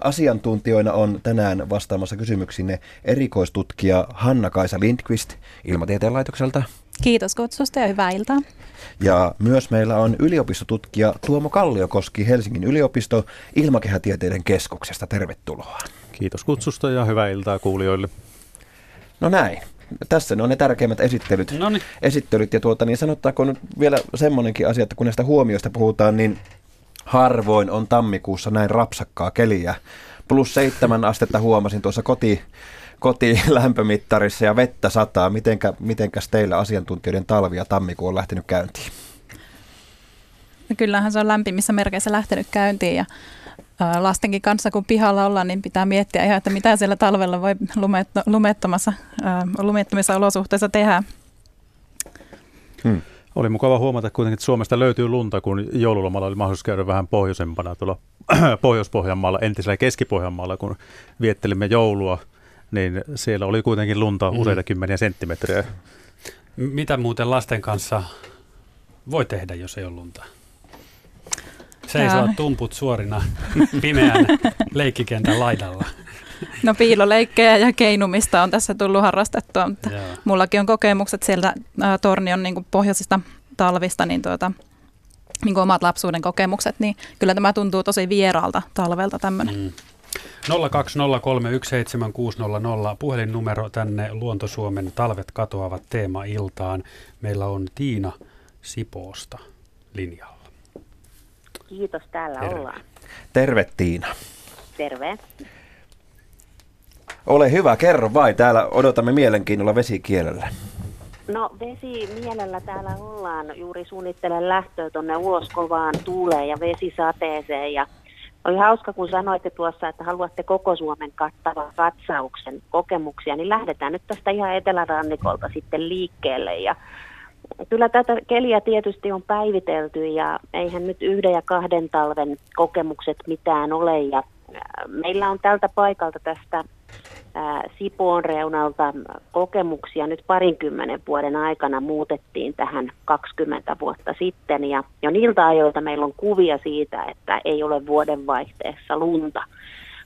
Asiantuntijoina on tänään vastaamassa kysymyksinne erikoistutkija Hanna-Kaisa Lindqvist Ilmatieteen laitokselta. Kiitos kutsusta ja hyvää iltaa. Ja myös meillä on yliopistotutkija Tuomo Kalliokoski Helsingin yliopisto Ilmakehätieteiden keskuksesta. Tervetuloa. Kiitos kutsusta ja hyvää iltaa kuulijoille. No näin. Tässä ne on ne tärkeimmät esittelyt. Noniin. esittelyt ja tuota, niin sanottaako nyt vielä semmoinenkin asia, että kun näistä huomioista puhutaan, niin harvoin on tammikuussa näin rapsakkaa keliä. Plus seitsemän astetta huomasin tuossa koti, kotilämpömittarissa ja vettä sataa. Mitenkä, mitenkäs teillä asiantuntijoiden talvi ja tammikuu on lähtenyt käyntiin? No kyllähän se on lämpimissä merkeissä lähtenyt käyntiin ja lastenkin kanssa, kun pihalla ollaan, niin pitää miettiä ihan, että mitä siellä talvella voi lumettomassa, lumettomissa olosuhteissa tehdä. Hmm. Oli mukava huomata kuitenkin, että Suomesta löytyy lunta, kun joululomalla oli mahdollisuus käydä vähän pohjoisempana tuolla Pohjois-Pohjanmaalla, entisellä Keski-Pohjanmaalla, kun viettelimme joulua, niin siellä oli kuitenkin lunta mm. useita kymmeniä senttimetriä. Mitä muuten lasten kanssa voi tehdä, jos ei ole lunta? Seisoo tumput suorina pimeän leikkikentän laidalla. No piiloleikkejä ja keinumista on tässä tullut harrastettua, mutta Joo. mullakin on kokemukset sieltä ä, Tornion niin pohjoisista talvista, niin, tuota, niin kuin omat lapsuuden kokemukset, niin kyllä tämä tuntuu tosi vieraalta talvelta tämmöinen. Mm. 020317600 puhelinnumero tänne Luontosuomen talvet katoavat teema-iltaan. Meillä on Tiina Sipoosta linjalla. Kiitos, täällä Terve. ollaan. Terve Tiina. Terve. Ole hyvä, kerro vai. Täällä odotamme mielenkiinnolla vesikielellä. No vesi mielellä täällä ollaan. Juuri suunnittelen lähtöä tuonne ulos kovaan tuuleen ja vesisateeseen. Ja oli hauska, kun sanoitte tuossa, että haluatte koko Suomen kattavan katsauksen kokemuksia, niin lähdetään nyt tästä ihan etelärannikolta sitten liikkeelle. Ja kyllä tätä keliä tietysti on päivitelty ja eihän nyt yhden ja kahden talven kokemukset mitään ole. Ja meillä on tältä paikalta tästä Sipoon reunalta kokemuksia nyt parinkymmenen vuoden aikana muutettiin tähän 20 vuotta sitten ja jo niiltä ajoilta meillä on kuvia siitä, että ei ole vuodenvaihteessa lunta.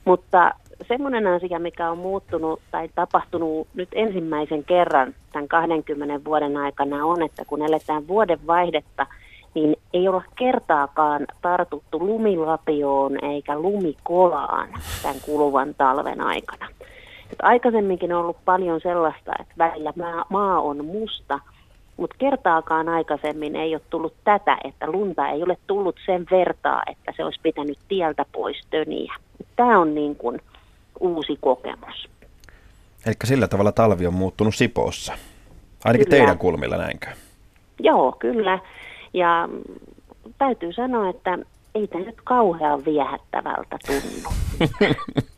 Mutta semmoinen asia, mikä on muuttunut tai tapahtunut nyt ensimmäisen kerran tämän 20 vuoden aikana on, että kun eletään vuodenvaihdetta, niin ei ole kertaakaan tartuttu lumilapioon eikä lumikolaan tämän kuluvan talven aikana. Et aikaisemminkin on ollut paljon sellaista, että välillä maa on musta, mutta kertaakaan aikaisemmin ei ole tullut tätä, että lunta ei ole tullut sen vertaa, että se olisi pitänyt tieltä pois töniä. Tämä on niin kuin uusi kokemus. Eli sillä tavalla talvi on muuttunut Sipoossa. Ainakin kyllä. teidän kulmilla näinkö? Joo, kyllä. Ja täytyy sanoa, että ei tämä nyt kauhean viehättävältä tunnu.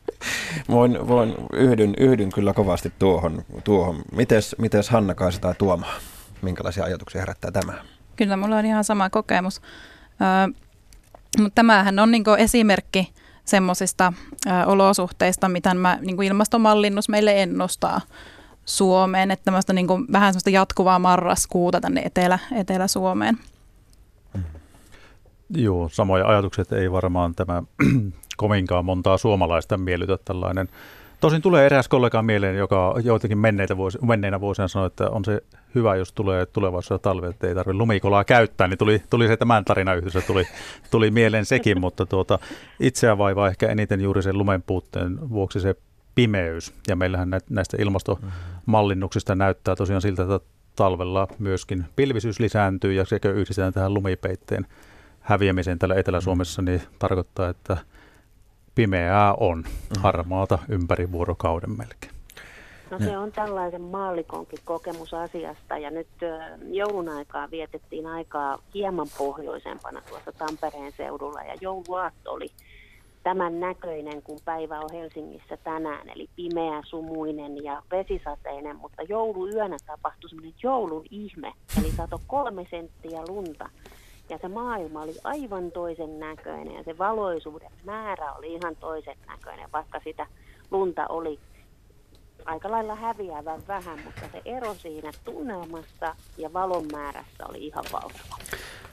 voin, voin, yhdyn, yhdyn kyllä kovasti tuohon. tuohon. Mites, mites Hanna Kaisa tai Tuoma, minkälaisia ajatuksia herättää tämä? Kyllä mulla on ihan sama kokemus. Ö, mutta tämähän on niinku esimerkki semmoisista olosuhteista, mitä mä, niinku ilmastomallinnus meille ennustaa Suomeen, että tämmöistä niinku, vähän semmoista jatkuvaa marraskuuta tänne Etelä, Etelä-Suomeen. Joo, samoja ajatukset ei varmaan tämä kovinkaan montaa suomalaista miellytä tällainen. Tosin tulee eräs kollega mieleen, joka joitakin menneitä vuosi, menneinä vuosina sanoi, että on se hyvä, jos tulee tulevaisuudessa talve, että ei tarvitse lumikolaa käyttää, niin tuli, tuli se tämän tarinayhdys, tuli, tuli mieleen sekin, mutta tuota, itseä vaivaa ehkä eniten juuri sen lumen puutteen vuoksi se pimeys. Ja meillähän näistä ilmastomallinnuksista näyttää tosiaan siltä, että talvella myöskin pilvisyys lisääntyy ja sekä yhdistetään tähän lumipeitteen häviämiseen täällä Etelä-Suomessa, niin tarkoittaa, että pimeää on, mm. harmaata ympäri vuorokauden melkein. No se on tällaisen maallikonkin kokemus asiasta ja nyt joulun aikaa vietettiin aikaa hieman pohjoisempana tuossa Tampereen seudulla ja jouluaatto oli tämän näköinen, kun päivä on Helsingissä tänään, eli pimeä, sumuinen ja vesisateinen, mutta jouluyönä tapahtui semmoinen joulun ihme, eli sato kolme senttiä lunta ja se maailma oli aivan toisen näköinen ja se valoisuuden määrä oli ihan toisen näköinen, vaikka sitä lunta oli aika lailla häviävän vähän, mutta se ero siinä tunnelmassa ja valon määrässä oli ihan valtava.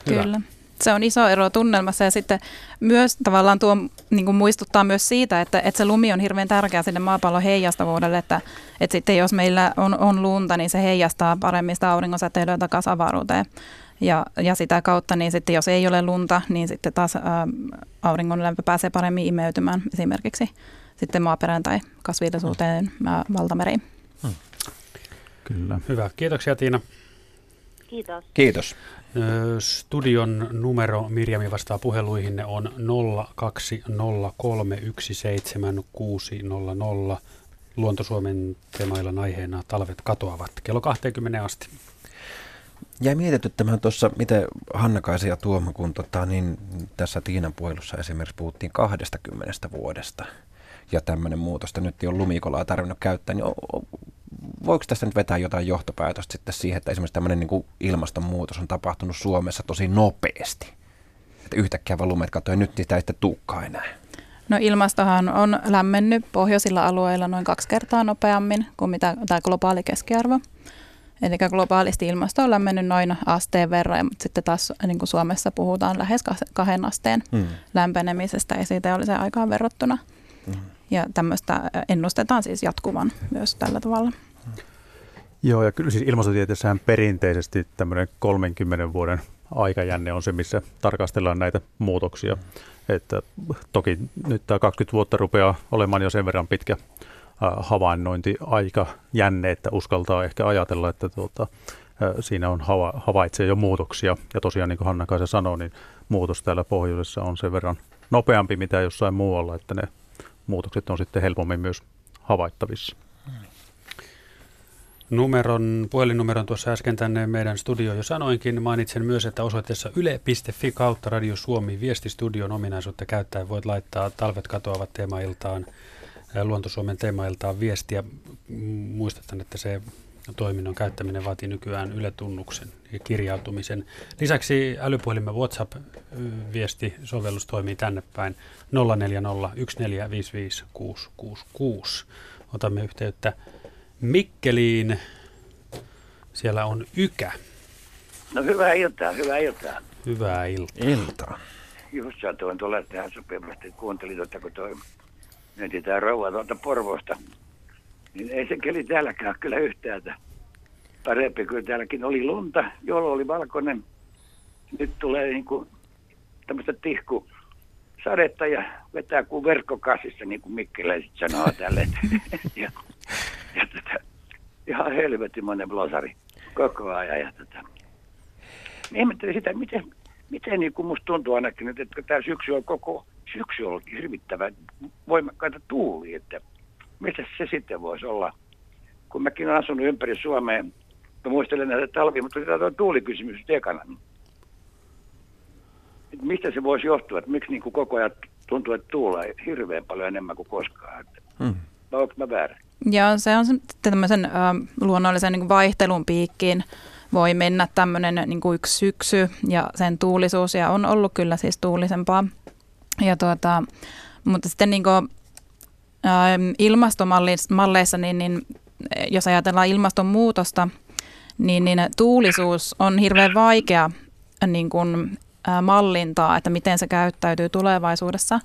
Kyllä. Se on iso ero tunnelmassa ja sitten myös tavallaan tuo niin kuin muistuttaa myös siitä, että, että se lumi on hirveän tärkeä sinne maapallon heijastavuudelle, että, että sitten jos meillä on, on lunta, niin se heijastaa paremmin sitä auringonsäteilyä takaisin avaruuteen. Ja, ja sitä kautta, niin sitten jos ei ole lunta, niin sitten taas ää, auringon lämpö pääsee paremmin imeytymään esimerkiksi sitten maaperään tai kasvillisuuteen ää, valtameriin. Hmm. Kyllä. Hyvä. Kiitoksia Tiina. Kiitos. Kiitos. Studion numero Mirjami vastaa puheluihin on 020317600. Luontosuomen teemaillan aiheena talvet katoavat kello 20 asti. Jäi mietityttämään tuossa, miten hanna ja Tuomo, kun tota, niin tässä Tiinan puhelussa esimerkiksi puhuttiin 20 vuodesta ja tämmöinen muutosta nyt ei ole lumikolaa tarvinnut käyttää, niin voiko tästä nyt vetää jotain johtopäätöstä sitten siihen, että esimerkiksi tämmöinen niin ilmastonmuutos on tapahtunut Suomessa tosi nopeasti? Että yhtäkkiä vaan lumet katsoen, nyt niitä ei sitten tuukkaa enää. No ilmastohan on lämmennyt pohjoisilla alueilla noin kaksi kertaa nopeammin kuin mitä tämä globaali keskiarvo. Eli globaalisti ilmasto on lämmennyt noin asteen verran, mutta sitten taas niin kuin Suomessa puhutaan lähes kahden asteen mm. lämpenemisestä esiteolliseen aikaan verrattuna. Mm. Ja tämmöistä ennustetaan siis jatkuvan myös tällä tavalla. Joo, ja kyllä siis ilmastotieteessähän perinteisesti tämmöinen 30 vuoden aikajänne on se, missä tarkastellaan näitä muutoksia. Että toki nyt tämä 20 vuotta rupeaa olemaan jo sen verran pitkä havainnointiaika jänne, että uskaltaa ehkä ajatella, että tuota, siinä on hava, havaitsee jo muutoksia. Ja tosiaan niin kuin Hanna Kaisa sanoi, niin muutos täällä pohjoisessa on sen verran nopeampi mitä jossain muualla, että ne muutokset on sitten helpommin myös havaittavissa. Numeron, puhelinnumeron tuossa äsken tänne meidän studioon jo sanoinkin. Mainitsen myös, että osoitteessa yle.fi kautta Radio Suomi viestistudion ominaisuutta käyttäen voit laittaa talvet katoavat teemailtaan, Luontosuomen teemailtaan viestiä. Muistetaan, että se toiminnon käyttäminen vaatii nykyään yletunnuksen ja kirjautumisen. Lisäksi älypuhelimen WhatsApp-viesti-sovellus toimii tänne päin 0401455666. Otamme yhteyttä Mikkeliin. Siellä on Ykä. No hyvää iltaa, hyvää iltaa. Hyvää iltaa. Iltaa. Just saatoin tuolla tähän sopivasti, kuuntelin tuota, kun toi mietin tämä rouva tuolta Porvosta. Niin ei se keli täälläkään kyllä yhtäältä parempi, kuin täälläkin oli lunta, jolla oli valkoinen. Nyt tulee niin kuin tämmöistä tihku sadetta ja vetää kuin verkkokasissa, niin kuin Mikkeläiset sanoo tälle. ja, ja tätä, ihan helvetimoinen blosari koko ajan. Ja tätä. Ihmettelin sitä, miten, miten niin kuin musta tuntuu ainakin nyt, että tämä syksy on koko syksy ollut hirvittävä voimakkaita tuuli, että mistä se sitten voisi olla? Kun mäkin olen asunut ympäri Suomea, mä muistelen näitä talvia, mutta tämä on tuulikysymys ekana. Niin mistä se voisi johtua, että miksi niin kuin koko ajan tuntuu, että tuulee hirveän paljon enemmän kuin koskaan. Että, hmm. Onko mä väärä? Joo, se on sitten tämmöisen äh, luonnollisen niin vaihtelun piikkiin voi mennä tämmöinen niin kuin yksi syksy ja sen tuulisuus ja on ollut kyllä siis tuulisempaa. Ja tuota, mutta sitten niin kuin, äh, ilmastomalleissa, niin, niin jos ajatellaan ilmastonmuutosta, niin, niin tuulisuus on hirveän vaikea niin kuin, äh, mallintaa, että miten se käyttäytyy tulevaisuudessa.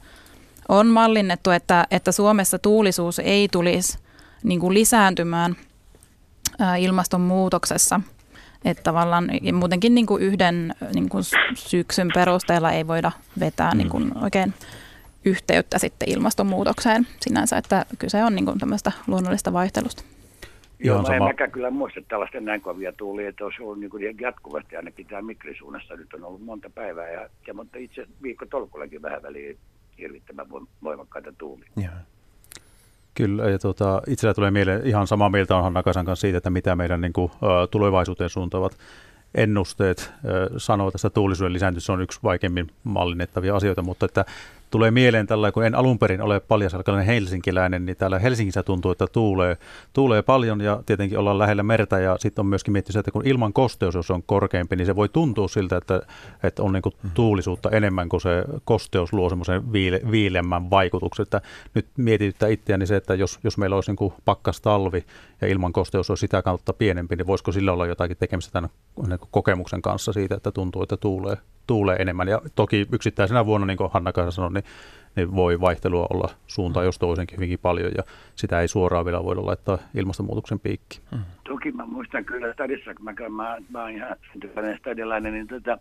On mallinnettu, että, että Suomessa tuulisuus ei tulisi niin kuin lisääntymään äh, ilmastonmuutoksessa. Että tavallaan muutenkin niin kuin yhden niin kuin syksyn perusteella ei voida vetää mm. niin kuin oikein yhteyttä sitten ilmastonmuutokseen sinänsä, että kyse on niin kuin tämmöistä luonnollista vaihtelusta. Joo, mä en mäkään kyllä muista tällaista näin kovia tuulia, että olisi ollut niin kuin jatkuvasti ainakin tämä Mikrisuunnassa nyt on ollut monta päivää ja, ja mutta itse viikko tolkullakin vähän väliin hirvittävän voimakkaita tuulia. Joo. Kyllä, ja tuota, itsellä tulee mieleen ihan samaa mieltä on Hanna Kasan kanssa siitä, että mitä meidän niin kuin, tulevaisuuteen suuntaavat ennusteet sanoo tästä tuulisuuden lisääntyessä on yksi vaikeimmin mallinnettavia asioita, mutta että tulee mieleen tällä, kun en alun perin ole paljasalkainen helsinkiläinen, niin täällä Helsingissä tuntuu, että tuulee, tuulee paljon ja tietenkin ollaan lähellä merta ja sitten on myöskin miettinyt että kun ilman kosteus, jos on korkeampi, niin se voi tuntua siltä, että, että on niin kuin mm. tuulisuutta enemmän kuin se kosteus luo semmoisen viile, viilemmän vaikutuksen. Että nyt mietityttää itseäni se, että jos, jos meillä olisi niin pakkas talvi ja ilman kosteus olisi sitä kautta pienempi, niin voisiko sillä olla jotakin tekemistä tämän niin kokemuksen kanssa siitä, että tuntuu, että tuulee, tuulee enemmän. Ja toki yksittäisenä vuonna, niin kuin Hanna kanssa sanoi, niin, niin voi vaihtelua olla suuntaan jos toisenkin hyvinkin paljon, ja sitä ei suoraan vielä voida laittaa ilmastonmuutoksen piikki. Hmm. Toki mä muistan kyllä stadissa, kun mä, mä, mä oon ihan syntyväinen stadilainen, niin, tota,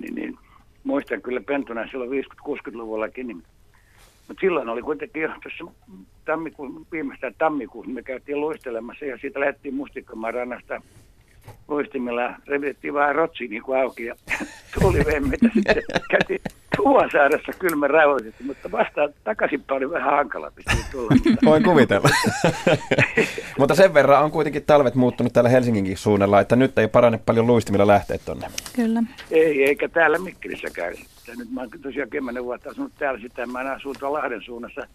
niin, niin muistan kyllä pentuna silloin 50-60-luvullakin, niin mutta silloin oli kuitenkin jo tuossa tammikuun, viimeistään tammikuussa me käytiin luistelemassa ja siitä lähdettiin Mustikkamaan rannasta luistimilla revittiin vähän rotsi niin kuin auki ja tuli vemmetä sitten käytiin Tuuansaaressa kylmän rauhallisesti, mutta vasta takaisinpäin oli vähän hankala tulla. Voin kuvitella. mutta sen verran on kuitenkin talvet muuttunut täällä Helsinginkin suunnalla, että nyt ei parane paljon luistimilla lähteä tuonne. Kyllä. Ei, eikä täällä Mikkelissäkään. Nyt mä oon tosiaan kymmenen vuotta asunut täällä sitä, mä asun tuolla Lahden suunnassa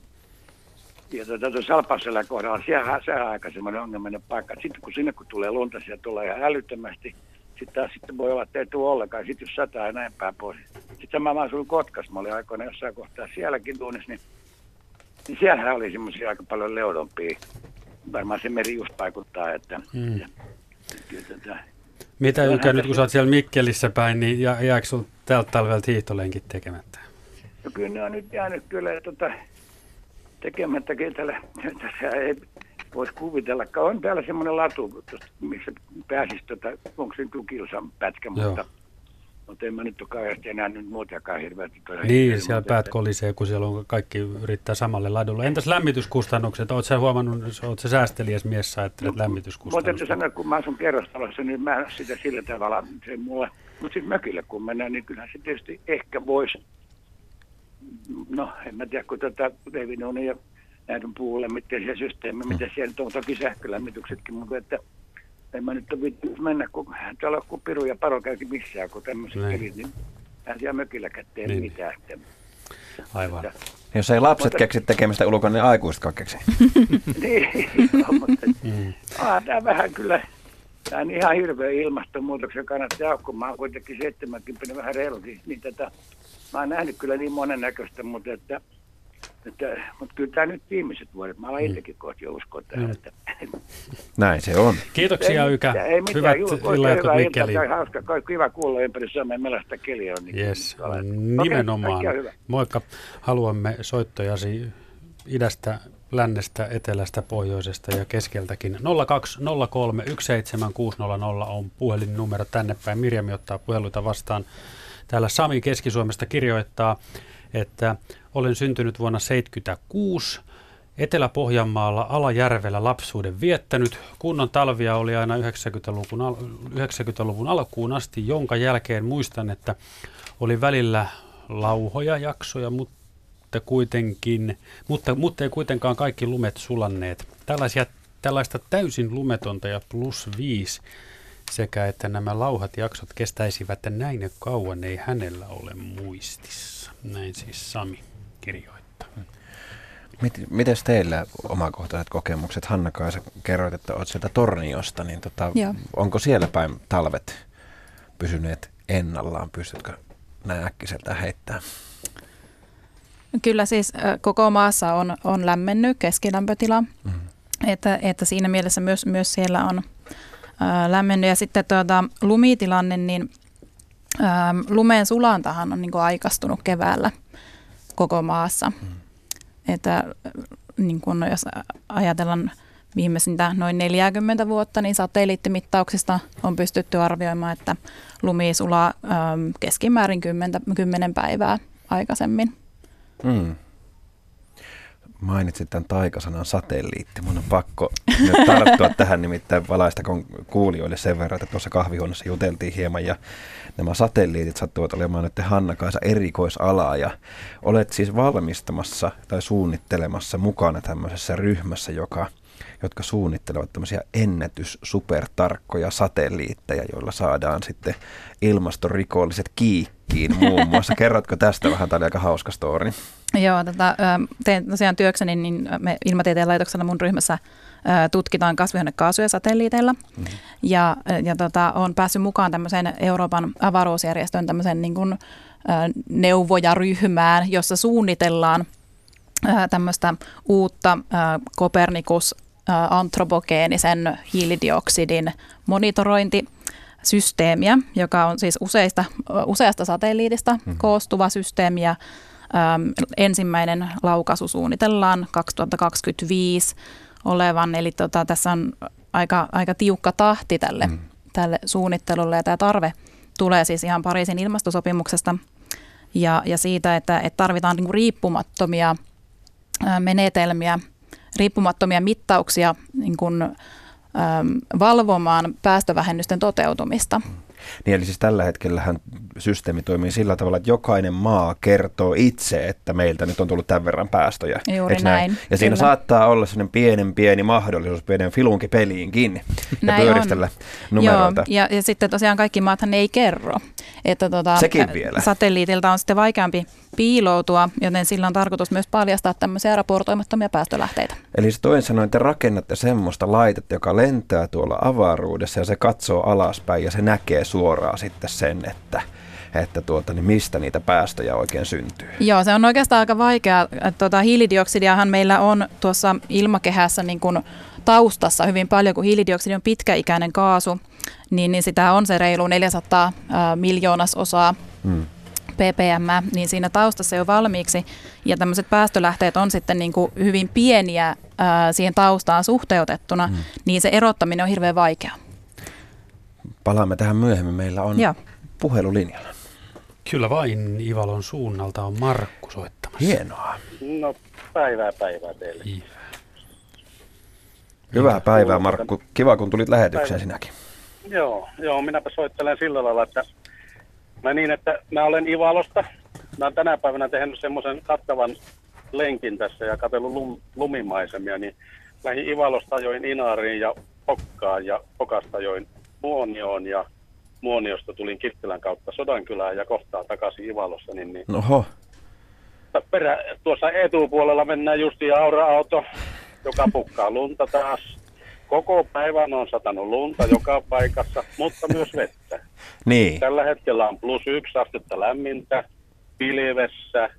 ja tuota, tuossa Alpasselän kohdalla, siellä se on aika semmoinen ongelmallinen paikka. Sitten kun sinne kun tulee lunta, siellä tulee ihan älyttömästi. Sitten taas sitten voi olla, että ei tule ollenkaan. Sitten jos sataa ja näin päin pois. Sitten mä asun Kotkas, mä olin aikoina jossain kohtaa sielläkin tunnissa, niin, niin siellähän oli semmoisia aika paljon leudompia. Varmaan se meri just vaikuttaa, että... Hmm. Ja, kyllä, tätä, Mitä Ylkä, nyt kun sä oot siellä Mikkelissä päin, niin jääkö sinulla tältä talvelta hiihtolenkit tekemättä? No kyllä ne on nyt jäänyt kyllä, että tota, tekemättä kentällä. Tässä ei voisi kuvitella. On täällä semmoinen latu, missä pääsisi, tota, onko se kilsan pätkä, Joo. mutta, mutta en mä nyt ole kauheasti enää nyt muutakaan hirveästi. Niin, siellä päät kolisee, kun siellä on kaikki yrittää samalle ladulle. Entäs lämmityskustannukset? Oletko huomannut, oletko säästeliäs mies, sä ajattelet no, lämmityskustannukset? Mutta sanoa, kun mä asun kerrostalossa, niin mä sitä sillä tavalla, se mulle, mutta sitten mökille kun mennään, niin kyllähän se tietysti ehkä voisi no en mä tiedä, kun tuota Levinuuni ja näiden puulämmitteisiä systeemejä, mitä siellä nyt on, toki sähkölämmityksetkin, mutta että en mä nyt ole mennä, kun täällä kun Piru ja Paro käykin missään, kun tämmöiset niin. niin hän siellä mökillä kätteen niin. mitään. Että, Aivan. Että, Jos ei lapset mutta, keksi tekemistä ulkona, niin aikuisetkaan keksi. niin, no, mutta mm. tämä vähän kyllä, tämä on ihan hirveä ilmastonmuutoksen kannattaa, kun mä oon kuitenkin 70 vähän reilukin, niin tätä mä oon nähnyt kyllä niin monennäköistä, mutta että, että mutta kyllä tämä nyt viimeiset vuodet, mä olen mm. itsekin kohti jo uskoa tähän. Mm. Että, Näin se on. Kiitoksia ei, Ykä. Ei mitään, Hyvät illanjatkot Mikkeliin. Hyvä hauska, kiva kuulla ympäri Suomea, millaista keliä on. Niin yes, nimenomaan. Okay, Moikka. Haluamme soittojasi idästä, lännestä, etelästä, pohjoisesta ja keskeltäkin. 0203 17600 on puhelinnumero tänne päin. Mirjami ottaa puheluita vastaan. Täällä Sami Keski-Suomesta kirjoittaa, että olen syntynyt vuonna 1976. Etelä-Pohjanmaalla Alajärvellä lapsuuden viettänyt. Kunnon talvia oli aina 90-luvun, al- 90-luvun alkuun asti, jonka jälkeen muistan, että oli välillä lauhoja jaksoja, mutta, kuitenkin, mutta, mutta ei kuitenkaan kaikki lumet sulanneet. Tällaisia, tällaista täysin lumetonta ja plus viisi sekä että nämä lauhat jaksot kestäisivät näin kauan ei hänellä ole muistissa. Näin siis Sami kirjoittaa. Miten teillä omakohtaiset kokemukset? Hanna Kaisa, kerroit, että olet sieltä Torniosta, niin tota, onko siellä päin talvet pysyneet ennallaan? Pystytkö näin äkkiseltä heittämään? Kyllä siis koko maassa on, on lämmennyt keskilämpötila, mm. että, että siinä mielessä myös, myös siellä on lämmennyt. Ja sitten tuota, lumitilanne, niin lumeen sulantahan on niin kuin aikaistunut keväällä koko maassa. Mm. Että niin kuin jos ajatellaan viimeisintä noin 40 vuotta, niin satelliittimittauksista on pystytty arvioimaan, että lumi sulaa keskimäärin 10, 10 päivää aikaisemmin. Mm mainitsit tämän taikasanan satelliitti. Mun on pakko nyt tarttua tähän nimittäin valaista kuulijoille sen verran, että tuossa kahvihuoneessa juteltiin hieman ja nämä satelliitit sattuvat olemaan nyt Hanna-Kaisa erikoisalaa ja olet siis valmistamassa tai suunnittelemassa mukana tämmöisessä ryhmässä, joka jotka suunnittelevat tämmöisiä ennätys-supertarkkoja satelliitteja, joilla saadaan sitten ilmastorikolliset kiikkiin muun muassa. Kerrotko tästä vähän? Tämä oli aika hauska story. Joo, tota, teen tosiaan työkseni, niin me Ilmatieteen laitoksella mun ryhmässä tutkitaan kasvihuonekaasuja satelliiteilla. Mm-hmm. Ja, ja tota, on päässyt mukaan tämmöiseen Euroopan avaruusjärjestön tämmöisen niin kuin, neuvojaryhmään, jossa suunnitellaan tämmöistä uutta Kopernikus antropogeenisen hiilidioksidin monitorointisysteemiä, joka on siis useista, useasta satelliitista mm-hmm. koostuva systeemi ja ensimmäinen laukaisu suunnitellaan 2025 olevan, eli tota, tässä on aika, aika tiukka tahti tälle, mm. tälle suunnittelulle ja tämä tarve tulee siis ihan Pariisin ilmastosopimuksesta ja, ja siitä, että, että tarvitaan niin riippumattomia menetelmiä, riippumattomia mittauksia niin kuin, äm, valvomaan päästövähennysten toteutumista. Niin eli siis tällä hetkellähän systeemi toimii sillä tavalla, että jokainen maa kertoo itse, että meiltä nyt on tullut tämän verran päästöjä. Juuri näin? näin. Ja siinä Kyllä. saattaa olla sellainen pienen pieni mahdollisuus pienen filunki peliin kiinni ja pyöristellä on. numeroita. Joo, ja, ja sitten tosiaan kaikki maathan ei kerro. Että tota, Sekin vielä. Satelliitilta on sitten vaikeampi piiloutua, joten sillä on tarkoitus myös paljastaa tämmöisiä raportoimattomia päästölähteitä. Eli se toinen sanoen, te rakennatte semmoista laitetta, joka lentää tuolla avaruudessa ja se katsoo alaspäin ja se näkee suoraan sitten sen, että että tuota, niin mistä niitä päästöjä oikein syntyy. Joo, se on oikeastaan aika vaikea. Tuota, hiilidioksidiahan meillä on tuossa ilmakehässä niin kuin taustassa hyvin paljon, kun hiilidioksidi on pitkäikäinen kaasu, niin, niin sitä on se reilu 400 äh, miljoonasosaa hmm ppm, niin siinä taustassa jo valmiiksi. Ja tämmöiset päästölähteet on sitten niin kuin hyvin pieniä ää, siihen taustaan suhteutettuna, mm. niin se erottaminen on hirveän vaikea. Palaamme tähän myöhemmin. Meillä on Joo. puhelulinjalla. Kyllä vain Ivalon suunnalta on Markku soittamassa. Hienoa. No päivää päivää teille. Hyvää, Hyvää päivää Markku. Kiva kun tulit lähetykseen Päivä. sinäkin. Joo, joo, minäpä soittelen sillä lailla, että Mä niin, että mä olen Ivalosta. Mä oon tänä päivänä tehnyt semmoisen kattavan lenkin tässä ja katsellut lum, lumimaisemia, niin lähin Ivalosta ajoin Inaariin ja Pokkaan ja Pokasta ajoin Muonioon ja Muoniosta tulin Kittilän kautta Sodankylään ja kohtaa takaisin Ivalossa. Niin, niin Oho. Perä, tuossa etupuolella mennään justi aura-auto, joka pukkaa lunta taas. Koko päivän on satanut lunta joka paikassa, mutta myös vettä. Niin. Tällä hetkellä on plus yksi astetta lämmintä, pilvessä,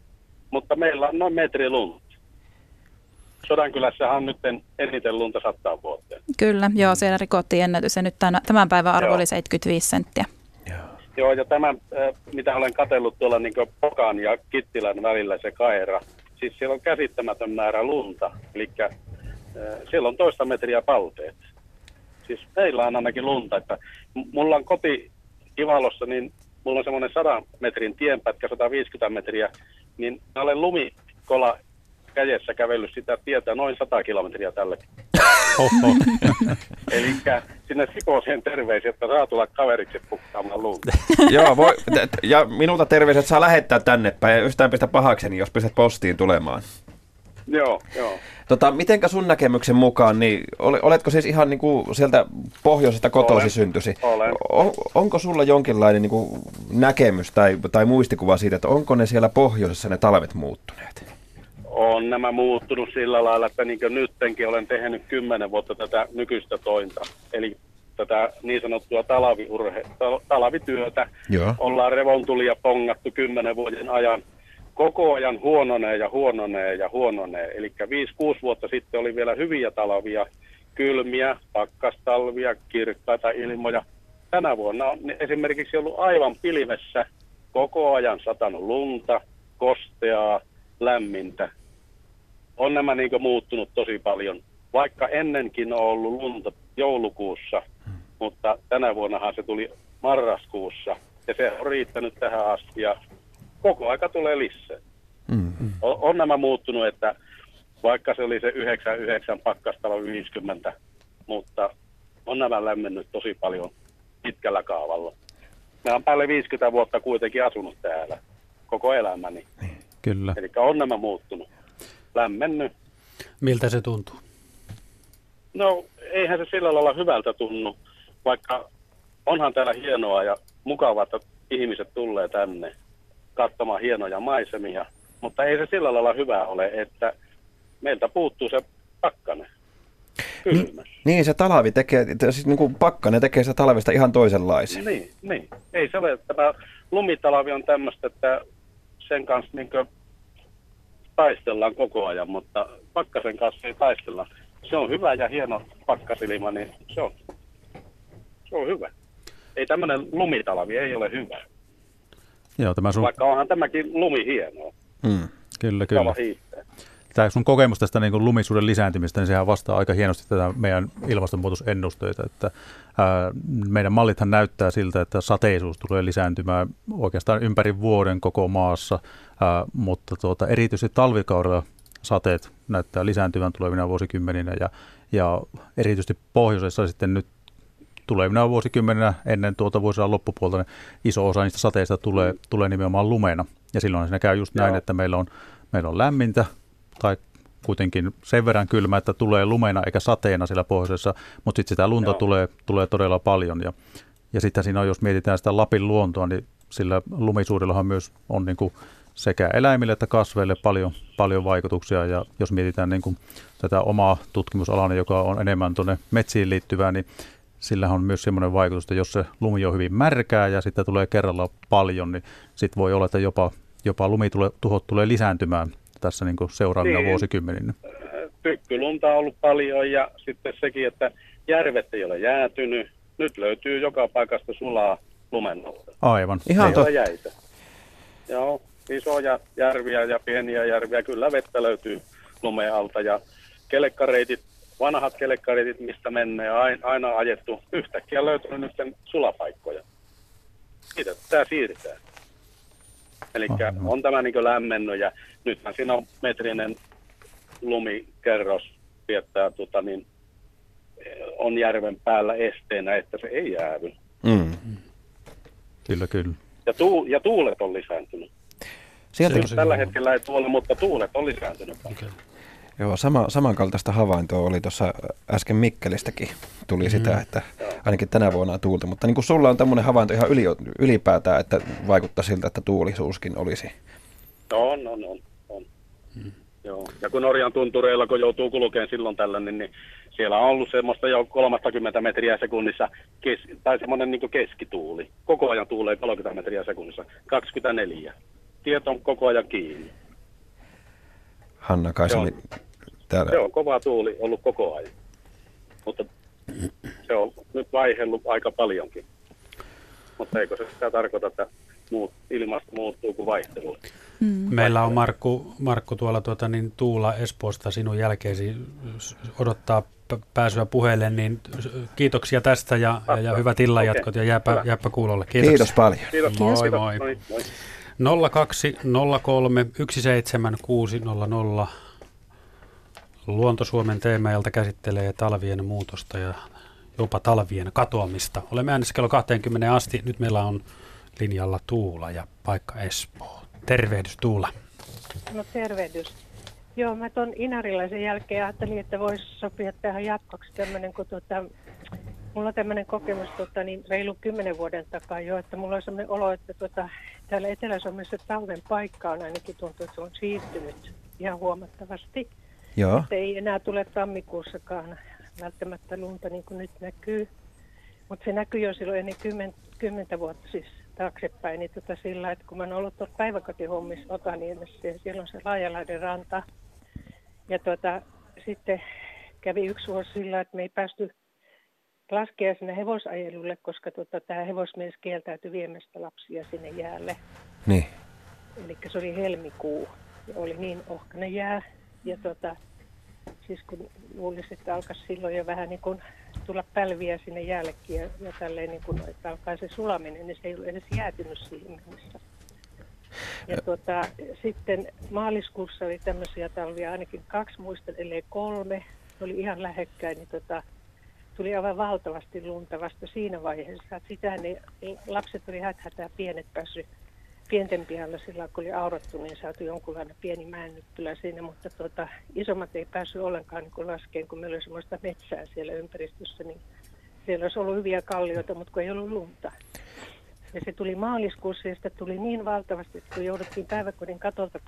mutta meillä on noin metri lunta. Sodankylässä on nyt eniten lunta sattaa vuoteen. Kyllä, joo, siellä rikottiin ennätys ja nyt tämän, tämän päivän arvo joo. oli 75 senttiä. Joo, joo ja tämä, mitä olen katsellut tuolla niin Pokan ja Kittilän välillä, se kaira, siis siellä on käsittämätön määrä lunta. Eli siellä on toista metriä palteet. Siis meillä on ainakin lunta, että mulla on koti Ivalossa, niin mulla on semmoinen 100 metrin tienpätkä, 150 metriä, niin mä olen lumikola kädessä kävellyt sitä tietä noin 100 kilometriä tälle. Eli sinne Sikoseen terveisiä, että saa tulla kaveriksi pukkaamaan lunta. Joo, voi, ja minulta terveiset saa lähettää tänne päin, ja yhtään pistä pahakseni, jos pistät postiin tulemaan. Joo, joo. Tota, mitenkä sun näkemyksen mukaan, niin oletko siis ihan niin kuin sieltä pohjoisesta kotoisin Olen. syntysi? Olen. On, onko sulla jonkinlainen niin kuin näkemys tai, tai muistikuva siitä, että onko ne siellä pohjoisessa ne talvet muuttuneet? On nämä muuttunut sillä lailla, että niin nyttenkin olen tehnyt kymmenen vuotta tätä nykyistä tointa. Eli tätä niin sanottua talaviurhe, talavityötä. Joo. Ollaan revontulia pongattu kymmenen vuoden ajan koko ajan huononee ja huononee ja huononee. Eli 5-6 vuotta sitten oli vielä hyviä talvia, kylmiä, pakkastalvia, kirkkaita ilmoja. Tänä vuonna on esimerkiksi ollut aivan pilvessä koko ajan satanut lunta, kosteaa, lämmintä. On nämä niin muuttunut tosi paljon, vaikka ennenkin on ollut lunta joulukuussa, mutta tänä vuonnahan se tuli marraskuussa ja se on riittänyt tähän asti ja koko aika tulee lisää. Mm-hmm. On, on nämä muuttunut, että vaikka se oli se 99 pakkastalo 50, mutta on nämä lämmennyt tosi paljon pitkällä kaavalla. Mä oon päälle 50 vuotta kuitenkin asunut täällä koko elämäni. Niin, kyllä. Eli on nämä muuttunut, lämmennyt. Miltä se tuntuu? No, eihän se sillä lailla hyvältä tunnu, vaikka onhan täällä hienoa ja mukavaa, että ihmiset tulee tänne katsomaan hienoja maisemia, mutta ei se sillä lailla hyvä ole, että meiltä puuttuu se pakkanen. Niin, niin, se talvi tekee, siis niin kuin pakkanen tekee se talvesta ihan toisenlaisen. Niin, niin. Ei se ole, tämä lumitalavi on tämmöistä, että sen kanssa niin taistellaan koko ajan, mutta pakkasen kanssa ei taistella. Se on hyvä ja hieno pakkasilima, niin se on, se on hyvä. Ei tämmöinen lumitalavi ei ole hyvä. Joo, tämä sun... Vaikka onhan tämäkin lumi hienoa. Mm, kyllä, kyllä tämä sun kokemus tästä niin kuin lumisuuden lisääntymistä, niin sehän vastaa aika hienosti tätä meidän ilmastonmuutosennusteita, että ää, meidän mallithan näyttää siltä, että sateisuus tulee lisääntymään oikeastaan ympäri vuoden koko maassa, ää, mutta tuota, erityisesti talvikaudella sateet näyttää lisääntyvän tulevina vuosikymmeninä ja, ja erityisesti pohjoisessa sitten nyt tulevina vuosikymmeninä ennen tuota vuosisadan loppupuolta niin iso osa niistä sateista tulee, tulee nimenomaan lumena. Ja silloin siinä käy just näin, Joo. että meillä on, meillä on lämmintä, tai kuitenkin sen verran kylmä, että tulee lumena eikä sateena siellä pohjoisessa, mutta sitten sitä lunta tulee, tulee todella paljon. Ja, ja sitten siinä on, jos mietitään sitä Lapin luontoa, niin sillä lumisuudellahan myös on niin kuin sekä eläimille että kasveille paljon, paljon vaikutuksia. Ja jos mietitään niin kuin tätä omaa tutkimusalani, joka on enemmän tuonne metsiin liittyvää, niin sillä on myös semmoinen vaikutus, että jos se lumi on hyvin märkää ja sitten tulee kerralla paljon, niin sitten voi olla, että jopa, jopa lumituhot tulee lisääntymään tässä niin seuraavina niin. vuosikymmeninä? Tykkylunta on ollut paljon ja sitten sekin, että järvet ei ole jäätynyt. Nyt löytyy joka paikasta sulaa lumennolta. Aivan. Ihan totta. Jäitä. Joo, isoja järviä ja pieniä järviä. Kyllä vettä löytyy lumeen alta ja kelekkareitit, vanhat kelekkareitit, mistä menee, aina, aina ajettu. Yhtäkkiä löytyy nyt sulapaikkoja. Siitä tämä siirtää. Eli on tämä niin lämmennyt ja nythän siinä on metrinen lumikerros viettää, tota, niin, on järven päällä esteenä, että se ei jäävy. Mm. Kyllä, kyllä. Ja, tuu, ja tuulet on lisääntynyt. Sieltä tällä hetkellä ei tuolla, mutta tuulet on lisääntynyt. Okay. Joo, sama, samankaltaista havaintoa oli tuossa äsken Mikkelistäkin. Tuli mm. sitä, että ainakin tänä vuonna on tuulta. Mutta niin kuin sulla on tämmöinen havainto ihan yli, ylipäätään, että vaikuttaa siltä, että tuulisuuskin olisi. On, on, on. on. Mm. Joo. Ja kun Norjan tuntureilla, kun joutuu kulkeen silloin tällainen, niin siellä on ollut semmoista jo 30 metriä sekunnissa, kes, tai semmoinen niin keskituuli. Koko ajan tuulee 30 metriä sekunnissa, 24. Tieto on koko ajan kiinni. Hanna Kaisali täällä. Se on kova tuuli ollut koko ajan. Mutta se on nyt vaihellut aika paljonkin. Mutta eikö se sitä tarkoita, että muut, ilmasto muuttuu kuin vaihtelu? Mm. Meillä on Markku, Markku tuolla tuota, niin Tuula Espoosta sinun jälkeesi odottaa pääsyä puheelle, niin kiitoksia tästä ja, ja, ja hyvät illanjatkot ja jääpä, jääpä kuulolle. Kiitoksia. Kiitos paljon. Kiitos. Moi Kiitos. moi. moi. moi. 0203 17600 Luonto Suomen teemailta käsittelee talvien muutosta ja jopa talvien katoamista. Olemme äänessä kello 20 asti. Nyt meillä on linjalla Tuula ja paikka Espoo. Tervehdys Tuula. No tervehdys. Joo, mä tuon Inarilaisen jälkeen ajattelin, että voisi sopia tähän jatkoksi tämmöinen, kun tuota, mulla on tämmöinen kokemus tuota, niin reilu kymmenen vuoden takaa jo, että mulla on sellainen olo, että tuota, täällä Etelä-Suomessa talven paikka on ainakin tuntuu, että se on siirtynyt ihan huomattavasti. Joo. Että ei enää tule tammikuussakaan välttämättä lunta niin kuin nyt näkyy. Mutta se näkyy jo silloin ennen kymmen, kymmentä vuotta siis taaksepäin, niin tota sillä, että kun mä oon ollut tuossa päiväkotihommissa Otaniemessä ja siellä on se Laajalaiden ranta. Ja tota, sitten kävi yksi vuosi sillä, että me ei päästy laskea sinne hevosajelulle, koska tota, tämä hevosmies kieltäytyi viemästä lapsia sinne jäälle. Niin. Eli se oli helmikuu ja oli niin ohkainen jää. Ja tota, siis kun luulisi, että alkaisi silloin jo vähän niin kuin tulla pälviä sinne jäällekin ja, ja tälleen niin kuin, että alkaa se sulaminen, niin se ei ole edes jäätynyt siihen mennessä. Ja tuota, sitten maaliskuussa oli tämmöisiä talvia, ainakin kaksi muistan, ellei kolme. Ne oli ihan lähekkäin, niin tota, tuli aivan valtavasti lunta vasta siinä vaiheessa. Että sitä ne lapset oli häthätää pienet päässyt pienten pihalla sillä kun oli aurattu, niin saatu jonkunlainen pieni mäennyppylä siinä, mutta tuota, isommat ei päässyt ollenkaan niin laskeen, kun meillä oli semmoista metsää siellä ympäristössä, niin siellä olisi ollut hyviä kallioita, mutta kun ei ollut lunta. Ja se tuli maaliskuussa ja sitä tuli niin valtavasti, että kun jouduttiin päiväkodin katolta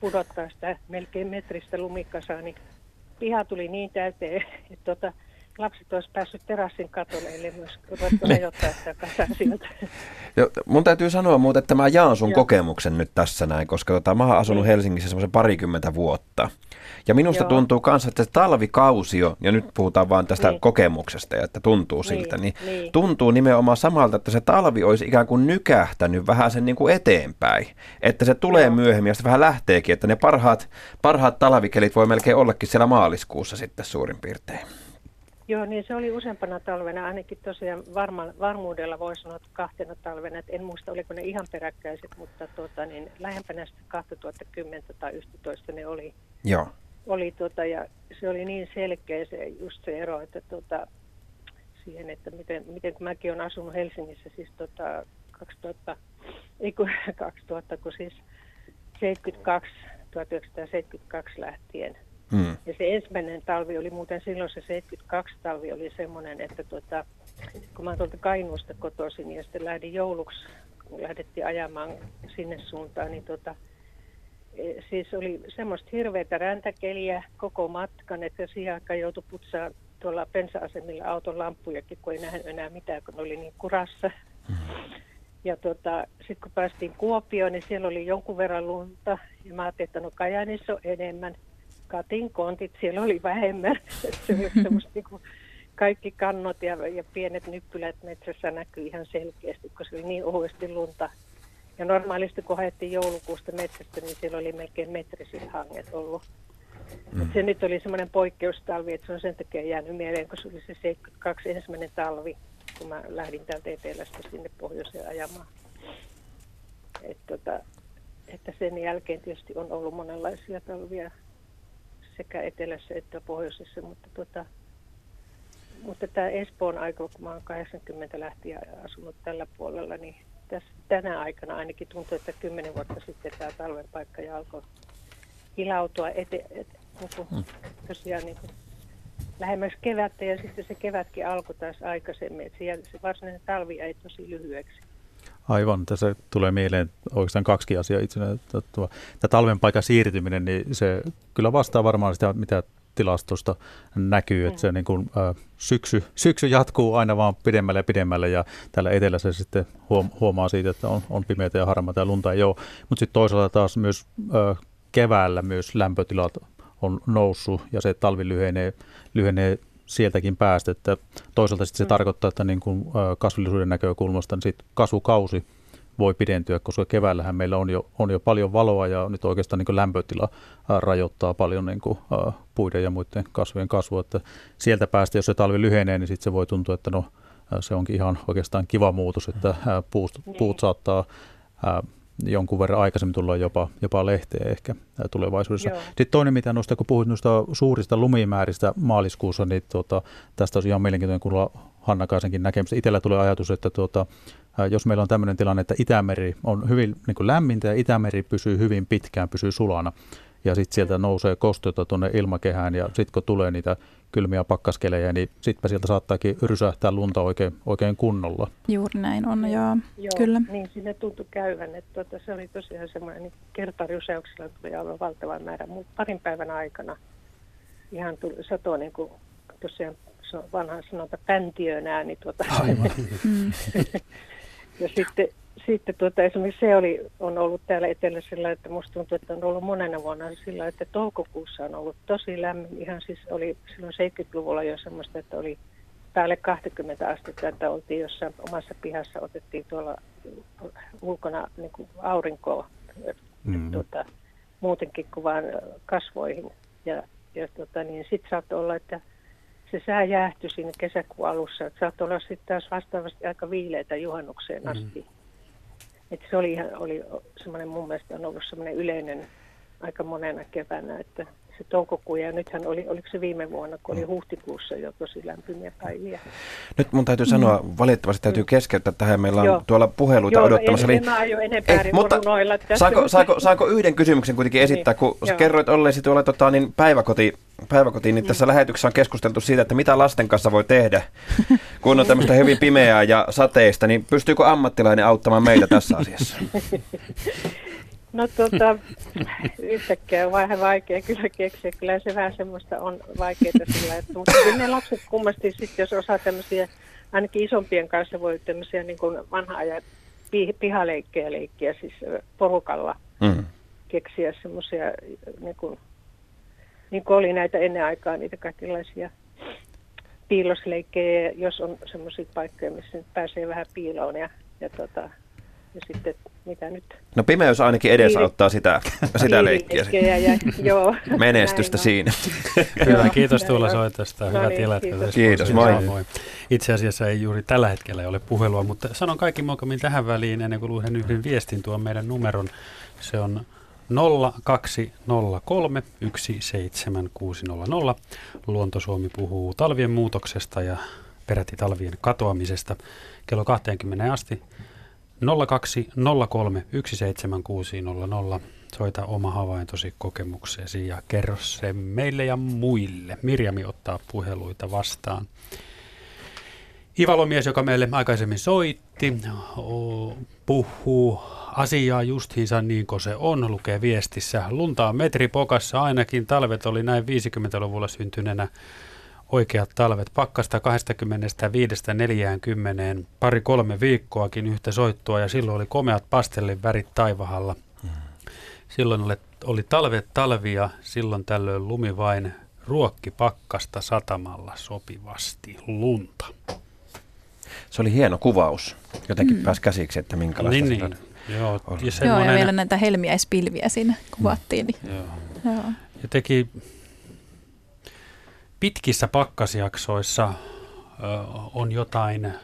pudottaa sitä melkein metristä lumikasaa, niin piha tuli niin täyteen, että tota, lapset olisi päässyt terassin katolle, eli myös ruvettu hajottaa sitä sieltä. Jo, mun täytyy sanoa muuten, että mä jaan sun Joo. kokemuksen nyt tässä näin, koska tota, mä oon asunut niin. Helsingissä semmoisen parikymmentä vuotta. Ja minusta Joo. tuntuu myös, että se talvikausio, ja nyt puhutaan vaan tästä niin. kokemuksesta, ja että tuntuu niin. siltä, niin, niin tuntuu nimenomaan samalta, että se talvi olisi ikään kuin nykähtänyt vähän sen niin kuin eteenpäin. Että se tulee Joo. myöhemmin ja se vähän lähteekin, että ne parhaat, parhaat talvikelit voi melkein ollakin siellä maaliskuussa sitten suurin piirtein. Joo, niin se oli useampana talvena, ainakin tosiaan varma, varmuudella voi sanoa, että kahtena talvena, että en muista oliko ne ihan peräkkäiset, mutta tuota, niin lähempänä sitä 2010 tai 11 ne oli. Joo. Oli tuota, ja se oli niin selkeä se, just se ero, että tuota, siihen, että miten, miten kun mäkin olen asunut Helsingissä siis tuota, 2000, ei kun 2000, kun siis 72, 1972 lähtien – Mm. Ja se ensimmäinen talvi oli muuten silloin se 72 talvi oli semmoinen, että tuota, kun mä tuolta Kainuusta kotoisin ja sitten lähdin jouluksi, kun lähdettiin ajamaan sinne suuntaan, niin tuota, e, siis oli semmoista hirveätä räntäkeliä koko matkan, että siihen aikaan joutui putsaa tuolla pensa-asemilla auton lampujakin, kun ei nähnyt enää mitään, kun oli niin kurassa. Mm. Ja tota, sitten kun päästiin Kuopioon, niin siellä oli jonkun verran lunta. Ja mä ajattelin, että no Kajaanissa on enemmän katin kontit, siellä oli vähemmän. se oli semmoista niin kuin kaikki kannot ja, ja pienet nyppylät metsässä näkyy ihan selkeästi, koska se oli niin ohuesti lunta. Ja normaalisti kun haettiin joulukuusta metsästä, niin siellä oli melkein metriset hanget ollut. Mm. se nyt oli semmoinen poikkeustalvi, että se on sen takia jäänyt mieleen, kun se oli se 72 ensimmäinen talvi, kun mä lähdin täältä etelästä sinne pohjoiseen ajamaan. Et tota, että sen jälkeen tietysti on ollut monenlaisia talvia sekä etelässä että pohjoisessa, mutta, tuota, mutta tämä Espoon aika, kun mä olen 80 lähtien asunut tällä puolella, niin tässä, tänä aikana ainakin tuntuu, että kymmenen vuotta sitten tämä talven paikka ja alkoi hilautua ete, et, niin kuin, mm. tosiaan niin kuin, lähemmäs kevättä ja sitten se kevätkin alkoi taas aikaisemmin. että se, se varsinainen talvi ei tosi lyhyeksi. Aivan, tässä tulee mieleen oikeastaan kaksi asiaa itsenä. Tämä talven paikan siirtyminen, niin se kyllä vastaa varmaan sitä, mitä tilastosta näkyy, että se niin kuin, ä, syksy, syksy jatkuu aina vaan pidemmälle ja pidemmälle ja täällä etelässä sitten huom, huomaa siitä, että on, on pimeitä ja harmaita ja lunta ei ole. Mutta sitten toisaalta taas myös ä, keväällä myös lämpötilat on noussut ja se talvi lyhenee, lyhenee sieltäkin päästä. Että toisaalta sitten se mm. tarkoittaa, että niin kuin kasvillisuuden näkökulmasta niin sit kasvukausi voi pidentyä, koska keväällähän meillä on jo, on jo paljon valoa ja nyt oikeastaan niin lämpötila rajoittaa paljon niin kuin, puiden ja muiden kasvien kasvua. Että sieltä päästä, jos se talvi lyhenee, niin sitten se voi tuntua, että no, se onkin ihan oikeastaan kiva muutos, että puut, puut niin. saattaa jonkun verran aikaisemmin tulla jopa, jopa lehteen ehkä tulevaisuudessa. Joo. Sitten toinen, mitä noista, kun puhuit noista suurista lumimääristä maaliskuussa, niin tuota, tästä olisi ihan mielenkiintoinen kuulla Hanna Kaisenkin näkemystä. Itsellä tulee ajatus, että tuota, jos meillä on tämmöinen tilanne, että Itämeri on hyvin niin lämmintä ja Itämeri pysyy hyvin pitkään, pysyy sulana, ja sitten sieltä nousee kosteutta tuonne ilmakehään, ja sitten kun tulee niitä kylmiä pakkaskelejä, niin sittenpä sieltä saattaakin rysähtää lunta oikein, oikein kunnolla. Juuri näin on, joo. joo kyllä. Niin sinne tuntui käyvän, että tuota, se oli tosiaan semmoinen niin kertarysäyksellä tuli aivan valtava määrä, mutta parin päivän aikana ihan tuli satoa niin kuin tosiaan se on vanha sanonta päntiönää, niin tuota, Aivan. ja sitten sitten tuota, esimerkiksi se oli, on ollut täällä etelässä sillä, että musta tuntuu, että on ollut monena vuonna sillä, että toukokuussa on ollut tosi lämmin. Ihan siis oli silloin 70-luvulla jo semmoista, että oli päälle 20 astetta, että oltiin jossain omassa pihassa, otettiin tuolla ulkona niin kuin aurinkoa mm. tuota, muutenkin kuin vain kasvoihin. Ja, ja tuota, niin sitten saattoi olla, että se sää jäähtyi siinä kesäkuun alussa. Että saattoi olla sitten taas vastaavasti aika viileitä juhannukseen asti. Mm. Et se oli, ihan, oli semmoinen mun mielestä on ollut semmoinen yleinen aika monena keväänä, että se toukokuu ja nythän oli, oliko se viime vuonna, kun oli mm. huhtikuussa jo tosi lämpimiä päiviä. Nyt mun täytyy sanoa, mm. valitettavasti täytyy keskeyttää tähän, meillä on Joo. tuolla puheluita Joo, odottamassa. En, en aio enempää mutta saako, saako, saako, yhden kysymyksen kuitenkin esittää, niin. kun Joo. kerroit olleesi tuolla tota, niin päiväkoti, päiväkotiin, niin mm. tässä lähetyksessä on keskusteltu siitä, että mitä lasten kanssa voi tehdä, kun on tämmöistä hyvin pimeää ja sateista, niin pystyykö ammattilainen auttamaan meitä tässä asiassa? No tota, yhtäkkiä on vähän vaikea kyllä keksiä. Kyllä se vähän semmoista on vaikeaa sillä, että, mutta ne lapset kummasti sitten, jos osaa tämmöisiä, ainakin isompien kanssa voi tämmöisiä niin kuin vanha ajan pihaleikkejä leikkiä, siis porukalla mm. keksiä semmoisia, niin kuin, niin kuin oli näitä ennen aikaa, niitä kaikenlaisia piilosleikkejä, jos on semmoisia paikkoja, missä nyt pääsee vähän piiloon ja, ja tota, ja sitten mitä nyt... No pimeys ainakin edesauttaa sitä, sitä leikkiä. Ja, joo, Menestystä siinä. Hyvä, kiitos Tuula soitosta. No Hyvä niin, tilat. Kiitos, kiitos moi. moi. Itse asiassa ei juuri tällä hetkellä ole puhelua, mutta sanon kaikki mokomin tähän väliin ennen kuin luen yhden viestin tuon meidän numeron. Se on 0203 17600. Luontosuomi puhuu talvien muutoksesta ja peräti talvien katoamisesta kello 20 asti 0203 17600. Soita oma havaintosi kokemuksesi ja kerro se meille ja muille. Mirjami ottaa puheluita vastaan. Ivalomies, joka meille aikaisemmin soitti, puhuu asiaa justiinsa niin kuin se on, lukee viestissä. Lunta on metripokassa, ainakin talvet oli näin 50-luvulla syntyneenä oikeat talvet. Pakkasta 25-40, pari kolme viikkoakin yhtä soittoa ja silloin oli komeat pastellin värit taivahalla. Silloin oli, oli talvet talvia, silloin tällöin lumi vain ruokki pakkasta satamalla sopivasti lunta. Se oli hieno kuvaus. Jotenkin mm. pääsi käsiksi, että minkälaista niin, niin. Joo, ja, Joo, ja vielä näitä helmiäispilviä siinä kuvattiin. Niin. Joo. Joo. Ja teki pitkissä pakkasjaksoissa on jotain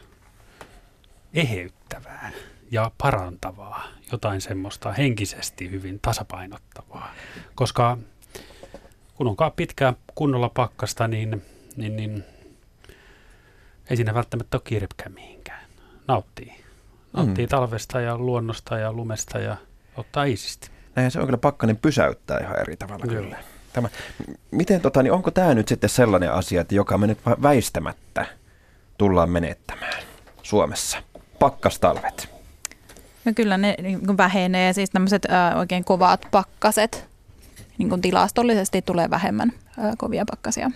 eheyttävää ja parantavaa, jotain semmoista henkisesti hyvin tasapainottavaa. Koska kun onkaan pitkää kunnolla pakkasta, niin, niin, niin ei siinä välttämättä ole kiirepkään mihinkään. Nauttii. Nauttii mm. talvesta ja luonnosta ja lumesta ja ottaa iisisti. Näin se on kyllä pakkanen pysäyttää ihan eri tavalla kyllä. kyllä. Tämä, miten tota, niin onko tämä nyt sitten sellainen asia, että joka me nyt väistämättä tullaan menettämään Suomessa? Pakkastalvet. No kyllä ne niin vähenee, siis tämmöiset äh, oikein kovat pakkaset, niin kuin tilastollisesti tulee vähemmän äh, kovia pakkasia.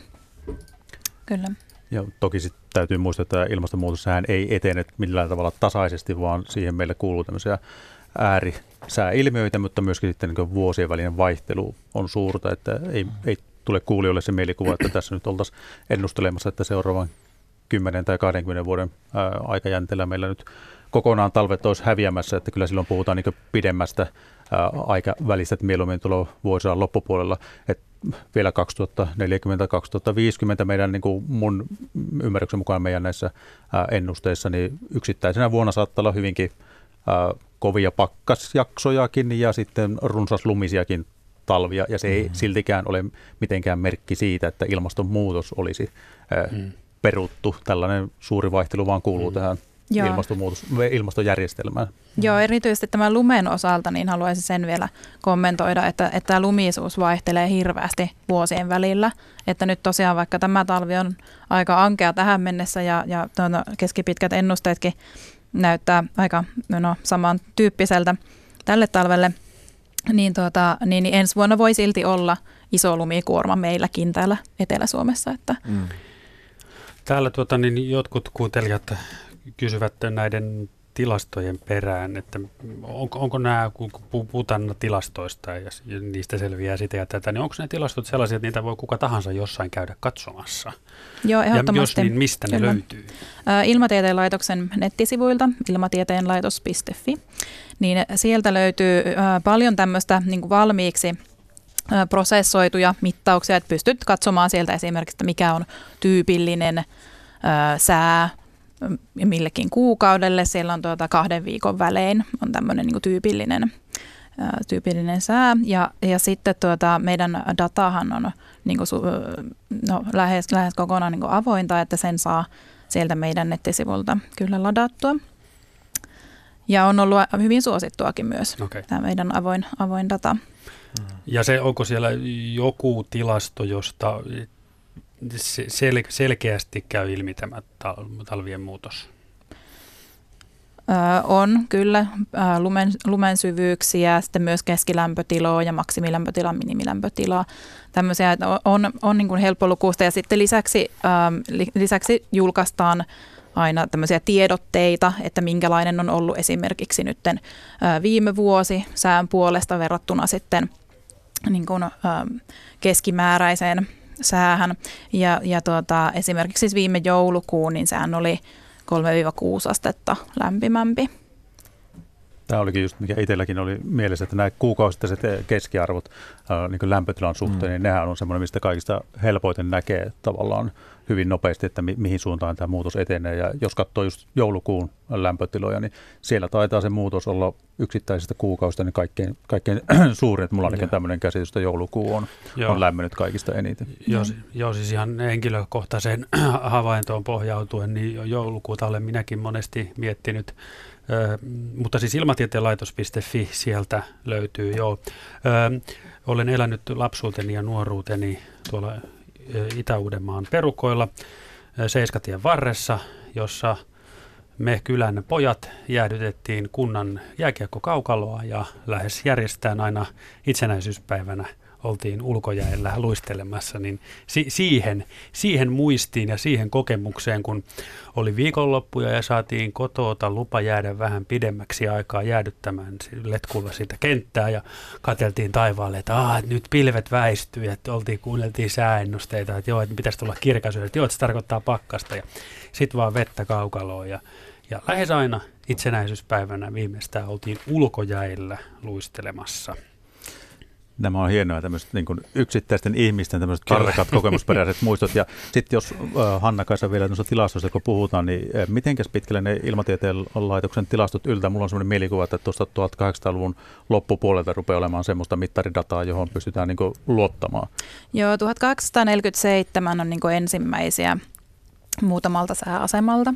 Kyllä. Ja toki sitten täytyy muistaa, että ilmastonmuutos ei etene millään tavalla tasaisesti, vaan siihen meille kuuluu tämmöisiä äärisääilmiöitä, mutta myöskin sitten niin vuosien välinen vaihtelu on suurta, että ei, ei tule kuulijoille se mielikuva, että tässä nyt oltaisiin ennustelemassa, että seuraavan 10 tai 20 vuoden aikajänteellä meillä nyt kokonaan talvet olisi häviämässä, että kyllä silloin puhutaan niin pidemmästä aikavälistä, että mieluummin tulo vuosina loppupuolella, että vielä 2040-2050 meidän niin kuin mun ymmärryksen mukaan meidän näissä ennusteissa, niin yksittäisenä vuonna saattaa olla hyvinkin kovia pakkasjaksojakin ja sitten runsaslumisiakin talvia, ja se ei mm. siltikään ole mitenkään merkki siitä, että ilmastonmuutos olisi ää, mm. peruttu. Tällainen suuri vaihtelu vaan kuuluu mm. tähän Joo. ilmastonmuutos, ilmastojärjestelmään. Joo, erityisesti tämän lumen osalta niin haluaisin sen vielä kommentoida, että, että tämä lumisuus vaihtelee hirveästi vuosien välillä. Että nyt tosiaan vaikka tämä talvi on aika ankea tähän mennessä ja, ja tuota, keskipitkät ennusteetkin näyttää aika no, samantyyppiseltä tälle talvelle, niin, tuota, niin, niin ensi vuonna voi silti olla iso lumikuorma meilläkin täällä Etelä-Suomessa. Että. Mm. Täällä tuota, niin jotkut kuuntelijat kysyvät näiden tilastojen perään, että onko, onko nämä, kun puhutaan tilastoista ja niistä selviää sitä ja tätä, niin onko ne tilastot sellaisia, että niitä voi kuka tahansa jossain käydä katsomassa? Joo, ehdottomasti. Ja jos niin, mistä ne Kyllä. löytyy? Ilmatieteen laitoksen nettisivuilta, ilmatieteenlaitos.fi, niin sieltä löytyy paljon tämmöistä niin valmiiksi prosessoituja mittauksia, että pystyt katsomaan sieltä esimerkiksi, että mikä on tyypillinen sää millekin kuukaudelle. Siellä on tuota kahden viikon välein on tämmöinen niin tyypillinen tyypillinen sää. Ja, ja sitten tuota, meidän datahan on niin kuin, no, lähes, lähes kokonaan niin avointa, että sen saa sieltä meidän nettisivulta kyllä ladattua. Ja on ollut hyvin suosittuakin myös okay. tämä meidän avoin, avoin data. Ja se, onko siellä joku tilasto, josta sel- selkeästi käy ilmi tämä talvien muutos? on kyllä lumen, lumen syvyyksiä, sitten myös keskilämpötiloa ja maksimilämpötila, minimilämpötila. Tämmöisiä on, on niin kuin helppolukuista ja sitten lisäksi, lisäksi julkaistaan aina tämmöisiä tiedotteita, että minkälainen on ollut esimerkiksi nytten viime vuosi sään puolesta verrattuna sitten niin kuin, keskimääräiseen säähän. Ja, ja tuota, esimerkiksi siis viime joulukuun, niin sään oli 3-6 astetta lämpimämpi. Tämä olikin just, mikä itselläkin oli mielessä, että nämä kuukausittaiset keskiarvot niin lämpötilan suhteen, mm. niin nehän on semmoinen, mistä kaikista helpoiten näkee tavallaan hyvin nopeasti, että mi- mihin suuntaan tämä muutos etenee. Ja jos katsoo just joulukuun lämpötiloja, niin siellä taitaa se muutos olla yksittäisistä kuukausista niin kaikkein, kaikkein suurin. Että mulla on ainakin tämmöinen käsitys, että joulukuu on, on lämmennyt kaikista eniten. Joo, joo, siis ihan henkilökohtaiseen havaintoon pohjautuen, niin joulukuuta olen minäkin monesti miettinyt. Ö, mutta siis ilmatieteen sieltä löytyy, joo. Ö, olen elänyt lapsuuteni ja nuoruuteni tuolla Itä-Uudenmaan perukoilla Seiskatien varressa, jossa me kylän pojat jäädytettiin kunnan jääkiekkokaukaloa ja lähes järjestetään aina itsenäisyyspäivänä oltiin ulkojäällä luistelemassa, niin si- siihen, siihen muistiin ja siihen kokemukseen, kun oli viikonloppuja ja saatiin kotoota lupa jäädä vähän pidemmäksi aikaa jäädyttämään letkulla sitä kenttää ja kateltiin taivaalle, että Aa, nyt pilvet väistyy ja oltiin, kuunneltiin sääennusteita, että joo, että pitäisi tulla kirkaisyys, että joo, että se tarkoittaa pakkasta ja sitten vaan vettä kaukaloon ja ja lähes aina itsenäisyyspäivänä viimeistään oltiin ulkojäillä luistelemassa nämä on hienoja tämmöiset niin kuin yksittäisten ihmisten tämmöiset tarkat kokemusperäiset muistot. Ja sitten jos äh, Hanna-Kaisa vielä noista tilastoista, kun puhutaan, niin äh, mitenkäs pitkälle ne ilmatieteen laitoksen tilastot yltää? Mulla on semmoinen mielikuva, että tuosta 1800-luvun loppupuolelta rupeaa olemaan semmoista mittaridataa, johon pystytään niin kuin luottamaan. Joo, 1847 on niin kuin ensimmäisiä muutamalta sääasemalta.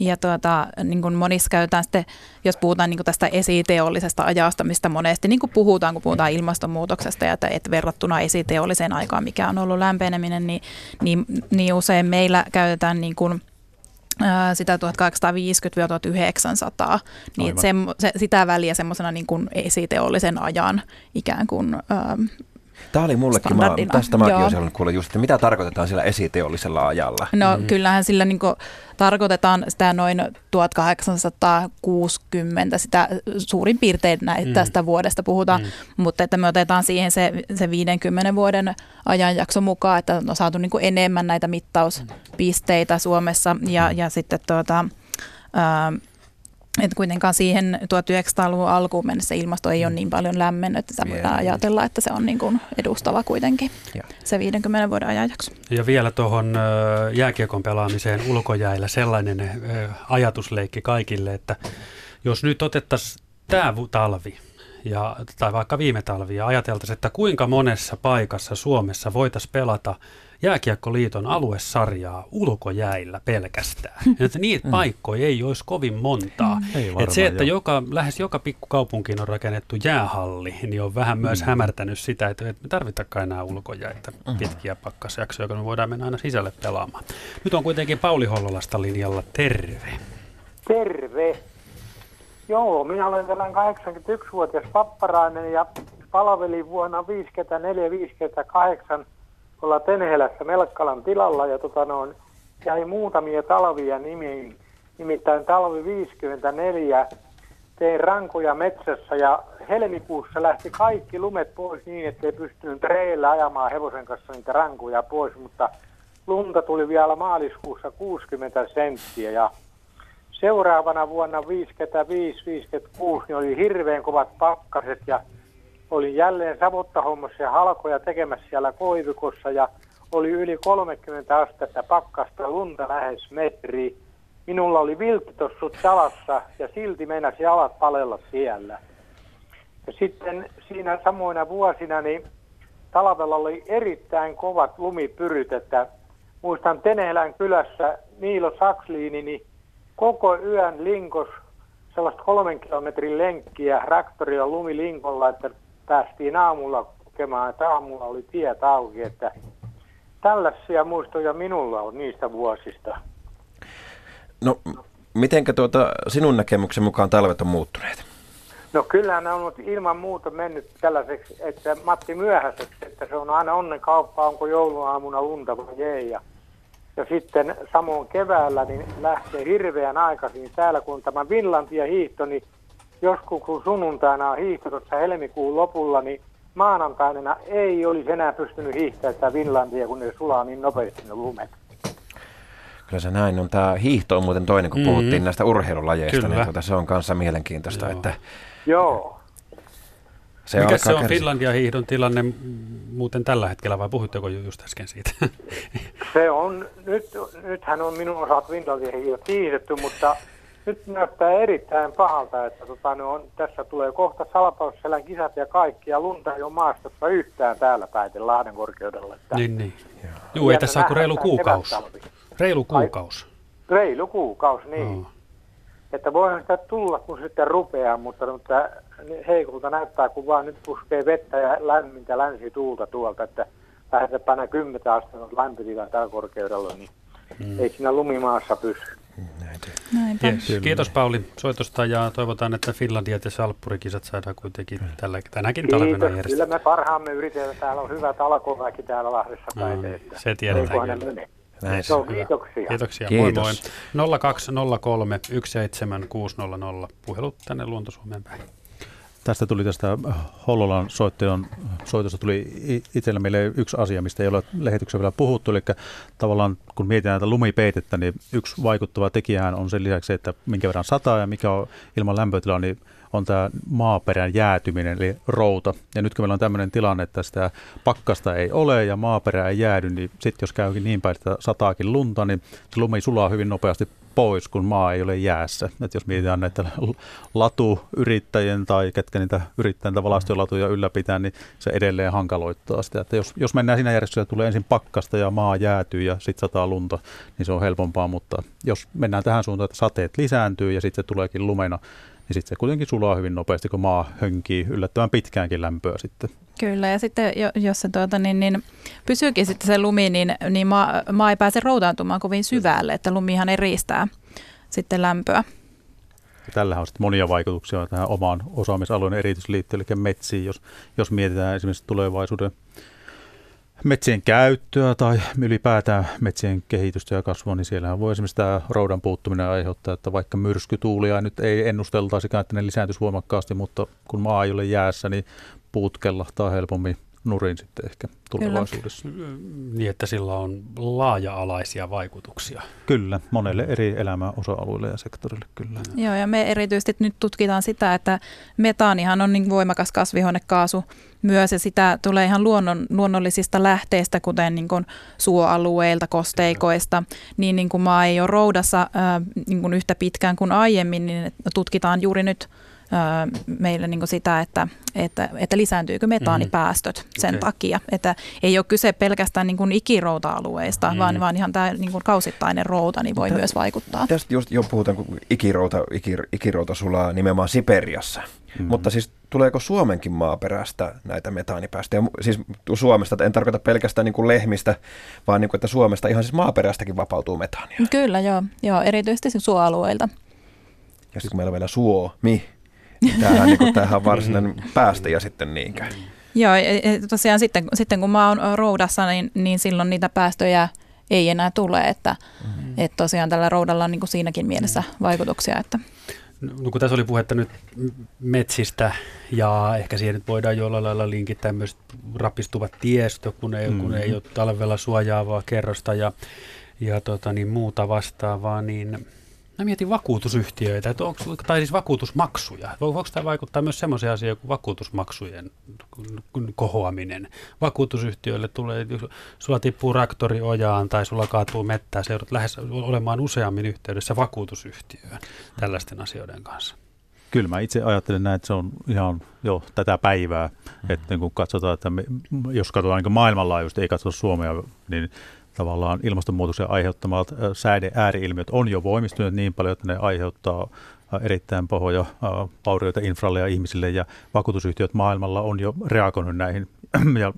Ja tuota, niin kuin monissa käytetään sitten, jos puhutaan niin kuin tästä esiteollisesta ajasta, mistä monesti niin kuin puhutaan, kun puhutaan ilmastonmuutoksesta ja että, että verrattuna esiteolliseen aikaan, mikä on ollut lämpeneminen, niin, niin, niin usein meillä käytetään niin kuin, sitä 1850-1900, niin se, se, sitä väliä semmoisena niin kuin esiteollisen ajan ikään kuin Tämä oli mullekin, mä, tästä mäkin olisin halunnut kuulla just, että mitä tarkoitetaan sillä esiteollisella ajalla? No mm. kyllähän sillä niin kuin, tarkoitetaan sitä noin 1860, sitä suurin piirtein näin, mm. tästä vuodesta puhutaan, mm. mutta että me otetaan siihen se, se 50 vuoden ajanjakso mukaan, että on saatu niin kuin enemmän näitä mittauspisteitä Suomessa ja, mm. ja sitten tuota, ää, että kuitenkaan siihen 1900-luvun alkuun mennessä ilmasto ei ole niin paljon lämmennyt, että sitä voidaan ajatella, että se on niin kuin edustava kuitenkin ja. se 50 vuoden ajanjakso. Ja vielä tuohon jääkiekon pelaamiseen ulkojäillä sellainen ajatusleikki kaikille, että jos nyt otettaisiin tämä talvi, ja, tai vaikka viime talvi, ja ajateltaisiin, että kuinka monessa paikassa Suomessa voitaisiin pelata – Jääkiekkoliiton aluesarjaa ulkojäillä pelkästään. Että niitä mm. paikkoja ei olisi kovin montaa. Mm. Et se, että joka, lähes joka pikkukaupunkiin on rakennettu jäähalli, niin on vähän myös mm. hämärtänyt sitä, että me tarvitaankaan enää ulkojäitä mm. pitkiä pakkasjaksoja, kun me voidaan mennä aina sisälle pelaamaan. Nyt on kuitenkin Pauli Hollolasta linjalla. Terve. Terve. Joo, minä olen tällainen 81-vuotias papparainen ja palvelin vuonna 54-58 olla Tenhelässä Melkkalan tilalla ja tota noin, jäi muutamia talvia nimiin. Nimittäin talvi 54 tein rankoja metsässä ja helmikuussa lähti kaikki lumet pois niin, että ei pystynyt reillä ajamaan hevosen kanssa niitä rankuja pois, mutta lunta tuli vielä maaliskuussa 60 senttiä ja seuraavana vuonna 55-56 niin oli hirveän kovat pakkaset ja olin jälleen savottahommassa ja halkoja tekemässä siellä koivikossa ja oli yli 30 astetta pakkasta lunta lähes metri. Minulla oli vilttitossut jalassa ja silti meinasi jalat palella siellä. Ja sitten siinä samoina vuosina niin talvella oli erittäin kovat lumipyryt, että muistan Tenelän kylässä Niilo Saksliini, niin koko yön linkos sellaista kolmen kilometrin lenkkiä traktorilla lumilinkolla, että päästiin aamulla kokemaan, että aamulla oli tiet auki, että tällaisia muistoja minulla on niistä vuosista. No, mitenkä tuota sinun näkemyksen mukaan talvet on muuttuneet? No kyllä ne on ilman muuta mennyt tällaiseksi, että Matti myöhäiseksi, että se on aina onnen kauppa, onko jouluaamuna lunta vai ei. Ja, ja sitten samoin keväällä niin lähtee hirveän aikaisin täällä, kun tämä Finlandia hiihto, niin joskus kun sunnuntaina on hiihto tuossa helmikuun lopulla, niin maanantaina ei olisi enää pystynyt hiihtämään sitä Finlandia, kun ne sulaa niin nopeasti ne lumet. Kyllä se näin on. Tämä hiihto on muuten toinen, kun mm-hmm. puhuttiin näistä urheilulajeista, niin Kyllä. niin tuota, se on kanssa mielenkiintoista. Joo. Että Joo. Se Mikä se on kärsi. Finlandia hiihdon tilanne muuten tällä hetkellä vai puhutteko just äsken siitä? Se on, nyt, nythän on minun osat Finlandia hiihdot hiihdetty, mutta nyt näyttää erittäin pahalta, että tota, ne on, tässä tulee kohta Salapausselän kisat ja kaikki, ja lunta ei ole maastossa yhtään täällä päin Lahden korkeudella. Että niin, niin. Joo, ei tässä ole reilu kuukausi. Reilu kuukausi. Reilu kuukausi, niin. Oh. Että voihan sitä tulla, kun sitten rupeaa, mutta, mutta heikolta näyttää, kun vaan nyt puskee vettä ja lämmintä länsituulta tuolta, että lähdetään panna 10 astetta lämpötilaa tällä korkeudella, niin mm. ei siinä lumimaassa pysy. Yes. Kiitos Pauli soitosta ja toivotaan, että Finlandia ja Salppurikisat saadaan kuitenkin tällä, tänäkin talvena järjestettyä. Kyllä me parhaamme yritetään. Täällä on hyvä talkoväki täällä Lahdessa päin. No, se tiedetään. Näin se on, kiitoksia. Kiitoksia. Kiitos. Moi moi. 0203 17600 puhelut tänne Luontosuomeen päin. Tästä tuli tästä Hollolan soittajan soitosta tuli itsellä meille yksi asia, mistä ei ole lähetyksen vielä puhuttu. Eli tavallaan kun mietitään näitä lumipeitettä, niin yksi vaikuttava tekijähän on sen lisäksi, että minkä verran sataa ja mikä on ilman lämpötilaa, niin on tämä maaperän jäätyminen, eli routa. Ja nyt kun meillä on tämmöinen tilanne, että sitä pakkasta ei ole ja maaperä ei jäädy, niin sitten jos käykin niin päin, että sataakin lunta, niin se lumi sulaa hyvin nopeasti pois, kun maa ei ole jäässä. Et jos mietitään näitä latuyrittäjien tai ketkä niitä yrittäjien valastolatuja ylläpitää, niin se edelleen hankaloittaa sitä. Että jos, jos mennään siinä järjestyksessä, tulee ensin pakkasta ja maa jäätyy ja sitten sataa lunta, niin se on helpompaa. Mutta jos mennään tähän suuntaan, että sateet lisääntyy ja sitten se tuleekin lumena, niin sitten se kuitenkin sulaa hyvin nopeasti, kun maa hönkii yllättävän pitkäänkin lämpöä sitten. Kyllä, ja sitten jos se tuota, niin, niin, pysyykin sitten se lumi, niin, niin maa, maa ei pääse routaantumaan kovin syvälle, että lumihan eristää sitten lämpöä. Tällähän on sitten monia vaikutuksia tähän omaan osaamisalueen erityisliittyyn, eli metsiin, jos, jos mietitään esimerkiksi tulevaisuuden metsien käyttöä tai ylipäätään metsien kehitystä ja kasvua, niin siellähän voi esimerkiksi tämä roudan puuttuminen aiheuttaa, että vaikka myrskytuulia nyt ei ennusteltaisikaan, että ne lisääntyisi voimakkaasti, mutta kun maa ei ole jäässä, niin puut kellahtaa helpommin nurin sitten ehkä tulevaisuudessa. Kyllä. Niin, että sillä on laaja-alaisia vaikutuksia. Kyllä, monelle eri elämän osa-alueille ja sektorille kyllä. Joo, ja me erityisesti nyt tutkitaan sitä, että metaanihan on niin voimakas kasvihuonekaasu myös, ja sitä tulee ihan luonnon, luonnollisista lähteistä, kuten niin kuin suoalueilta, kosteikoista, niin, niin kuin maa ei ole roudassa ää, niin kuin yhtä pitkään kuin aiemmin, niin tutkitaan juuri nyt – meille niin sitä, että, että, että lisääntyykö metaanipäästöt mm-hmm. sen okay. takia. Että ei ole kyse pelkästään niin kuin ikirouta-alueista, mm-hmm. vaan, vaan ihan tämä niin kuin kausittainen routa niin voi Tä, myös vaikuttaa. Tästä just jo puhutaan, kun ikirouta, ikir, ikirouta sulaa nimenomaan Siperiassa. Mm-hmm. Mutta siis tuleeko Suomenkin maaperästä näitä metaanipäästöjä? Siis Suomesta, en tarkoita pelkästään niin kuin lehmistä, vaan niin kuin, että Suomesta ihan siis maaperästäkin vapautuu metaania. Kyllä, joo. joo erityisesti suoalueilta. Ja sitten kun meillä on vielä Suomi, Tämähän, niin kuin, tämähän on varsinainen päästäjä sitten niinkään. Joo, tosiaan sitten, sitten kun mä oon roudassa, niin, niin silloin niitä päästöjä ei enää tule, että mm-hmm. et tosiaan tällä roudalla on niin kuin siinäkin mielessä vaikutuksia. Että. No, kun tässä oli puhetta nyt metsistä ja ehkä siihen nyt voidaan jollain lailla linkittää myös rapistuvat tiestö, kun ei, mm-hmm. kun ei ole talvella suojaavaa kerrosta ja, ja tota, niin muuta vastaavaa, niin Mä mietin vakuutusyhtiöitä, että onko, tai siis vakuutusmaksuja. Voiko tämä vaikuttaa myös semmoisia asioita kuin vakuutusmaksujen kohoaminen? Vakuutusyhtiöille tulee, sulla tippuu raktori ojaan tai sulla kaatuu mettää, se joudut lähes olemaan useammin yhteydessä vakuutusyhtiöön tällaisten asioiden kanssa. Kyllä mä itse ajattelen näin, että se on ihan jo tätä päivää, mm-hmm. että kun katsotaan, että me, jos katsotaan niin maailmanlaajuisesti, ei katsota Suomea, niin tavallaan ilmastonmuutoksen aiheuttamat säiden ääriilmiöt on jo voimistuneet niin paljon, että ne aiheuttaa erittäin pahoja vaurioita infralle ja ihmisille. Ja vakuutusyhtiöt maailmalla on jo reagoinut näihin ja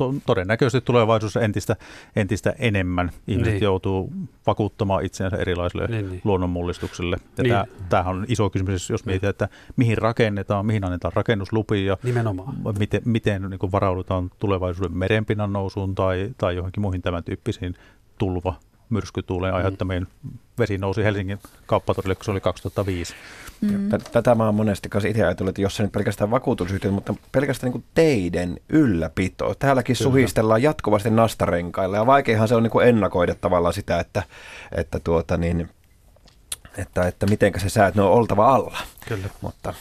to, todennäköisesti tulevaisuudessa entistä, entistä enemmän ihmiset niin. joutuu vakuuttamaan itseänsä erilaisille niin, niin. luonnonmullistuksille. Ja niin. tämähän on iso kysymys, jos mietitään, että mihin rakennetaan, mihin annetaan rakennuslupia ja Nimenomaan. miten, miten niin varaudutaan tulevaisuuden merenpinnan nousuun tai, tai johonkin muihin tämän tyyppisiin tulva myrskytuuleen aiheuttamien mm. vesi nousi Helsingin kauppatorille, kun se oli 2005. Mm. Tätä mä oon monesti kanssa itse ajatellut, että jos se nyt pelkästään vakuutusyhtiöt, mutta pelkästään niin kuin teiden ylläpito. Täälläkin Kyllä. suhistellaan jatkuvasti nastarenkailla ja vaikeahan se on niin kuin ennakoida tavallaan sitä, että, että tuota niin, että, että miten se säät, on oltava alla. Kyllä. Mutta.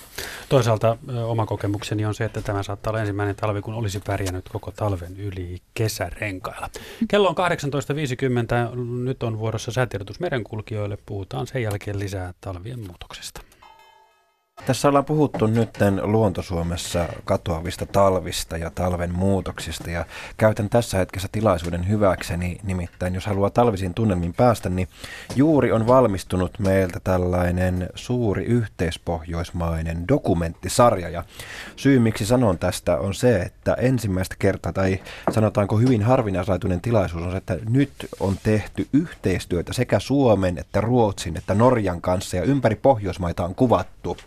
Toisaalta oma kokemukseni on se, että tämä saattaa olla ensimmäinen talvi, kun olisi pärjännyt koko talven yli kesärenkailla. Kello on 18.50, nyt on vuorossa säätiedotus merenkulkijoille, puhutaan sen jälkeen lisää talvien muutoksesta. Tässä ollaan puhuttu nyt Luontosuomessa katoavista talvista ja talven muutoksista ja käytän tässä hetkessä tilaisuuden hyväkseni, nimittäin jos haluaa talvisiin tunnelmiin päästä, niin juuri on valmistunut meiltä tällainen suuri yhteispohjoismainen dokumenttisarja ja syy miksi sanon tästä on se, että ensimmäistä kertaa tai sanotaanko hyvin harvinaislaatuinen tilaisuus on se, että nyt on tehty yhteistyötä sekä Suomen että Ruotsin että Norjan kanssa ja ympäri Pohjoismaita on kuvattu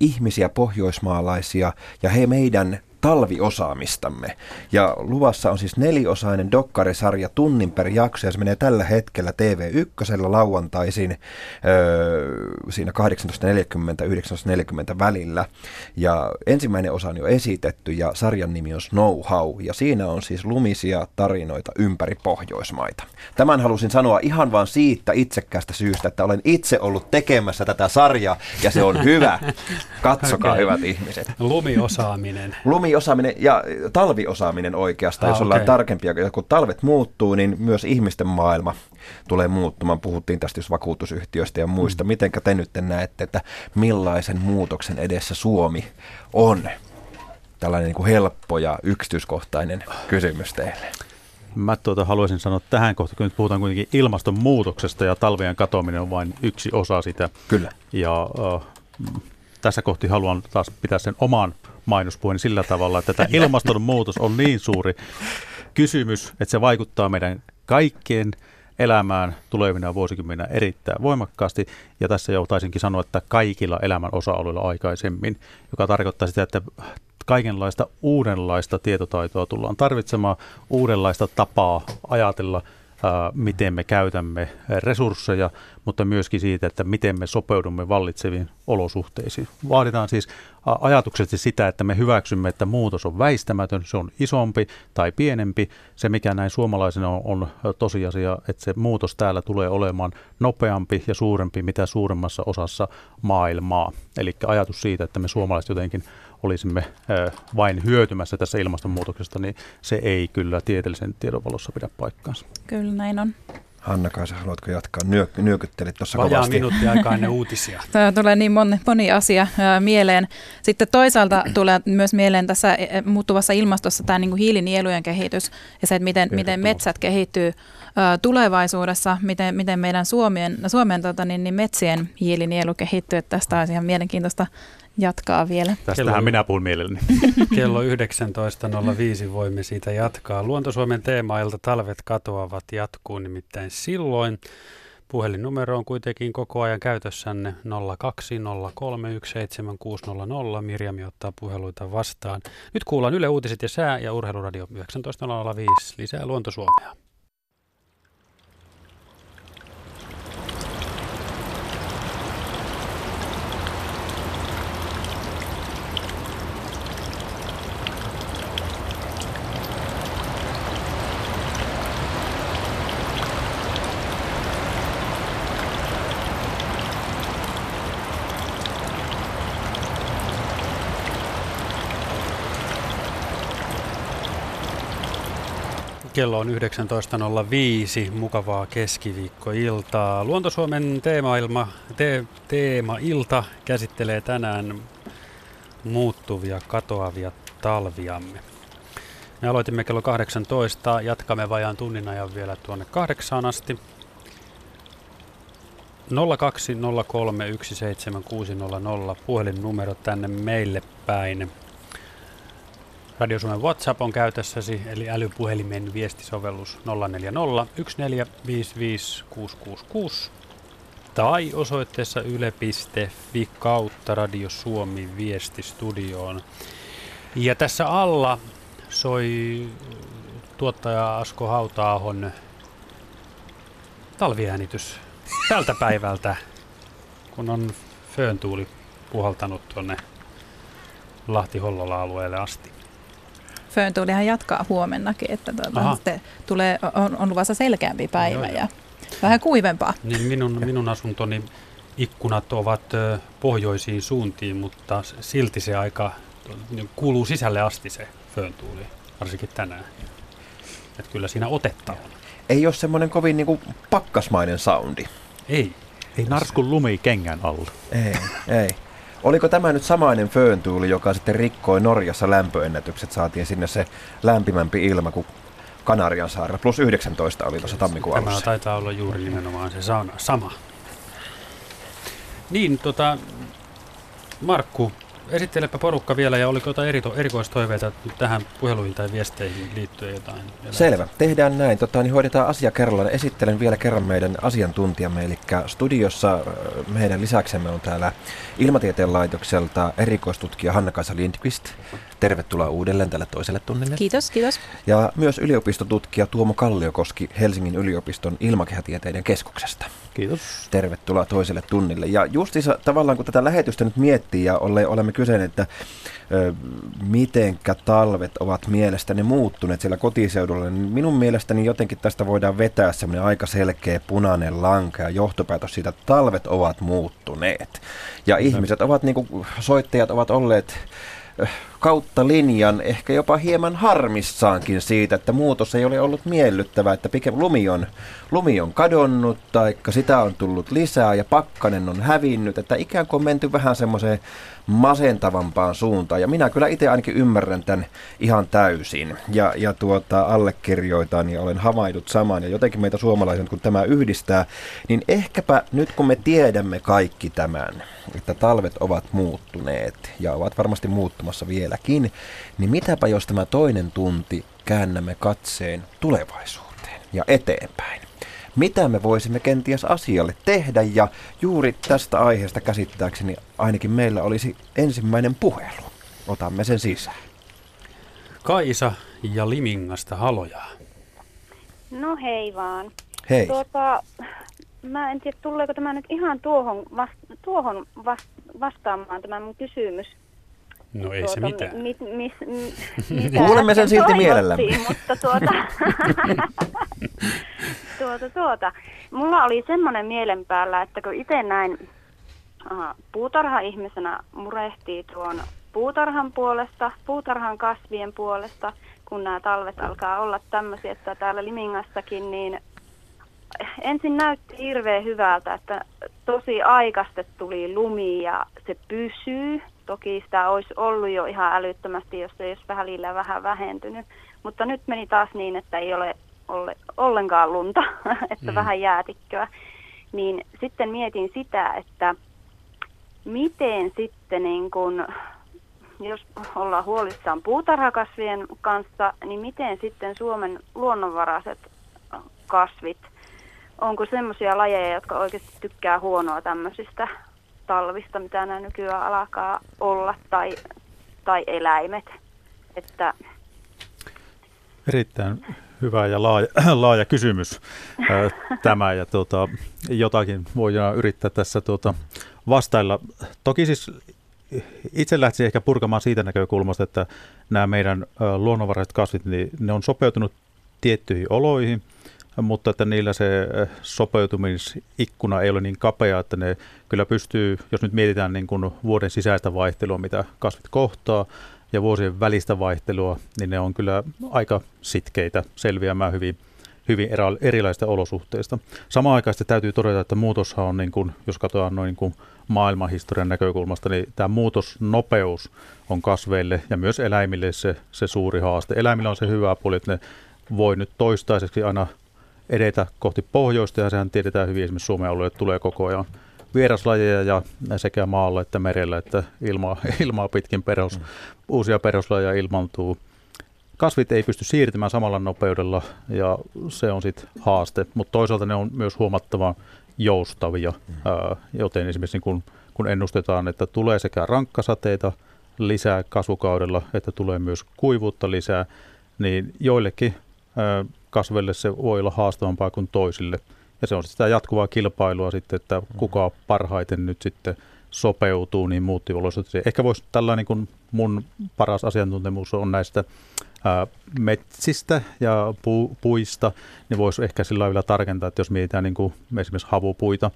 ihmisiä, pohjoismaalaisia, ja he meidän talviosaamistamme. Ja luvassa on siis neliosainen dokkarisarja tunnin per jakso ja se menee tällä hetkellä TV1 lauantaisin öö, siinä 18.40-19.40 välillä. Ja ensimmäinen osa on jo esitetty ja sarjan nimi on Snow How ja siinä on siis lumisia tarinoita ympäri Pohjoismaita. Tämän halusin sanoa ihan vain siitä itsekkäästä syystä, että olen itse ollut tekemässä tätä sarjaa ja se on hyvä. Katsokaa okay. hyvät ihmiset. Lumiosaaminen. Lumi osaaminen ja talviosaaminen oikeastaan, ah, jos ollaan okay. tarkempia. Kun talvet muuttuu, niin myös ihmisten maailma tulee muuttumaan. Puhuttiin tästä jos vakuutusyhtiöistä ja muista. Mm. Mitenkä te nyt näette, että millaisen muutoksen edessä Suomi on? Tällainen niin kuin helppo ja yksityiskohtainen kysymys teille. Mä tuota haluaisin sanoa tähän kohtaan, kun nyt puhutaan kuitenkin ilmastonmuutoksesta ja talvien katoaminen on vain yksi osa sitä. Kyllä. Ja äh, tässä kohti haluan taas pitää sen oman mainospuheen sillä tavalla, että tämä ilmastonmuutos on niin suuri kysymys, että se vaikuttaa meidän kaikkien elämään tulevina vuosikymmeninä erittäin voimakkaasti. Ja tässä joutaisinkin sanoa, että kaikilla elämän osa-alueilla aikaisemmin, joka tarkoittaa sitä, että kaikenlaista uudenlaista tietotaitoa tullaan tarvitsemaan, uudenlaista tapaa ajatella – miten me käytämme resursseja, mutta myöskin siitä, että miten me sopeudumme vallitseviin olosuhteisiin. Vaaditaan siis ajatuksesti sitä, että me hyväksymme, että muutos on väistämätön, se on isompi tai pienempi. Se, mikä näin suomalaisena on, on tosiasia, että se muutos täällä tulee olemaan nopeampi ja suurempi mitä suuremmassa osassa maailmaa. Eli ajatus siitä, että me suomalaiset jotenkin olisimme vain hyötymässä tässä ilmastonmuutoksesta, niin se ei kyllä tieteellisen tiedon valossa pidä paikkaansa. Kyllä näin on. Hanna-Kaisa, haluatko jatkaa? Nyö, nyökyttelit tuossa kovasti. Vajaa minuutti aikaa ennen uutisia. Tämä tulee niin moni, moni asia ää, mieleen. Sitten toisaalta tulee myös mieleen tässä e, e, muuttuvassa ilmastossa tämä niin kuin hiilinielujen kehitys ja se, että miten, miten metsät kehittyy ää, tulevaisuudessa, miten, miten meidän Suomen, Suomen tota, niin, niin metsien hiilinielu kehittyy. Että tästä on ihan mielenkiintoista jatkaa vielä. Tästähän Kello, minä puhun mielelläni. Kello 19.05 voimme siitä jatkaa. Luontosuomen teemailta talvet katoavat jatkuu nimittäin silloin. Puhelinnumero on kuitenkin koko ajan käytössänne 020317600. Mirjami ottaa puheluita vastaan. Nyt kuullaan Yle Uutiset ja sää ja Urheiluradio 19.05. Lisää Luontosuomea. Kello on 19.05, mukavaa keskiviikkoiltaa. Luontosuomen teemailma, te, teemailta käsittelee tänään muuttuvia, katoavia talviamme. Me aloitimme kello 18, jatkamme vajaan tunnin ajan vielä tuonne kahdeksaan asti. 020317600 puhelinnumero tänne meille päin. Radio Suomen WhatsApp on käytössäsi, eli älypuhelimen viestisovellus 040 tai osoitteessa yle.fi kautta Radio Suomi viestistudioon. Ja tässä alla soi tuottaja Asko Hautaahon talviäänitys tältä päivältä, kun on fööntuuli puhaltanut tuonne Lahti-Hollola-alueelle asti. Fööntuulihan jatkaa huomennakin, että tuota, sitten tulee, on, on luvassa selkeämpi päivä Joo, ja vähän kuivempaa. Niin minun, minun asuntoni ikkunat ovat pohjoisiin suuntiin, mutta silti se aika niin kuuluu sisälle asti se fööntuuli, varsinkin tänään. Että kyllä siinä otetta on. Ei ole semmoinen kovin niin kuin pakkasmainen soundi. Ei. Ei narskun lumi kengän alla. Ei, ei. Oliko tämä nyt samainen fööntuuli, joka sitten rikkoi Norjassa lämpöennätykset? Saatiin sinne se lämpimämpi ilma kuin Kanarian saarella. Plus 19 oli tuossa tammikuun Tämä taitaa olla juuri nimenomaan se sama. Niin, tota, Markku, Esittelepä porukka vielä ja oliko jotain erito, erikoistoiveita tähän puheluihin tai viesteihin liittyen jotain? Selvä, tehdään näin. Tota, niin hoidetaan asia kerrallaan. Esittelen vielä kerran meidän asiantuntijamme, eli studiossa meidän lisäksemme on täällä Ilmatieteen laitokselta erikoistutkija Hanna-Kaisa Lindqvist. Tervetuloa uudelleen tälle toiselle tunnille. Kiitos, kiitos. Ja myös yliopistotutkija Tuomo Kalliokoski Helsingin yliopiston ilmakehätieteiden keskuksesta. Kiitos. Tervetuloa toiselle tunnille. Ja justiinsa tavallaan kun tätä lähetystä nyt miettii ja olemme kysyneet, että ö, mitenkä talvet ovat mielestäni muuttuneet siellä kotiseudulla, niin minun mielestäni jotenkin tästä voidaan vetää semmoinen aika selkeä punainen lanka ja johtopäätös siitä, että talvet ovat muuttuneet. Ja ihmiset ovat, niin kuin soittajat ovat olleet kautta linjan ehkä jopa hieman harmissaankin siitä, että muutos ei ole ollut miellyttävä, että pikem lumi on, lumi on kadonnut tai sitä on tullut lisää ja pakkanen on hävinnyt, että ikään kuin on menty vähän semmoiseen masentavampaan suuntaan. Ja minä kyllä itse ainakin ymmärrän tämän ihan täysin ja, ja tuota, allekirjoitan ja olen havaidut saman. Ja jotenkin meitä suomalaiset, kun tämä yhdistää, niin ehkäpä nyt kun me tiedämme kaikki tämän, että talvet ovat muuttuneet ja ovat varmasti muuttumassa vieläkin, niin mitäpä jos tämä toinen tunti käännämme katseen tulevaisuuteen ja eteenpäin mitä me voisimme kenties asialle tehdä ja juuri tästä aiheesta käsittääkseni ainakin meillä olisi ensimmäinen puhelu. Otamme sen sisään. Kaisa ja Limingasta haloja. No hei vaan. Hei. Tuota, mä en tiedä, tuleeko tämä nyt ihan tuohon, vast, tuohon vast, vastaamaan tämä mun kysymys. No ei tuota, se mitään. Mi, mi, mi, Kuulemme sen silti mielellämme. Mutta tuota, tuota, tuota. Mulla oli semmoinen mielen päällä, että kun itse näin aha, puutarha-ihmisenä murehtii tuon puutarhan puolesta, puutarhan kasvien puolesta, kun nämä talvet alkaa olla tämmöisiä, että täällä Limingassakin, niin ensin näytti hirveän hyvältä, että tosi aikaisesti tuli lumi ja se pysyy. Toki sitä olisi ollut jo ihan älyttömästi, jos se olisi välillä vähän vähentynyt. Mutta nyt meni taas niin, että ei ole olle, ollenkaan lunta, että mm. vähän jäätikköä. Niin sitten mietin sitä, että miten sitten niin kun, jos ollaan huolissaan puutarhakasvien kanssa, niin miten sitten Suomen luonnonvaraiset kasvit, onko semmoisia lajeja, jotka oikeasti tykkää huonoa tämmöisistä talvista, mitä nämä nykyään alkaa olla, tai, tai eläimet. Että Erittäin hyvä ja laaja, laaja kysymys ää, tämä ja tuota, jotakin voidaan yrittää tässä tuota, vastailla. Toki siis itse lähtisin ehkä purkamaan siitä näkökulmasta, että nämä meidän luonnonvaraiset kasvit, niin ne on sopeutunut tiettyihin oloihin, mutta että niillä se sopeutumisikkuna ei ole niin kapea, että ne kyllä pystyy, jos nyt mietitään niin kuin vuoden sisäistä vaihtelua, mitä kasvit kohtaa, ja vuosien välistä vaihtelua, niin ne on kyllä aika sitkeitä selviämään hyvin, hyvin erilaisista olosuhteista. Samaan aikaan täytyy todeta, että muutoshan on, niin kuin, jos katsotaan noin niin kuin maailmanhistorian näkökulmasta, niin tämä muutosnopeus on kasveille ja myös eläimille se, se suuri haaste. Eläimillä on se hyvä puoli, että ne voi nyt toistaiseksi aina edetä kohti pohjoista ja sehän tiedetään hyvin esimerkiksi Suomen alueelle tulee koko ajan vieraslajeja ja sekä maalla että merellä että ilmaa, ilmaa pitkin perus, mm. uusia peruslajeja ilmantuu. Kasvit ei pysty siirtymään samalla nopeudella ja se on sitten haaste, mutta toisaalta ne on myös huomattavan joustavia, mm. ää, joten esimerkiksi kun, kun ennustetaan, että tulee sekä rankkasateita lisää kasvukaudella, että tulee myös kuivuutta lisää, niin joillekin ää, kasveille se voi olla haastavampaa kuin toisille. Ja se on sitä jatkuvaa kilpailua sitten, että kuka parhaiten nyt sitten sopeutuu niin muuttiolosuhteisiin. Ehkä voisi tällainen kuin mun paras asiantuntemus on näistä ää, metsistä ja pu, puista, niin voisi ehkä sillä vielä tarkentaa, että jos mietitään niin kuin esimerkiksi havupuita,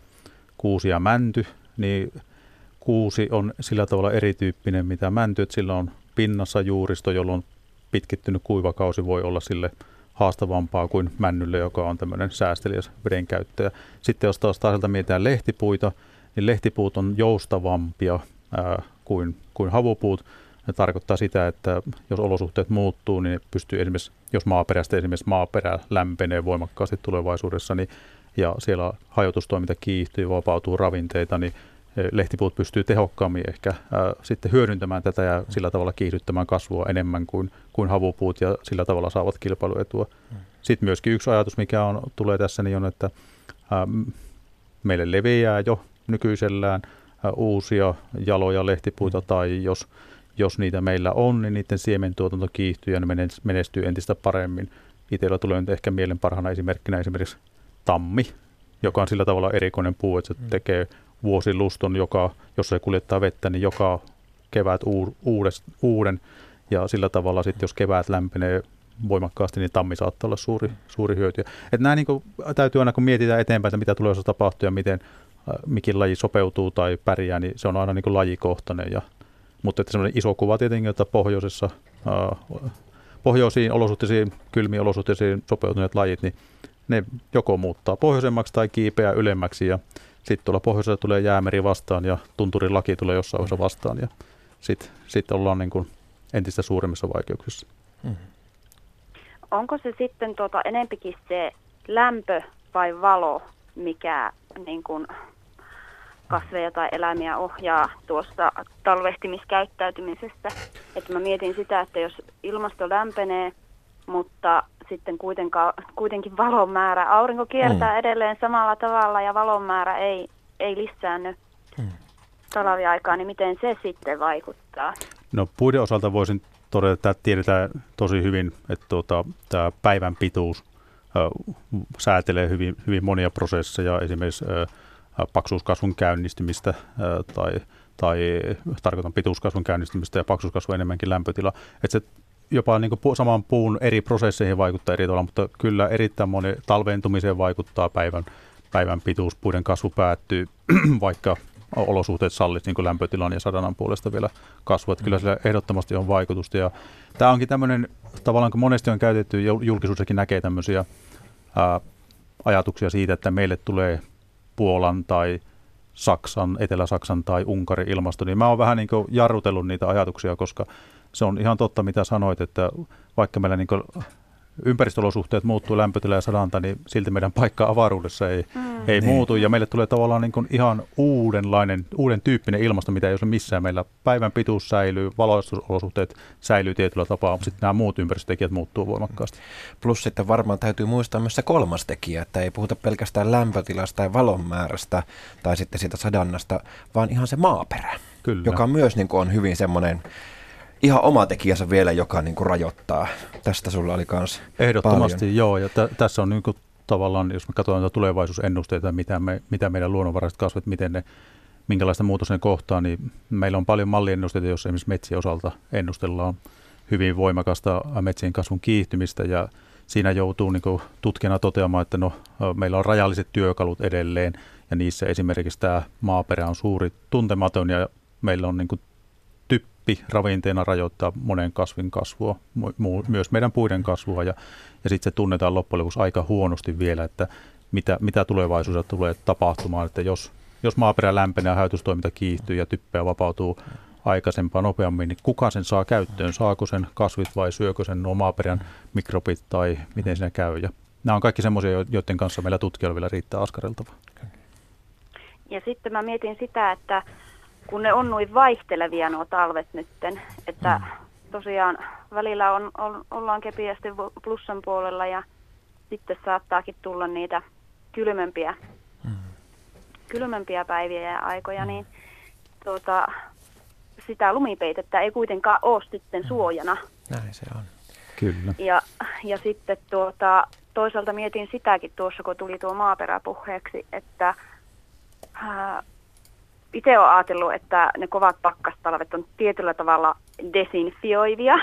kuusi ja mänty, niin kuusi on sillä tavalla erityyppinen mitä mänty, että sillä on pinnassa juuristo, jolloin pitkittynyt kuivakausi voi olla sille haastavampaa kuin männylle, joka on tämmöinen säästeliäs vedenkäyttäjä. Sitten jos taas taas mietitään lehtipuita, niin lehtipuut on joustavampia ää, kuin, kuin havupuut. Se tarkoittaa sitä, että jos olosuhteet muuttuu, niin pystyy esimerkiksi, jos maaperästä esimerkiksi maaperä lämpenee voimakkaasti tulevaisuudessa, niin, ja siellä hajotustoiminta kiihtyy, vapautuu ravinteita, niin lehtipuut pystyy tehokkaammin ehkä ää, sitten hyödyntämään tätä ja sillä tavalla kiihdyttämään kasvua enemmän kuin, kuin havupuut ja sillä tavalla saavat kilpailuetua. Mm. Sitten myöskin yksi ajatus, mikä on, tulee tässä, niin on, että ää, meille leviää jo nykyisellään ää, uusia jaloja lehtipuita mm. tai jos, jos niitä meillä on, niin niiden siementuotanto kiihtyy ja ne menestyy entistä paremmin. Itsellä tulee nyt ehkä mielen parhaana esimerkkinä esimerkiksi tammi, joka on sillä tavalla erikoinen puu, että se mm. tekee vuosiluston, joka, jos se kuljettaa vettä, niin joka kevät uudes, uuden. Ja sillä tavalla sitten, jos kevät lämpenee voimakkaasti, niin tammi saattaa olla suuri, suuri hyöty. Että nämä niin kuin, täytyy aina, kun mietitään eteenpäin, että mitä tulee tapahtua ja miten äh, mikin laji sopeutuu tai pärjää, niin se on aina niin kuin lajikohtainen. Ja, mutta että semmoinen iso kuva tietenkin, että pohjoisessa, äh, pohjoisiin olosuhteisiin, kylmiin olosuhteisiin sopeutuneet lajit, niin ne joko muuttaa pohjoisemmaksi tai kiipeää ylemmäksi ja sitten tuolla pohjoisella tulee jäämeri vastaan ja tunturin laki tulee jossain vaiheessa vastaan ja sitten sit ollaan niin kuin entistä suuremmissa vaikeuksissa. Mm. Onko se sitten tuota, enempikin se lämpö vai valo, mikä niin kuin kasveja tai eläimiä ohjaa tuosta talvehtimiskäyttäytymisestä? Että mä mietin sitä, että jos ilmasto lämpenee, mutta sitten kuitenkaan, kuitenkin valon määrä, aurinko kiertää mm. edelleen samalla tavalla ja valon määrä ei, ei lisäänny mm. talviaikaan, niin miten se sitten vaikuttaa? No puiden osalta voisin todeta, että tiedetään tosi hyvin, että tuota, tämä päivän pituus ö, säätelee hyvin, hyvin monia prosesseja, esimerkiksi ö, paksuuskasvun käynnistymistä ö, tai, tai tarkoitan pituuskasvun käynnistymistä ja paksuuskasvun enemmänkin lämpötila. Että se jopa niin kuin saman puun eri prosesseihin vaikuttaa eri tavalla, mutta kyllä erittäin moni talventumiseen vaikuttaa päivän, päivän pituus. Puiden kasvu päättyy, vaikka olosuhteet sallit niin lämpötilan ja sadanan puolesta vielä kasvua. Että kyllä sillä ehdottomasti on vaikutusta. Ja tämä onkin tämmöinen, tavallaan kun monesti on käytetty, julkisuudessakin näkee tämmöisiä ää, ajatuksia siitä, että meille tulee Puolan tai Saksan, Etelä-Saksan tai Unkarin ilmasto, niin mä oon vähän niin jarrutellut niitä ajatuksia, koska se on ihan totta, mitä sanoit, että vaikka meillä niin ympäristöolosuhteet muuttuu lämpötila ja sadanta, niin silti meidän paikka avaruudessa ei, mm. ei niin. muutu. Ja meille tulee tavallaan niin ihan uudenlainen, uuden tyyppinen ilmasto, mitä ei ole missään. Meillä päivän pituus säilyy, valoistusolosuhteet säilyy tietyllä tapaa, mutta sitten nämä muut ympäristötekijät muuttuu voimakkaasti. Plus sitten varmaan täytyy muistaa myös se kolmas tekijä, että ei puhuta pelkästään lämpötilasta tai valonmäärästä tai sitten siitä sadannasta, vaan ihan se maaperä, Kyllä. joka myös niin on hyvin semmoinen ihan oma tekijänsä vielä, joka niin kuin rajoittaa. Tästä sulla oli kans Ehdottomasti paljon. joo, ja t- tässä on niin kuin tavallaan, jos me katsotaan tulevaisuusennusteita, mitä, me, mitä meidän luonnonvaraiset kasvat, miten ne, minkälaista muutosta ne kohtaa, niin meillä on paljon malliennusteita, joissa esimerkiksi metsien osalta ennustellaan hyvin voimakasta metsien kasvun kiihtymistä, ja siinä joutuu niin kuin tutkijana toteamaan, että no, meillä on rajalliset työkalut edelleen, ja niissä esimerkiksi tämä maaperä on suuri tuntematon, ja meillä on niin kuin kasvi ravinteena rajoittaa monen kasvin kasvua, mu- myös meidän puiden kasvua ja, ja sitten se tunnetaan loppujen lopuksi aika huonosti vielä, että mitä, mitä tulevaisuudessa tulee tapahtumaan, että jos, jos maaperä lämpenee ja häytystoiminta kiihtyy ja typpeä vapautuu aikaisempaa nopeammin, niin kuka sen saa käyttöön? Saako sen kasvit vai syökö sen nuo maaperän mikrobit tai miten siinä käy? Ja nämä on kaikki semmoisia, joiden kanssa meillä tutkijoilla vielä riittää askareltava. Ja sitten mä mietin sitä, että kun ne on noin vaihtelevia nuo talvet nytten, että mm. tosiaan välillä on, on, ollaan kepiästi plussan puolella ja sitten saattaakin tulla niitä kylmempiä, mm. kylmempiä päiviä ja aikoja, mm. niin tuota, sitä lumipeitettä ei kuitenkaan ole sitten suojana. Näin se on. Kyllä. Ja, ja sitten tuota, toisaalta mietin sitäkin tuossa, kun tuli tuo maaperäpuheeksi, että itse olen ajatellut, että ne kovat pakkastalvet on tietyllä tavalla desinfioivia.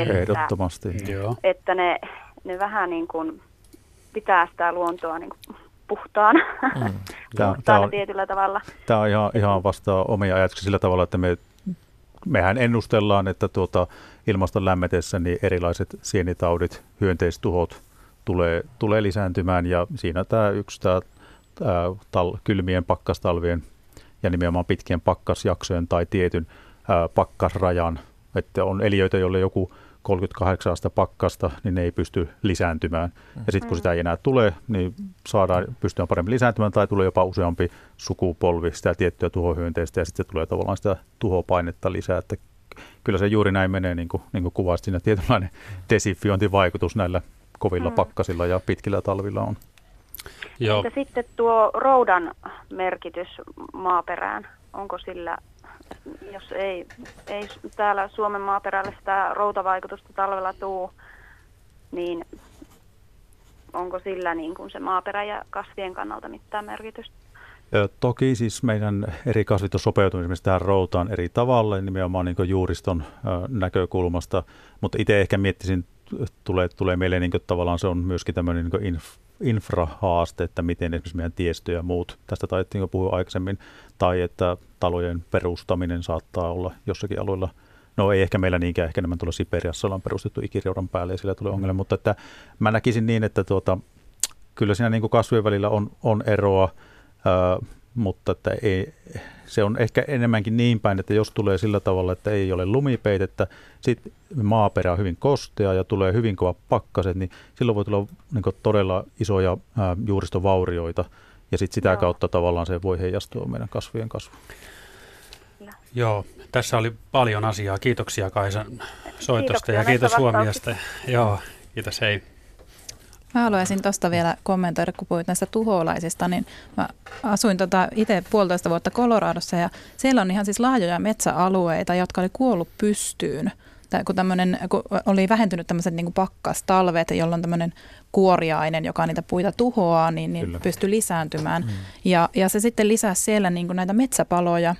Että, Ehdottomasti. Että ne, ne vähän niin kuin pitää sitä luontoa niin kuin puhtaana, mm. tämä, tämä on, tietyllä tavalla. Tämä on ihan, ihan vasta omia ajatuksia sillä tavalla, että me, mehän ennustellaan, että tuota, ilmaston lämmetessä niin erilaiset sienitaudit, hyönteistuhot tulee, tulee lisääntymään ja siinä tämä yksi tämä, tämä tal, kylmien pakkastalvien ja nimenomaan pitkien pakkasjaksojen tai tietyn ää, pakkasrajan, että on eliöitä, joille joku 38 astetta pakkasta, niin ne ei pysty lisääntymään. Ja sitten kun sitä ei enää tule, niin saadaan pystyä paremmin lisääntymään tai tulee jopa useampi sukupolvi sitä tiettyä tuhohyönteistä ja sitten se tulee tavallaan sitä tuhopainetta lisää. Että kyllä se juuri näin menee, niin kuin, niin kuin kuvasit, siinä tietynlainen desifiointivaikutus näillä kovilla mm. pakkasilla ja pitkillä talvilla on. Joo. Entä sitten tuo roudan merkitys maaperään, onko sillä jos ei, ei täällä Suomen maaperällä sitä routavaikutusta talvella tuu, niin onko sillä niin kuin se maaperä ja kasvien kannalta mitään merkitystä? Toki siis meidän eri kasvit on sopeutunut esimerkiksi tähän routaan eri tavalla, nimenomaan niin juuriston näkökulmasta, mutta itse ehkä miettisin, tulee, tulee meille niin tavallaan se on myöskin tämmöinen niin inf, infrahaaste, että miten esimerkiksi meidän tiestö ja muut, tästä taidettiin jo puhua aikaisemmin, tai että talojen perustaminen saattaa olla jossakin alueella. No ei ehkä meillä niinkään, ehkä enemmän tuolla Siperiassa ollaan perustettu ikireudan päälle ja sillä tulee ongelma, mutta että mä näkisin niin, että tuota, kyllä siinä niin kuin kasvien välillä on, on eroa, mutta että ei, se on ehkä enemmänkin niin päin, että jos tulee sillä tavalla, että ei ole lumipeitettä, sitten maaperä on hyvin kostea ja tulee hyvin kova pakkaset, niin silloin voi tulla niin todella isoja ää, juuristovaurioita ja sitten sitä Joo. kautta tavallaan se voi heijastua meidän kasvien kasvuun. Joo, tässä oli paljon asiaa. Kiitoksia Kaisan soitosta ja kiitos huomiosta. Joo, kiitos hei. Mä haluaisin tuosta vielä kommentoida, kun puhuit näistä tuholaisista, niin mä asuin tota itse puolitoista vuotta Coloradossa ja siellä on ihan siis laajoja metsäalueita, jotka oli kuollut pystyyn. Tai kun, kun oli vähentynyt tämmöiset niin pakkastalvet, jolloin tämmöinen kuoriainen, joka niitä puita tuhoaa, niin, niin pystyy lisääntymään. Mm. Ja, ja se sitten lisää siellä niin näitä metsäpaloja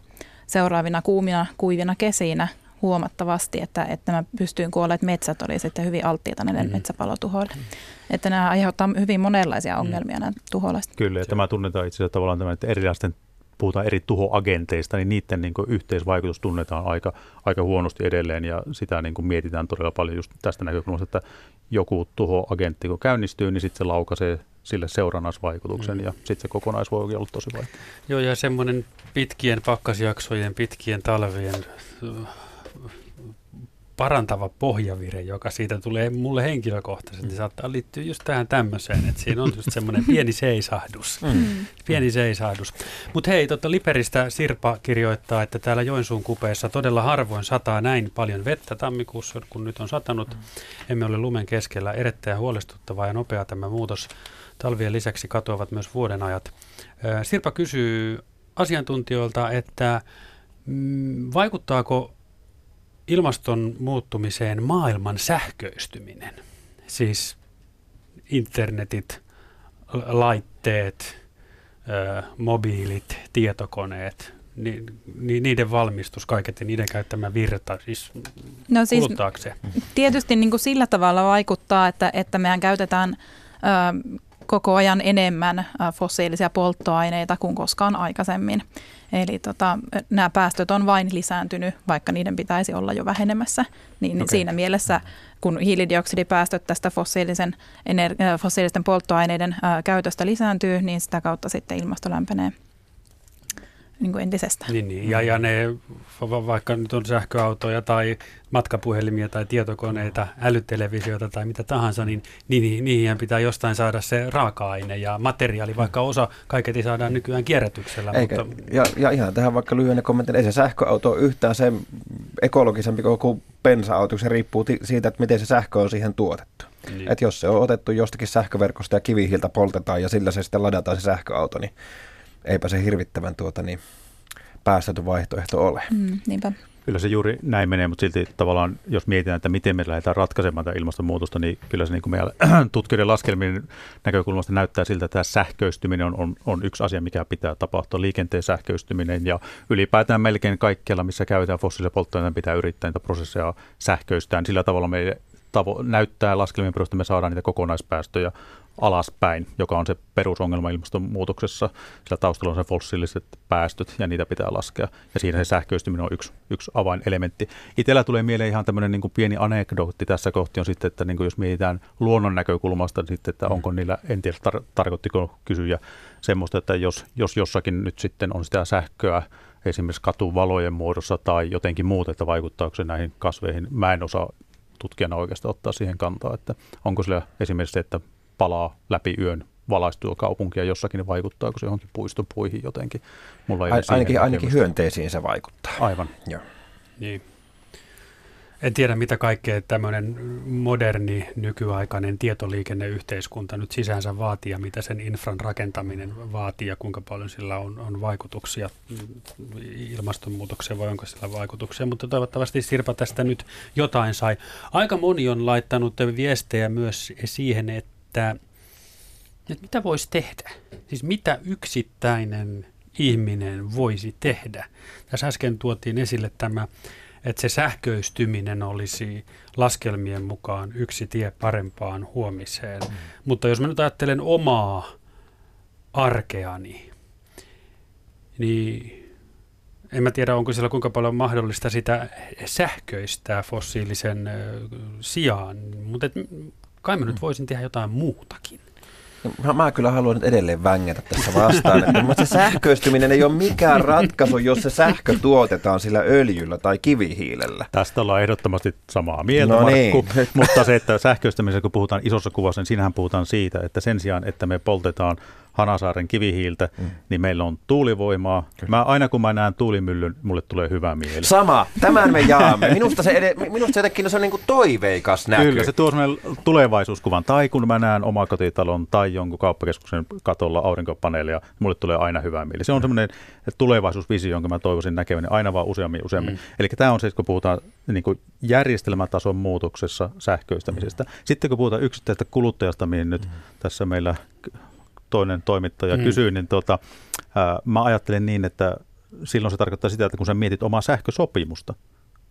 seuraavina kuumina, kuivina kesinä huomattavasti, että, että nämä pystyyn kuolleet metsät oli sitten hyvin alttiita näille mm. metsäpalotuhoille. Mm. Että nämä aiheuttaa hyvin monenlaisia mm. ongelmia mm. nämä tuholaiset. Kyllä, ja tämä tunnetaan itse asiassa tavallaan tämä, että erilaisten puhutaan eri tuhoagenteista, niin niiden niin kuin yhteisvaikutus tunnetaan aika, aika huonosti edelleen ja sitä niin kuin mietitään todella paljon just tästä näkökulmasta, että joku tuhoagentti kun käynnistyy, niin sitten se laukaisee sille seurannasvaikutuksen mm. ja sitten se kokonais voi olla tosi vaikea. Joo ja semmoinen pitkien pakkasjaksojen, pitkien talvien parantava pohjavire, joka siitä tulee mulle henkilökohtaisesti, niin saattaa liittyä just tähän tämmöiseen, että siinä on just semmoinen pieni seisahdus. Mm. Pieni seisahdus. Mutta hei, tota Liperistä Sirpa kirjoittaa, että täällä Joensuun kupeessa todella harvoin sataa näin paljon vettä tammikuussa, kun nyt on satanut. Mm. Emme ole lumen keskellä. Erittäin huolestuttavaa ja nopea tämä muutos. Talvien lisäksi katoavat myös vuodenajat. Sirpa kysyy asiantuntijoilta, että mm, vaikuttaako ilmaston muuttumiseen maailman sähköistyminen, siis internetit, laitteet, mobiilit, tietokoneet, ni, ni, niiden valmistus, kaiket ja niiden käyttämä virta, siis, no siis Tietysti niin kuin sillä tavalla vaikuttaa, että, että mehän käytetään ö, koko ajan enemmän fossiilisia polttoaineita kuin koskaan aikaisemmin. Eli tota, nämä päästöt on vain lisääntynyt, vaikka niiden pitäisi olla jo vähenemässä. Niin okay. siinä mielessä, kun hiilidioksidipäästöt tästä fossiilisen, ener- fossiilisten polttoaineiden ää, käytöstä lisääntyy, niin sitä kautta sitten ilmasto lämpenee niin kuin entisestään. Niin, niin. Ja, ja ne, vaikka nyt on sähköautoja tai matkapuhelimia tai tietokoneita, älytelevisioita tai mitä tahansa, niin, niin, niin niihin pitää jostain saada se raaka-aine ja materiaali, vaikka osa kaiketi saadaan nykyään kierrätyksellä. Eikä, mutta... ja, ja ihan tähän vaikka lyhyen kommentin, ei se sähköauto ole yhtään sen ekologisempi kuin bensa-auto, se riippuu siitä, että miten se sähkö on siihen tuotettu. Niin. Että jos se on otettu jostakin sähköverkosta ja kivihiiltä poltetaan ja sillä se sitten ladataan se sähköauto, niin eipä se hirvittävän tuota, niin, päästetty vaihtoehto ole. Mm, niinpä. Kyllä se juuri näin menee, mutta silti tavallaan, jos mietitään, että miten me lähdetään ratkaisemaan tätä ilmastonmuutosta, niin kyllä se niin kuin meidän tutkijoiden laskelmien näkökulmasta näyttää siltä, että tämä sähköistyminen on, on, on yksi asia, mikä pitää tapahtua. Liikenteen sähköistyminen ja ylipäätään melkein kaikkialla, missä käytetään fossiilisia polttoaineita, pitää yrittää niitä prosesseja sähköistää. Sillä tavalla meille tavo- näyttää laskelmien perusteella, me saadaan niitä kokonaispäästöjä alaspäin, joka on se perusongelma ilmastonmuutoksessa. Sillä taustalla on se fossiiliset päästöt ja niitä pitää laskea. Ja siinä se sähköistyminen on yksi, yksi avainelementti. Itellä tulee mieleen ihan tämmöinen niin kuin pieni anekdootti tässä kohti on sitten, että niin kuin jos mietitään luonnon näkökulmasta, niin sitten, että onko niillä, en tiedä tar- tarkoittiko kysyjä semmoista, että jos, jos jossakin nyt sitten on sitä sähköä, esimerkiksi katuvalojen muodossa tai jotenkin muut, että vaikuttaako se näihin kasveihin. Mä en osaa tutkijana oikeastaan ottaa siihen kantaa, että onko sillä esimerkiksi se, että palaa läpi yön valaistua kaupunkia jossakin, niin vaikuttaako se johonkin puistopuihin jotenkin? Mulla ei ainakin, ainakin hyönteisiin se vaikuttaa. Aivan. Joo. Niin. En tiedä, mitä kaikkea tämmöinen moderni, nykyaikainen tietoliikenneyhteiskunta nyt sisäänsä vaatii ja mitä sen infran rakentaminen vaatii ja kuinka paljon sillä on, on vaikutuksia ilmastonmuutokseen vai onko sillä vaikutuksia. Mutta toivottavasti Sirpa tästä nyt jotain sai. Aika moni on laittanut viestejä myös siihen, että että, että mitä voisi tehdä? Siis mitä yksittäinen ihminen voisi tehdä? Tässä äsken tuotiin esille tämä, että se sähköistyminen olisi laskelmien mukaan yksi tie parempaan huomiseen. Mm. Mutta jos mä nyt ajattelen omaa arkeani, niin en mä tiedä, onko siellä kuinka paljon mahdollista sitä sähköistää fossiilisen sijaan, mutta et, kai mä nyt voisin tehdä jotain muutakin. Mä, mä kyllä haluan nyt edelleen vängätä tässä vastaan, että mutta se sähköistyminen ei ole mikään ratkaisu, jos se sähkö tuotetaan sillä öljyllä tai kivihiilellä. Tästä ollaan ehdottomasti samaa mieltä, no niin. Markku, mutta se, että sähköistämisessä kun puhutaan isossa kuvassa, niin siinähän puhutaan siitä, että sen sijaan, että me poltetaan Hanasaaren kivihiiltä, mm. niin meillä on tuulivoimaa. Mä, aina kun mä näen tuulimyllyn, mulle tulee hyvä mieli. Sama, tämän me jaamme. Minusta se, ed- minusta se jotenkin se on niin kuin toiveikas näky. Kyllä, se tuo tulevaisuuskuvan. Tai kun mä näen omakotitalon tai jonkun kauppakeskuksen katolla aurinkopaneelia, niin mulle tulee aina hyvä mieli. Se on semmoinen tulevaisuusvisio, jonka mä toivoisin näkeväni aina vaan useammin useammin. Mm. Eli tämä on se, kun puhutaan niin kuin järjestelmätason muutoksessa sähköistämisestä. Sitten kun puhutaan yksittäisestä kuluttajasta, mihin nyt mm. tässä meillä toinen toimittaja mm. kysyi, niin tota, ää, mä ajattelen niin, että silloin se tarkoittaa sitä, että kun sä mietit omaa sähkösopimusta,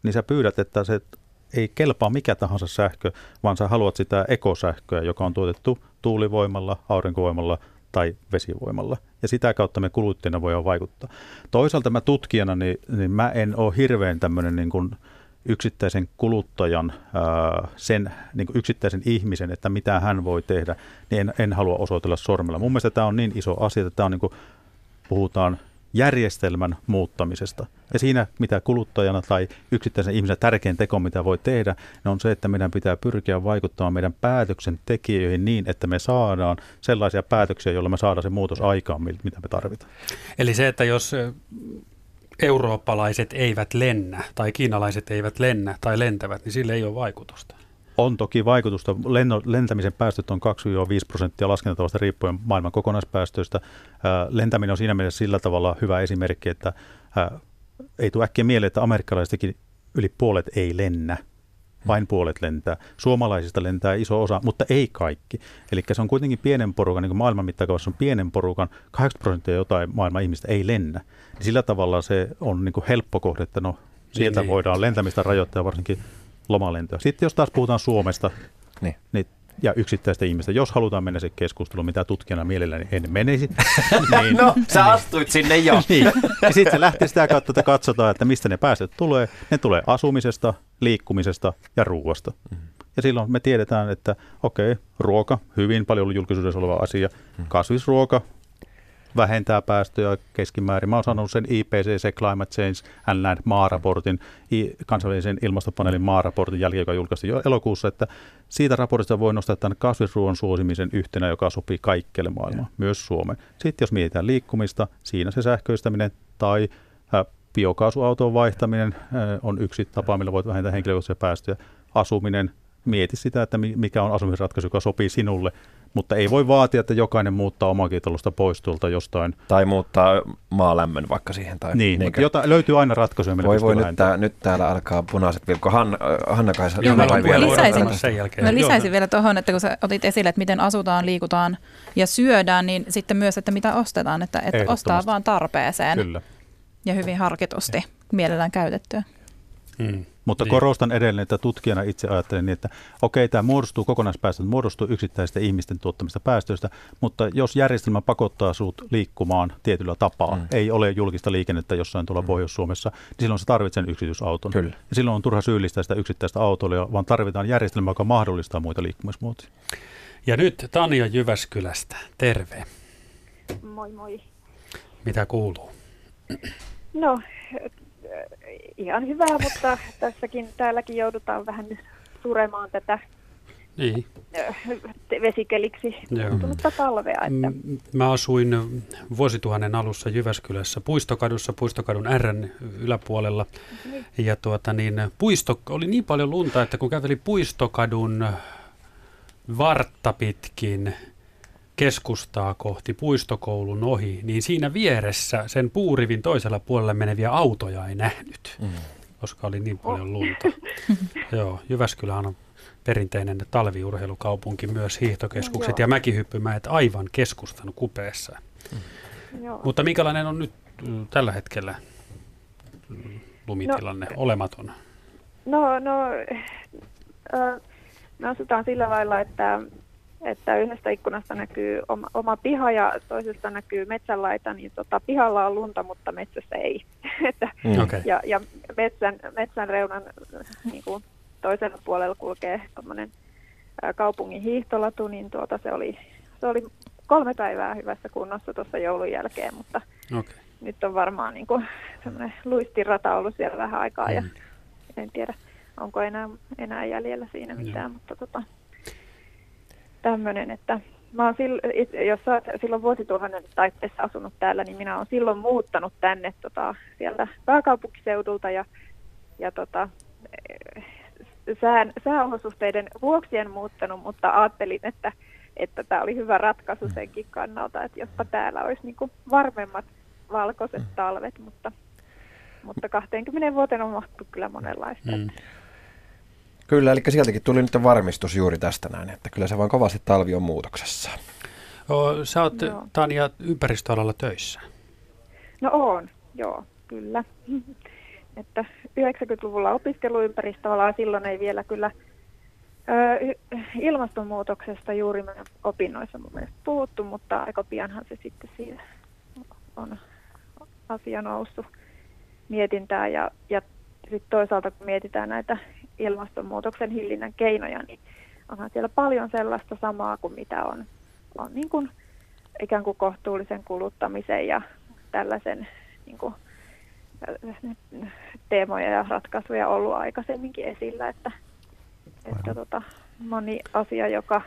niin sä pyydät, että se ei kelpaa mikä tahansa sähkö, vaan sä haluat sitä ekosähköä, joka on tuotettu tuulivoimalla, aurinkovoimalla tai vesivoimalla. Ja sitä kautta me kuluttajina voidaan vaikuttaa. Toisaalta mä tutkijana, niin, niin mä en ole hirveän tämmöinen niin kuin, yksittäisen kuluttajan, sen niin kuin yksittäisen ihmisen, että mitä hän voi tehdä, niin en, en halua osoitella sormella. Mun mielestä tämä on niin iso asia, että tämä on niin kuin, puhutaan järjestelmän muuttamisesta. Ja siinä, mitä kuluttajana tai yksittäisen ihmisen tärkein teko, mitä voi tehdä, on se, että meidän pitää pyrkiä vaikuttamaan meidän päätöksentekijöihin niin, että me saadaan sellaisia päätöksiä, joilla me saadaan se muutos aikaan, mitä me tarvitaan. Eli se, että jos eurooppalaiset eivät lennä tai kiinalaiset eivät lennä tai lentävät, niin sille ei ole vaikutusta. On toki vaikutusta. Lenno, lentämisen päästöt on 2-5 prosenttia laskentatavasta riippuen maailman kokonaispäästöistä. lentäminen on siinä mielessä sillä tavalla hyvä esimerkki, että ei tule äkkiä mieleen, että amerikkalaisetkin yli puolet ei lennä vain puolet lentää. Suomalaisista lentää iso osa, mutta ei kaikki. Eli se on kuitenkin pienen porukan, niin kuin maailman mittakaavassa on pienen porukan, 80 prosenttia jotain maailman ihmistä ei lennä. Niin sillä tavalla se on niin kuin helppo kohde, että no sieltä niin, niin. voidaan lentämistä rajoittaa varsinkin lomalentoja. Sitten jos taas puhutaan Suomesta, niin, niin ja yksittäistä ihmistä. Jos halutaan mennä se keskustelu, mitä tutkijana mielelläni en menisi. niin, no, sä astuit sinne jo. niin. Ja sitten se lähtee sitä kautta, että katsotaan, että mistä ne päästöt tulee. Ne tulee asumisesta, liikkumisesta ja ruuasta. Mm-hmm. Ja silloin me tiedetään, että okei, okay, ruoka, hyvin paljon julkisuudessa oleva asia. Mm-hmm. Kasvisruoka, vähentää päästöjä keskimäärin. Mä oon sanonut sen IPCC Climate Change and maaraportin, kansainvälisen ilmastopaneelin maaraportin jälkeen, joka julkaistiin jo elokuussa, että siitä raportista voi nostaa tämän kasvisruoan suosimisen yhtenä, joka sopii kaikkelle maailmaan, ja. myös Suomeen. Sitten jos mietitään liikkumista, siinä se sähköistäminen tai biokaasuauton vaihtaminen on yksi tapa, millä voit vähentää henkilökohtaisia päästöjä. Asuminen, mieti sitä, että mikä on asumisratkaisu, joka sopii sinulle mutta ei voi vaatia, että jokainen muuttaa omakotitalosta pois tuolta jostain. Tai muuttaa maalämmön vaikka siihen. Tai niin, niinkö? mutta jota, löytyy aina ratkaisuja, millä Voi voi, nyt, tää, nyt täällä alkaa punaiset vilkko. Hanna, Hanna Kaisa. Joo, mä, vielä lisäisin, sen jälkeen. mä lisäisin Joo. vielä tuohon, että kun sä otit esille, että miten asutaan, liikutaan ja syödään, niin sitten myös, että mitä ostetaan, että, että ostaa vaan tarpeeseen. Kyllä. Ja hyvin harkitusti, mielellään käytettyä. Hmm. Mutta niin. korostan edelleen, että tutkijana itse ajattelen niin, että okei, tämä muodostuu, kokonaispäästöt muodostuu yksittäisten ihmisten tuottamista päästöistä, mutta jos järjestelmä pakottaa sinut liikkumaan tietyllä tapaa, mm. ei ole julkista liikennettä jossain tuolla mm. Pohjois-Suomessa, niin silloin se tarvitsee yksityisauton. Kyllä. Ja silloin on turha syyllistää sitä yksittäistä autoa, vaan tarvitaan järjestelmä, joka mahdollistaa muita liikkumismuotoja. Ja nyt Tania Jyväskylästä, terve. Moi moi. Mitä kuuluu? No, ihan hyvää, mutta tässäkin täälläkin joudutaan vähän nyt suremaan tätä niin. vesikeliksi muuttunutta talvea. Että. Mä asuin vuosituhannen alussa Jyväskylässä Puistokadussa, Puistokadun Rn yläpuolella. Niin. Ja tuota niin, puisto oli niin paljon lunta, että kun käveli Puistokadun vartta pitkin keskustaa kohti puistokoulun ohi, niin siinä vieressä sen puurivin toisella puolella meneviä autoja ei nähnyt, mm. koska oli niin paljon lunta. Joo, Jyväskylä on perinteinen talviurheilukaupunki, myös hiihtokeskukset no, ja mäkihyppymäet aivan keskustan kupeessa. Mm. Mutta minkälainen on nyt mm, tällä hetkellä mm, lumitilanne, no, olematon? No, no äh, me asutaan sillä lailla, että että yhdestä ikkunasta näkyy oma, oma piha ja toisesta näkyy metsänlaita, niin tota, pihalla on lunta, mutta metsässä ei. että, mm. okay. Ja, ja metsän, metsän reunan niin kuin toisella puolella kulkee kaupungin hiihtolatu, niin tuota, se, oli, se oli kolme päivää hyvässä kunnossa tuossa joulun jälkeen, mutta okay. nyt on varmaan niin kuin, semmoinen luistirata ollut siellä vähän aikaa mm. ja en tiedä, onko enää, enää jäljellä siinä mitään, mm. mutta tota, tämmöinen, että mä oon silloin, jos sä oot silloin vuosituhannen taitteessa asunut täällä, niin minä olen silloin muuttanut tänne tota, sieltä pääkaupunkiseudulta ja, ja tota, sään, sääolosuhteiden vuoksi en muuttanut, mutta ajattelin, että että tämä oli hyvä ratkaisu senkin kannalta, että jospa täällä olisi niin kuin varmemmat valkoiset talvet, mutta, mutta 20 vuoteen on mahtu kyllä monenlaista. Mm. Kyllä, eli sieltäkin tuli nyt varmistus juuri tästä näin, että kyllä se vaan kovasti talvi on muutoksessa. O, sä oot, joo. Tania, ympäristöalalla töissä. No on, joo, kyllä. että 90-luvulla opiskeluympäristöalaa silloin ei vielä kyllä ö, ilmastonmuutoksesta juuri meidän opinnoissa mun mielestä puhuttu, mutta aika pianhan se sitten siinä on asia noussut mietintää ja, ja sitten toisaalta kun mietitään näitä ilmastonmuutoksen hillinnän keinoja, niin onhan siellä paljon sellaista samaa kuin mitä on, on niin kuin ikään kuin kohtuullisen kuluttamisen ja tällaisen niin kuin, teemoja ja ratkaisuja ollut aikaisemminkin esillä, että, että tota, moni asia, joka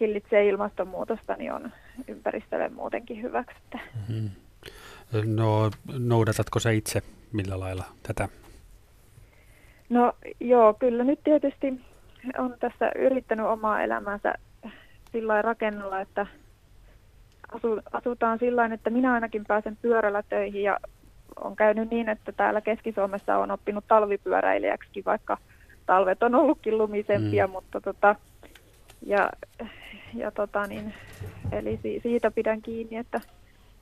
hillitsee ilmastonmuutosta, niin on ympäristölle muutenkin hyväksi. Mm-hmm. No noudatatko sä itse millä lailla tätä No joo, kyllä nyt tietysti on tässä yrittänyt omaa elämänsä sillä rakennella, että asu, asutaan sillä että minä ainakin pääsen pyörällä töihin ja on käynyt niin, että täällä Keski-Suomessa on oppinut talvipyöräilijäksi, vaikka talvet on ollutkin lumisempia, mm. mutta tota, ja, ja tota niin, eli si, siitä pidän kiinni, että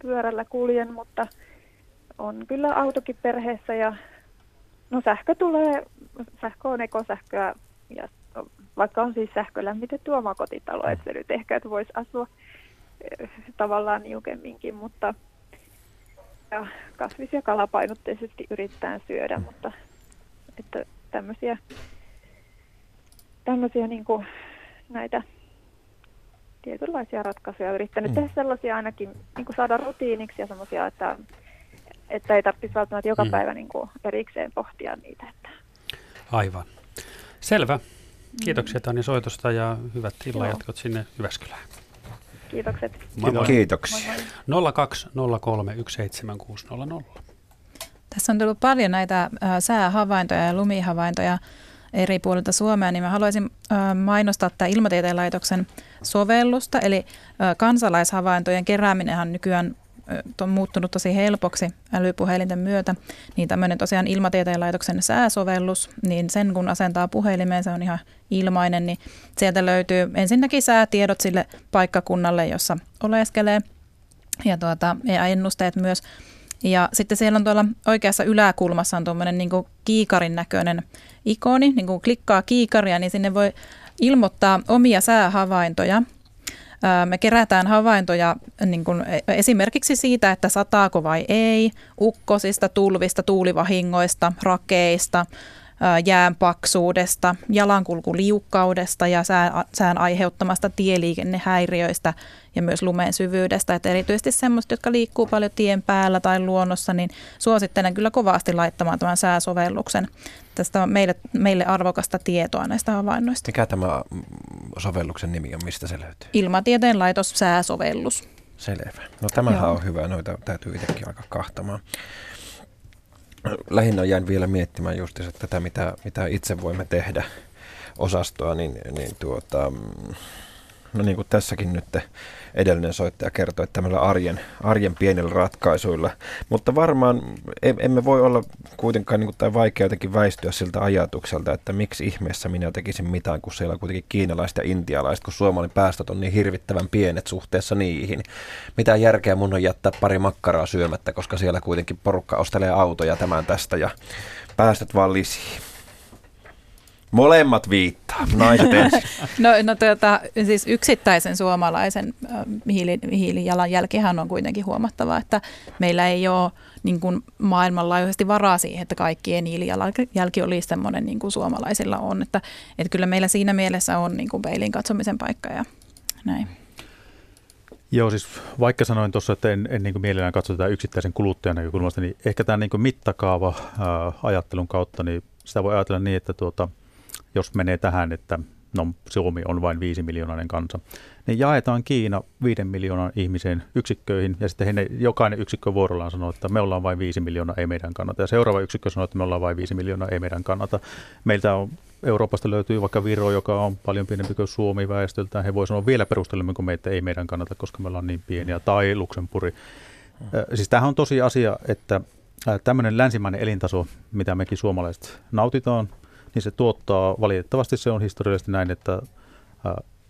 pyörällä kuljen, mutta on kyllä autokin perheessä ja No sähkö tulee, sähkö on ekosähköä ja vaikka on siis sähkölämmitetty omakotitalo, että se nyt ehkä, että voisi asua tavallaan niukemminkin, mutta ja kasvis- ja kalapainotteisesti yritetään syödä, mutta että tämmöisiä, tämmöisiä niin kuin näitä tietynlaisia ratkaisuja yrittänyt mm. tehdä sellaisia ainakin niin kuin saada rutiiniksi ja semmoisia, että, että ei tarvitsisi välttämättä joka mm. päivä niin kuin erikseen pohtia niitä. Että. Aivan. Selvä. Kiitoksia Tani soitosta ja hyvät illanjatkot sinne Jyväskylään. Kiitokset. Moi moi. Kiitoksia. 020317600. Tässä on tullut paljon näitä säähavaintoja ja lumihavaintoja eri puolilta Suomea, niin mä haluaisin mainostaa tämä Ilmatieteen laitoksen sovellusta. Eli kansalaishavaintojen kerääminenhän nykyään on muuttunut tosi helpoksi älypuhelinten myötä, niin tämmöinen tosiaan Ilmatieteen laitoksen sääsovellus, niin sen kun asentaa puhelimeen, se on ihan ilmainen, niin sieltä löytyy ensinnäkin säätiedot sille paikkakunnalle, jossa oleskelee, ja, tuota, ja ennusteet myös. Ja sitten siellä on tuolla oikeassa yläkulmassa on tuommoinen niin kiikarin näköinen ikoni, niin kun klikkaa kiikaria, niin sinne voi ilmoittaa omia säähavaintoja – me kerätään havaintoja niin kuin e, esimerkiksi siitä, että sataako vai ei, ukkosista, tulvista, tuulivahingoista, rakeista, jään paksuudesta, jalankulkuliukkaudesta ja sään aiheuttamasta tieliikennehäiriöistä ja myös lumeen syvyydestä. Että erityisesti semmoista, jotka liikkuu paljon tien päällä tai luonnossa, niin suosittelen kyllä kovasti laittamaan tämän sääsovelluksen. Tästä on meille, meille arvokasta tietoa näistä havainnoista. Mikä tämä sovelluksen nimi on, mistä se löytyy? Ilmatieteen laitos sääsovellus. Selvä. No tämähän Joo. on hyvä, noita täytyy itsekin alkaa kahtamaan lähinnä jäin vielä miettimään just tätä, mitä, mitä itse voimme tehdä osastoa, niin, niin tuota, no niin kuin tässäkin nyt edellinen soittaja kertoi, että tämmöillä arjen, arjen pienillä ratkaisuilla. Mutta varmaan emme voi olla kuitenkaan, niin kuin, tai vaikea jotenkin väistyä siltä ajatukselta, että miksi ihmeessä minä tekisin mitään, kun siellä on kuitenkin kiinalaiset ja intialaiset, kun suomalainen päästöt on niin hirvittävän pienet suhteessa niihin. Mitä järkeä mun on jättää pari makkaraa syömättä, koska siellä kuitenkin porukka ostelee autoja tämän tästä ja päästöt vaan lisiin. Molemmat viittaa, naiset ensin. no, no tuota, siis yksittäisen suomalaisen hiili, hiilijalanjälkihän on kuitenkin huomattava, että meillä ei ole niin kuin maailmanlaajuisesti varaa siihen, että kaikkien hiilijalanjälki olisi sellainen niin kuin suomalaisilla on. Että, että kyllä meillä siinä mielessä on niin kuin peilin katsomisen paikka ja näin. Joo, siis vaikka sanoin tuossa, että en, en niin mielellään katso tätä yksittäisen kuluttajan näkökulmasta, niin ehkä tämän niin mittakaava ää, ajattelun kautta, niin sitä voi ajatella niin, että tuota, jos menee tähän, että no, Suomi on vain viisi miljoonainen kansa, niin jaetaan Kiina viiden miljoonan ihmisen yksikköihin ja sitten he, jokainen yksikkö vuorollaan sanoo, että me ollaan vain viisi miljoonaa, ei meidän kannata. Ja seuraava yksikkö sanoo, että me ollaan vain viisi miljoonaa, ei meidän kannata. Meiltä on Euroopasta löytyy vaikka Viro, joka on paljon pienempi kuin Suomi väestöltään. He voivat sanoa vielä perustelemmin kuin meitä ei meidän kannata, koska me ollaan niin pieniä. Tai Luxemburg. Siis tämähän on tosi asia, että tämmöinen länsimainen elintaso, mitä mekin suomalaiset nautitaan, niin se tuottaa, valitettavasti se on historiallisesti näin, että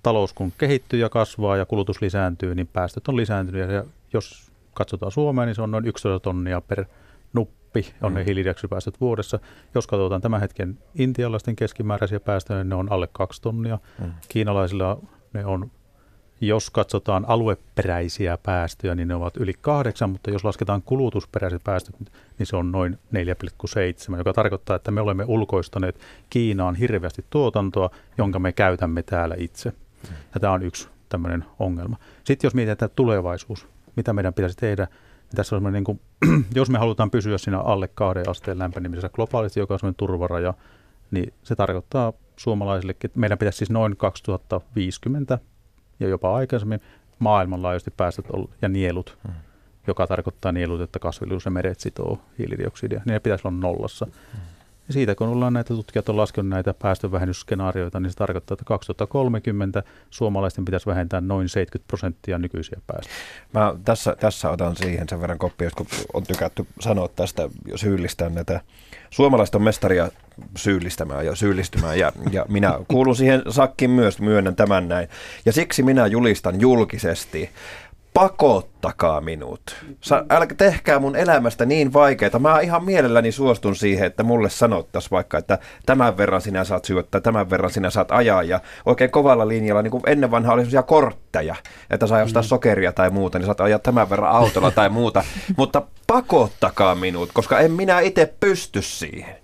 talous kun kehittyy ja kasvaa ja kulutus lisääntyy, niin päästöt on lisääntynyt. Ja jos katsotaan Suomea, niin se on noin 11 tonnia per nuppi on ne mm. hiilidioksidipäästöt vuodessa. Jos katsotaan tämän hetken intialaisten keskimääräisiä päästöjä, niin ne on alle 2 tonnia. Mm. Kiinalaisilla ne on jos katsotaan alueperäisiä päästöjä, niin ne ovat yli kahdeksan, mutta jos lasketaan kulutusperäiset päästöt, niin se on noin 4,7, joka tarkoittaa, että me olemme ulkoistaneet Kiinaan hirveästi tuotantoa, jonka me käytämme täällä itse. Ja tämä on yksi tämmöinen ongelma. Sitten jos mietitään tulevaisuus, mitä meidän pitäisi tehdä, niin tässä on niin kuin, jos me halutaan pysyä siinä alle kahden asteen lämpenemisessä globaalisti, joka on turvaraja, niin se tarkoittaa suomalaisillekin, että meidän pitäisi siis noin 2050 ja jopa aikaisemmin maailmanlaajuisesti päästöt ja nielut, hmm. joka tarkoittaa nielut, että kasvillisuus ja meret sitoo hiilidioksidia, niin ne pitäisi olla nollassa. Hmm. Ja siitä kun ollaan näitä tutkijat on laskenut näitä päästövähennysskenaarioita, niin se tarkoittaa, että 2030 suomalaisten pitäisi vähentää noin 70 prosenttia nykyisiä päästöjä. Mä tässä, tässä otan siihen sen verran koppia, kun on tykätty sanoa tästä, syyllistää näitä. Suomalaiset on mestaria syyllistämään ja syyllistymään ja, ja minä kuulun siihen sakkiin myös, myönnän tämän näin. Ja siksi minä julistan julkisesti pakottakaa minut. Sa, älkä tehkää mun elämästä niin vaikeaa. Mä ihan mielelläni suostun siihen, että mulle sanottaisiin vaikka, että tämän verran sinä saat syöttää, tämän verran sinä saat ajaa. Ja oikein kovalla linjalla, niin kuin ennen vanhaa oli sellaisia kortteja, että saa ostaa mm. sokeria tai muuta, niin saat ajaa tämän verran autolla tai muuta. Mutta pakottakaa minut, koska en minä itse pysty siihen.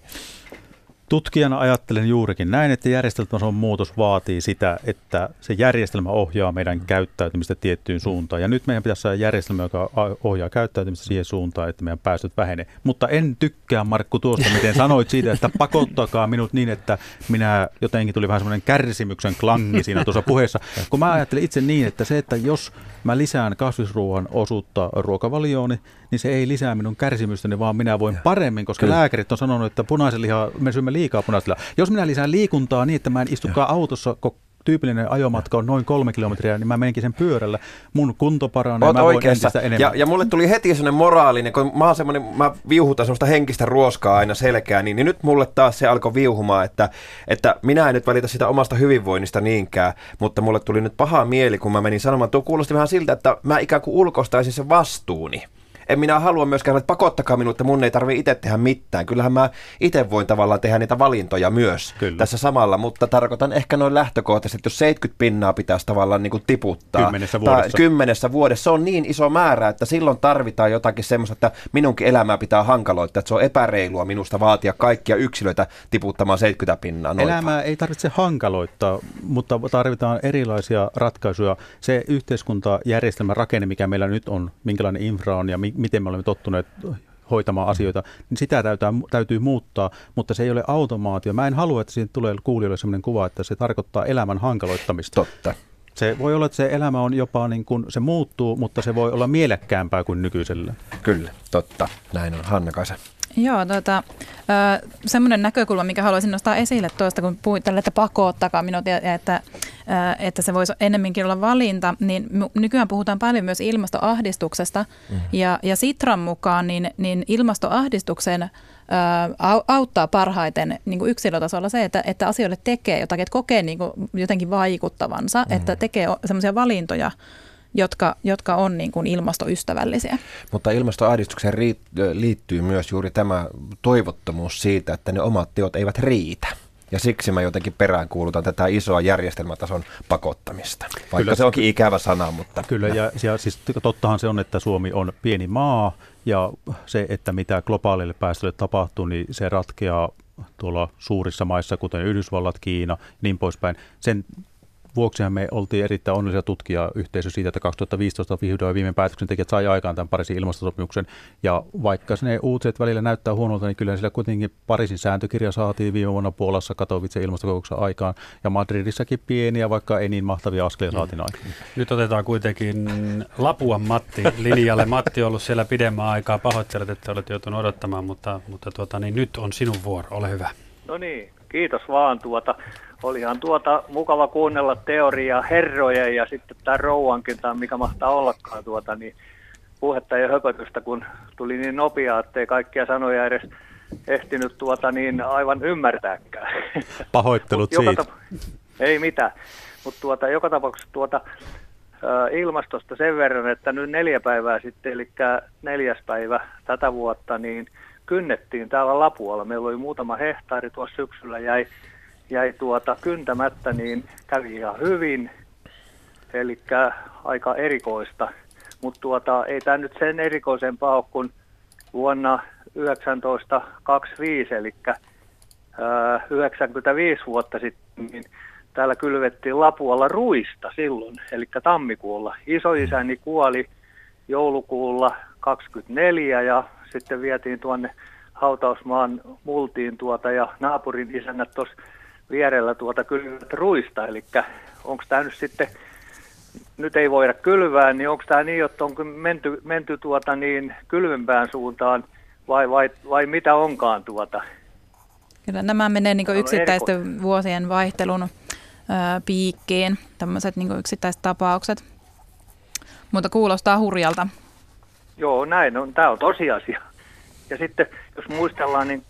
Tutkijana ajattelen juurikin näin, että järjestelmätason muutos vaatii sitä, että se järjestelmä ohjaa meidän käyttäytymistä tiettyyn suuntaan. Ja nyt meidän pitäisi saada järjestelmä, joka ohjaa käyttäytymistä siihen suuntaan, että meidän päästöt vähenee. Mutta en tykkää, Markku, tuosta, miten sanoit siitä, että pakottakaa minut niin, että minä jotenkin tuli vähän semmoinen kärsimyksen klangi siinä tuossa puheessa. Kun mä ajattelen itse niin, että se, että jos mä lisään kasvisruoan osuutta ruokavaliooni, niin se ei lisää minun kärsimystäni, vaan minä voin paremmin, koska Kyllä. lääkärit on sanonut, että punaisen lihaa, me syömme liikaa punaista lihaa. Jos minä lisään liikuntaa niin, että mä en istukaan autossa tyypillinen ajomatka on noin kolme kilometriä, niin mä menenkin sen pyörällä. Mun kunto paranee, Oot mä voin enemmän. Ja, ja mulle tuli heti sellainen moraalinen, kun mä, oon mä viuhutan semmoista henkistä ruoskaa aina selkään, niin, niin nyt mulle taas se alkoi viuhumaan, että, että minä en nyt välitä sitä omasta hyvinvoinnista niinkään, mutta mulle tuli nyt paha mieli, kun mä menin sanomaan, tuo kuulosti vähän siltä, että mä ikään kuin ulkoistaisin sen vastuuni en minä halua myöskään, että pakottakaa minut, että mun ei tarvitse itse tehdä mitään. Kyllähän mä itse voin tavallaan tehdä niitä valintoja myös Kyllä. tässä samalla, mutta tarkoitan ehkä noin lähtökohtaisesti, että jos 70 pinnaa pitäisi tavallaan niin kuin tiputtaa. Kymmenessä vuodessa. kymmenessä vuodessa. Se on niin iso määrä, että silloin tarvitaan jotakin semmoista, että minunkin elämää pitää hankaloittaa, että se on epäreilua minusta vaatia kaikkia yksilöitä tiputtamaan 70 pinnaa. Noita. Elämää ei tarvitse hankaloittaa, mutta tarvitaan erilaisia ratkaisuja. Se yhteiskuntajärjestelmän rakenne, mikä meillä nyt on, minkälainen infra on ja miten me olemme tottuneet hoitamaan asioita, niin sitä täytyy, täytyy muuttaa, mutta se ei ole automaatio. Mä en halua, että siitä tulee kuulijoille sellainen kuva, että se tarkoittaa elämän hankaloittamista. Totta. Se voi olla, että se elämä on jopa niin kuin, se muuttuu, mutta se voi olla mielekkäämpää kuin nykyisellä. Kyllä, totta. Näin on. Hanna Kaisa. Joo, tuota, semmoinen näkökulma, mikä haluaisin nostaa esille tuosta, kun puhuit tälle, että pakottakaa minut ja, että, että se voisi ennemminkin olla valinta, niin nykyään puhutaan paljon myös ilmastoahdistuksesta mm. ja, ja Sitran mukaan niin, niin ilmastoahdistuksen auttaa parhaiten niin kuin yksilötasolla se, että, että asioille tekee jotakin, että kokee niin kuin jotenkin vaikuttavansa, mm. että tekee semmoisia valintoja, jotka, jotka on niin kuin ilmastoystävällisiä. Mutta ilmastoahdistukseen liittyy myös juuri tämä toivottomuus siitä, että ne omat teot eivät riitä. Ja siksi mä jotenkin peräänkuulutan tätä isoa järjestelmätason pakottamista. Vaikka Kyllä. se onkin ikävä sana, mutta... Kyllä, ja, ja siis tottahan se on, että Suomi on pieni maa, ja se, että mitä globaalille päästölle tapahtuu, niin se ratkeaa tuolla suurissa maissa, kuten Yhdysvallat, Kiina, niin poispäin. Sen vuoksihan me oltiin erittäin onnellisia tutkijayhteisö siitä, että 2015 vihdoin viime päätöksentekijät sai aikaan tämän Pariisin ilmastosopimuksen. Ja vaikka ne uutiset välillä näyttää huonolta, niin kyllä sillä kuitenkin Pariisin sääntökirja saatiin viime vuonna Puolassa Katowice ilmastokokouksen aikaan. Ja Madridissakin pieniä, vaikka ei niin mahtavia askelia saatiin mm. aikaan. Nyt otetaan kuitenkin Lapuan Matti linjalle. Matti on ollut siellä pidemmän aikaa. Pahoittelet, että olet joutunut odottamaan, mutta, mutta tuota, niin nyt on sinun vuoro. Ole hyvä. No niin, kiitos vaan. Tuota, olihan tuota mukava kuunnella teoriaa herrojen ja sitten tämä rouankin, tai mikä mahtaa ollakaan tuota, niin puhetta ja höpötystä, kun tuli niin nopeaa, ettei kaikkia sanoja edes ehtinyt tuota niin aivan ymmärtääkään. Pahoittelut siitä. Tap- ei mitään, mutta tuota, joka tapauksessa tuota, ilmastosta sen verran, että nyt neljä päivää sitten, eli neljäs päivä tätä vuotta, niin kynnettiin täällä Lapualla. Meillä oli muutama hehtaari tuossa syksyllä, jäi jäi tuota kyntämättä, niin kävi ihan hyvin. Eli aika erikoista. Mutta tuota, ei tämä nyt sen erikoisempaa ole kuin vuonna 1925, eli ää, 95 vuotta sitten, niin täällä kylvettiin Lapualla ruista silloin, eli tammikuulla. Isoisäni kuoli joulukuulla 24 ja sitten vietiin tuonne hautausmaan multiin tuota ja naapurin isännät tuossa vierellä tuota kylvät ruista, eli onko tämä nyt sitten, nyt ei voida kylvää, niin onko tämä niin, että onko menty, menty tuota niin kylvempään suuntaan vai, vai, vai mitä onkaan tuota? Kyllä nämä menee niin yksittäisten eriko. vuosien vaihtelun ää, piikkiin, tämmöiset niin yksittäiset tapaukset. Mutta kuulostaa hurjalta. Joo, näin on. Tämä on tosiasia. Ja sitten jos muistellaan, niin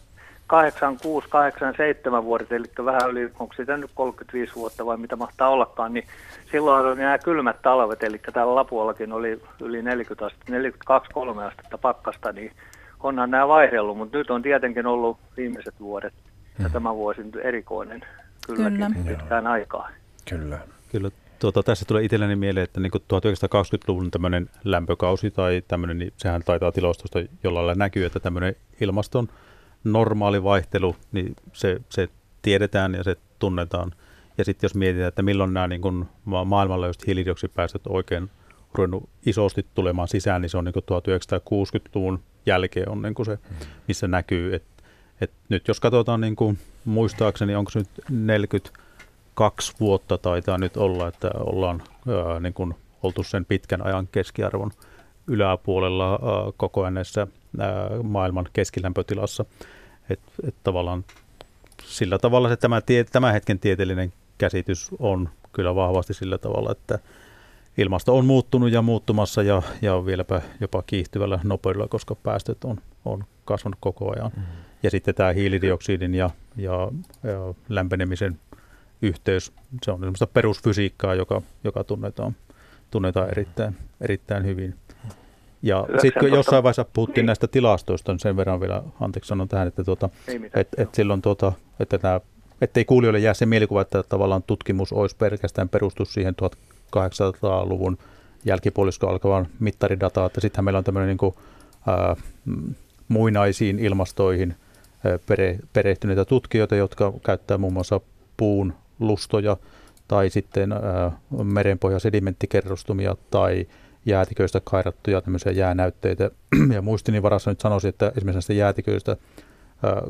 86, 87 vuodet, eli vähän yli, onko sitä nyt 35 vuotta vai mitä mahtaa ollakaan, niin silloin oli nämä kylmät talvet, eli täällä Lapuallakin oli yli 40 astetta, 42-3 astetta pakkasta, niin onhan nämä vaihdellut, mutta nyt on tietenkin ollut viimeiset vuodet ja hmm. tämä vuosi nyt erikoinen kylläkin Kyllä. pitkään aikaa. Kyllä. Kyllä Tuota, tässä tulee itselleni mieleen, että niin 1920-luvun tämmöinen lämpökausi tai tämmöinen, niin sehän taitaa tilastosta jollain näkyy, että tämmöinen ilmaston normaali vaihtelu, niin se, se tiedetään ja se tunnetaan. Ja sitten jos mietitään, että milloin nämä niin kuin maailmanlaajuiset hiilidioksipäästöt oikein ruvennut isosti tulemaan sisään, niin se on niin 1960-luvun jälkeen on niin se, missä näkyy. Et, et nyt jos katsotaan niin kuin, muistaakseni, onko se nyt 42 vuotta taitaa nyt olla, että ollaan ää, niin kuin, oltu sen pitkän ajan keskiarvon yläpuolella ää, koko ajan näissä ää, maailman keskilämpötilassa. Et, et tavallaan sillä tavalla se tämä, tie, tämän hetken tieteellinen käsitys on kyllä vahvasti sillä tavalla, että ilmasto on muuttunut ja muuttumassa ja, ja vieläpä jopa kiihtyvällä nopeudella, koska päästöt on, on kasvanut koko ajan. Mm. Ja sitten tämä hiilidioksidin ja, ja, ja lämpenemisen yhteys, se on sellaista perusfysiikkaa, joka, joka tunnetaan, tunnetaan erittäin, erittäin hyvin. Ja sitten kun jossain vaiheessa puhuttiin niin. näistä tilastoista, niin sen verran vielä, anteeksi sanon tähän, että, tuota, et, et silloin tuota, että tämä ettei kuulijoille jää se mielikuva, että tavallaan tutkimus olisi pelkästään perustus siihen 1800-luvun jälkipuolisko alkavan mittaridataa, että sittenhän meillä on tämmöinen niin kuin, ää, muinaisiin ilmastoihin pere, perehtyneitä tutkijoita, jotka käyttää muun muassa puun lustoja tai sitten ää, merenpohjan sedimenttikerrostumia tai jäätiköistä kairattuja tämmöisiä jäänäytteitä. Ja muistini varassa nyt sanoisin, että esimerkiksi näistä jäätiköistä, ää,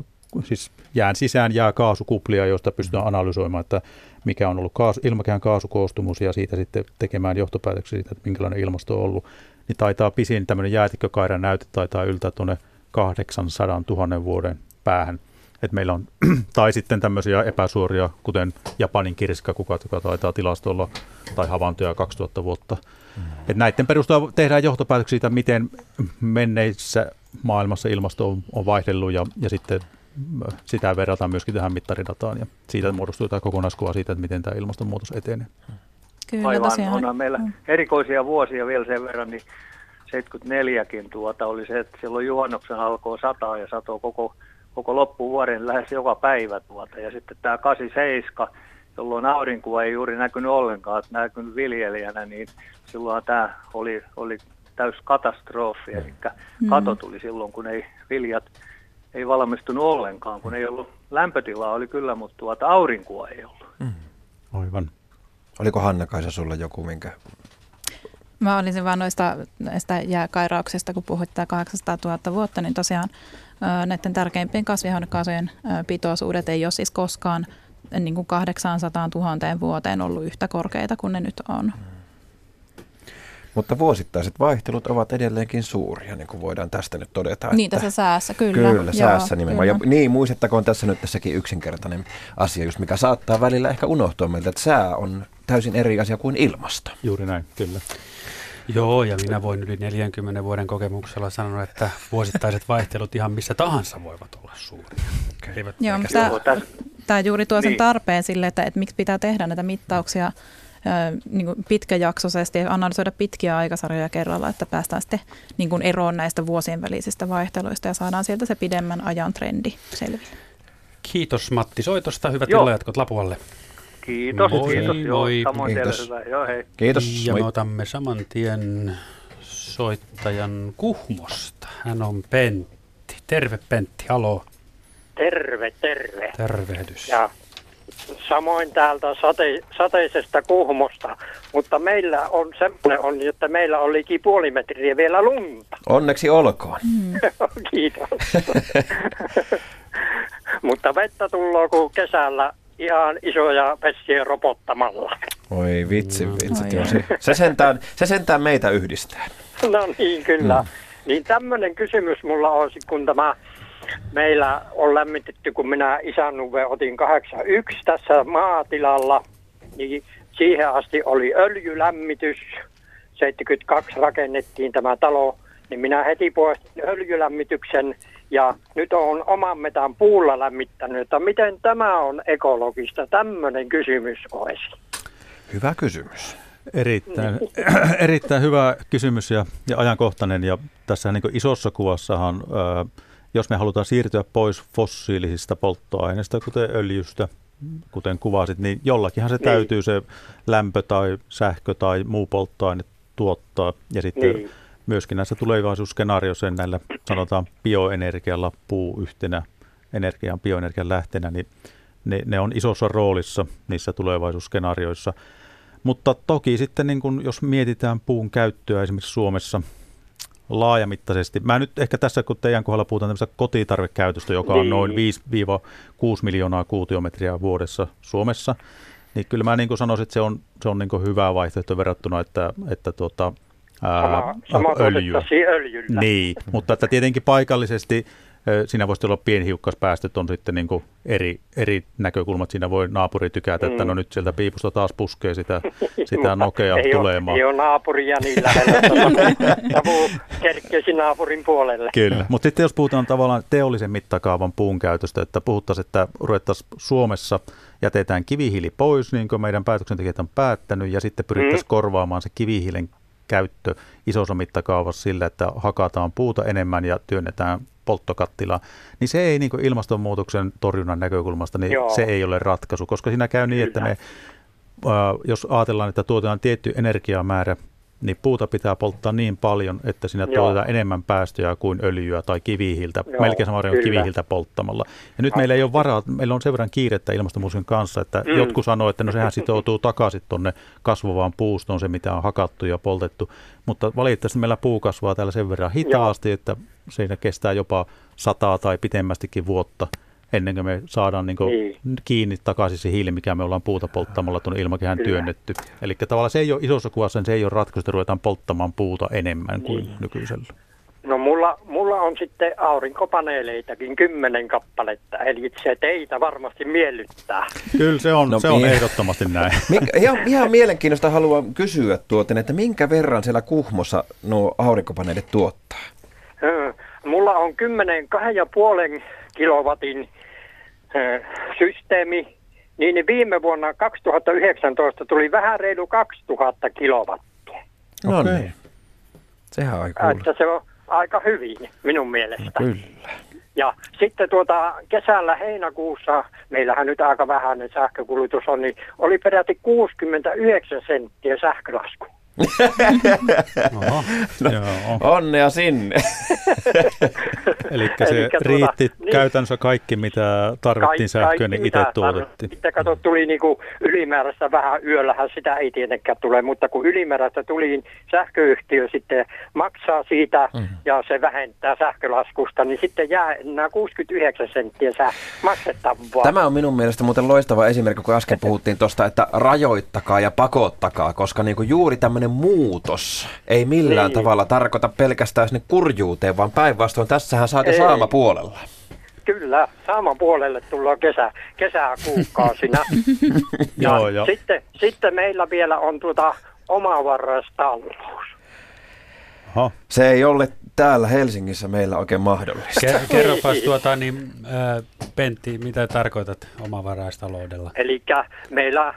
siis jään sisään jää kaasukuplia, joista pystytään analysoimaan, että mikä on ollut kaasu, ilmakehän kaasukoostumus ja siitä sitten tekemään johtopäätöksiä siitä, että minkälainen ilmasto on ollut. Niin taitaa pisin tämmöinen jäätikkökairan näyte taitaa yltää tuonne 800 000 vuoden päähän. Et meillä on, tai sitten tämmöisiä epäsuoria, kuten Japanin kirsikkakukat, joka taitaa tilastolla, tai havaintoja 2000 vuotta. Mm. Et näiden perusteella tehdään johtopäätöksiä siitä, miten menneissä maailmassa ilmasto on, on vaihdellut, ja, ja sitten äh, sitä verrataan myöskin tähän mittaridataan, ja siitä muodostuu tämä kokonaiskuva siitä, että miten tämä ilmastonmuutos etenee. Kyllä, Aivan, tosiaan. onhan meillä mm. erikoisia vuosia vielä sen verran, niin 74kin tuota oli se, että silloin juhannuksen alkoi sataa ja satoi koko, koko loppuvuoden lähes joka päivä tuota. Ja sitten tämä 87, jolloin aurinkoa ei juuri näkynyt ollenkaan, että näkynyt viljelijänä, niin silloin tämä oli, oli täys katastrofi. Eli mm. kato tuli silloin, kun ei viljat ei valmistunut ollenkaan, kun ei ollut lämpötilaa oli kyllä, mutta tuota aurinkoa ei ollut. Mm. Aivan. Oliko Hanna-Kaisa sulla joku, minkä Mä olisin vaan noista näistä jääkairauksista, kun puhuit 800 000 vuotta, niin tosiaan näiden tärkeimpien kasvihuonekaasujen pitoisuudet ei ole siis koskaan niin kuin 800 000 vuoteen ollut yhtä korkeita kuin ne nyt on. Mutta vuosittaiset vaihtelut ovat edelleenkin suuria, niin kuin voidaan tästä nyt todeta. Niin tässä säässä, kyllä. Kyllä, säässä Joo, nimenomaan. Kyllä. Ja, niin, muistettakoon tässä nyt tässäkin yksinkertainen asia, just mikä saattaa välillä ehkä unohtua meiltä, että sää on täysin eri asia kuin ilmasto. Juuri näin, kyllä. Joo, ja minä voin yli 40 vuoden kokemuksella sanoa, että vuosittaiset vaihtelut ihan missä tahansa voivat olla suuria. Okay. Joo, tämä, tämä juuri tuo sen niin. tarpeen sille, että, että miksi pitää tehdä näitä mittauksia niin kuin pitkäjaksoisesti ja analysoida pitkiä aikasarjoja kerralla, että päästään sitten niin kuin eroon näistä vuosien välisistä vaihteluista ja saadaan sieltä se pidemmän ajan trendi selville. Kiitos Matti soitosta. Hyvät illajatkot Lapualle. Kiitos, moi, kiitos. Moi. Joo, samoin kiitos. hyvä. Joo, hei. Kiitos. Ja moi. me otamme saman tien soittajan Kuhmosta. Hän on Pentti. Terve Pentti, haloo. Terve, terve. Tervehdys. Ja samoin täältä sate, sateisesta Kuhmosta, mutta meillä on semmoinen on, että meillä on liki puoli metriä vielä lunta. Onneksi olkoon. Mm. Kiitos. mutta vettä tulee kuin kesällä ihan isoja vesiä ropottamalla. Oi vitsi, vitsi. Mm. Se, se, sentään, se sentään meitä yhdistää. No niin, kyllä. Mm. Niin tämmöinen kysymys mulla on, kun tämä meillä on lämmitetty, kun minä isännuve otin 81 tässä maatilalla, niin siihen asti oli öljylämmitys. 72 rakennettiin tämä talo niin minä heti poistin öljylämmityksen ja nyt on oman metan puulla lämmittänyt, että miten tämä on ekologista, tämmöinen kysymys olisi. Hyvä kysymys. Erittäin, erittäin hyvä kysymys ja, ja ajankohtainen. Ja tässä niin isossa kuvassahan, ää, jos me halutaan siirtyä pois fossiilisista polttoaineista, kuten öljystä, kuten kuvasit, niin jollakinhan se niin. täytyy se lämpö tai sähkö tai muu polttoaine tuottaa. Ja sitten niin. myöskin näissä tulevaisuusskenaarioissa näillä sanotaan bioenergialla puu yhtenä energian, bioenergian lähteenä, niin ne, ne on isossa roolissa niissä tulevaisuusskenaarioissa. Mutta toki sitten, niin kun, jos mietitään puun käyttöä esimerkiksi Suomessa laajamittaisesti, mä nyt ehkä tässä, kun teidän kohdalla puhutaan tämmöistä kotitarvekäytöstä, joka on noin 5-6 niin. miljoonaa kuutiometriä vuodessa Suomessa, niin kyllä mä niin kuin sanoisin, että se on, se on niin kuin hyvä vaihtoehto verrattuna, että, että tuota, ää, sama, öljyä. Niin, mutta että tietenkin paikallisesti siinä voisi olla pienhiukkaspäästöt on sitten niin kuin eri, eri näkökulmat. Siinä voi naapuri tykätä, että no mm. nyt sieltä piipusta taas puskee sitä, sitä nokea ei tulemaan. Ole, ei ole naapuria niin lähellä, että naapurin puolelle. Kyllä, mutta sitten jos puhutaan tavallaan teollisen mittakaavan puun käytöstä, että puhuttaisiin, että ruvettaisiin Suomessa jätetään kivihiili pois, niin kuin meidän päätöksentekijät on päättänyt, ja sitten pyrittäisiin mm. korvaamaan se kivihiilen käyttö isossa mittakaavassa sillä, että hakataan puuta enemmän ja työnnetään polttokattilaa, niin se ei niin ilmastonmuutoksen torjunnan näkökulmasta, niin Joo. se ei ole ratkaisu, koska siinä käy niin, että me, jos ajatellaan, että tuotetaan tietty energiamäärä niin puuta pitää polttaa niin paljon, että siinä tuotetaan enemmän päästöjä kuin öljyä tai kivihiiltä, Joo, melkein sama kuin kivihiiltä polttamalla. Ja nyt meillä ei ole varaa, meillä on sen verran kiirettä ilmastonmuutoksen kanssa, että mm. jotkut sanoo, että no sehän sitoutuu takaisin tuonne kasvavaan puustoon, se mitä on hakattu ja poltettu, mutta valitettavasti meillä puu kasvaa täällä sen verran hitaasti, Joo. että siinä kestää jopa sataa tai pitemmästikin vuotta ennen kuin me saadaan niin niin. kiinni takaisin se hiili, mikä me ollaan puuta polttamalla tuonne ilmakehään Kyllä. työnnetty. Eli tavallaan se ei ole isossa kuvassa, se ei ole ratkaisu, että ruvetaan polttamaan puuta enemmän niin. kuin nykyisellä. No mulla, mulla on sitten aurinkopaneeleitakin kymmenen kappaletta, eli se teitä varmasti miellyttää. Kyllä se on, no, se on niin. ehdottomasti näin. Minkä, ihan, ihan mielenkiintoista haluan kysyä tuoten, että minkä verran siellä Kuhmossa nuo aurinkopaneelit tuottaa? Mulla on kymmenen kahden ja puolen kilowatin systeemi, niin viime vuonna 2019 tuli vähän reilu 2000 kilowattia. No okay. niin. Sehän on aika Että se on aika hyvin minun mielestä. No kyllä. Ja sitten tuota kesällä heinäkuussa, meillähän nyt aika vähäinen sähkökulutus on, niin oli peräti 69 senttiä sähkölasku. Oho, no, onnea sinne. Eli se Elikkä tuota, riitti niin, käytännössä kaikki, mitä tarvittiin sähköä, niin itse tuotettiin. Sitten kato, tuli niinku ylimääräistä vähän yöllähän, sitä ei tietenkään tule, mutta kun ylimääräistä tuli, niin sähköyhtiö sitten maksaa siitä mm. ja se vähentää sähkölaskusta, niin sitten jää nämä 69 senttiä sä maksettavaa. Tämä on minun mielestä muuten loistava esimerkki, kun äsken puhuttiin tuosta, että rajoittakaa ja pakottakaa, koska niinku juuri tämmöinen muutos ei millään niin. tavalla tarkoita pelkästään sinne kurjuuteen, vaan päinvastoin tässähän saatte saama puolella. Kyllä, saaman puolelle tullaan kesä, kesäkuukausina. ja joo, jo. Sitten, sitten meillä vielä on tuota omavarastalous. Se ei ole täällä Helsingissä meillä oikein mahdollista. Kerropas tuota, niin, äh, Pentti, mitä tarkoitat omavaraistaloudella? Eli meillä, äh,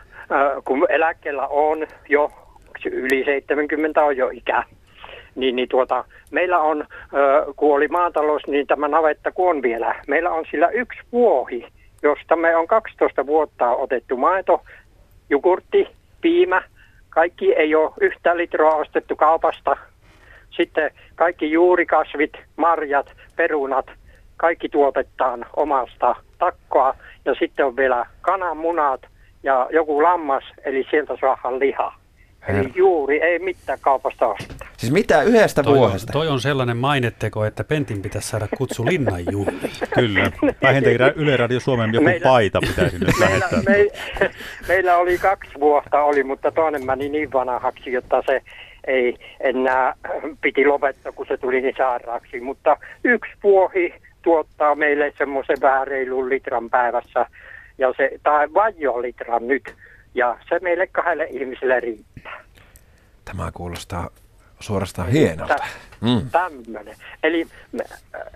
kun eläkkeellä on jo yli 70 on jo ikä. Niin, niin tuota, meillä on, kun oli maatalous, niin tämä navetta kun on vielä, meillä on sillä yksi vuohi, josta me on 12 vuotta otettu maito, jogurtti, piimä, kaikki ei ole yhtä litroa ostettu kaupasta. Sitten kaikki juurikasvit, marjat, perunat, kaikki tuotetaan omasta takkoa. Ja sitten on vielä kananmunat ja joku lammas, eli sieltä saadaan lihaa. Eli juuri ei mitään kaupasta ostaa. Siis mitä yhdestä toi vuodesta? On, toi on sellainen mainetteko, että Pentin pitäisi saada kutsu linnan Kyllä. Vähintäänkin Yle Radio Suomen joku meillä, paita pitäisi nyt meillä, me, meillä oli kaksi vuotta, oli, mutta toinen meni niin vanhaksi, jotta se ei enää piti lopettaa, kun se tuli niin sairaaksi. Mutta yksi vuohi tuottaa meille semmoisen vähän reilun litran päivässä, ja se, tai vajo litran nyt, ja se meille kahdelle ihmiselle riittää. Tämä kuulostaa Suorastaan hienolta. Mm. Tämmöinen. Eli me,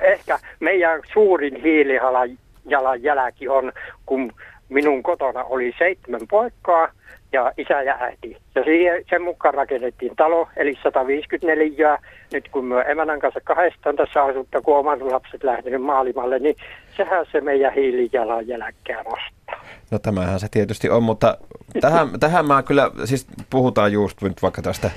ehkä meidän suurin hiilijalanjälki on, kun minun kotona oli seitsemän poikkaa ja isä ja äiti. Ja siihen, sen mukaan rakennettiin talo, eli 154. Nyt kun me emänän kanssa kahdestaan tässä asutta, kun oman lapset lähtenyt maailmalle, niin sehän se meidän hiilijalanjälkeä nostaa. No tämähän se tietysti on, mutta tähän, tähän mä kyllä, siis puhutaan just nyt vaikka tästä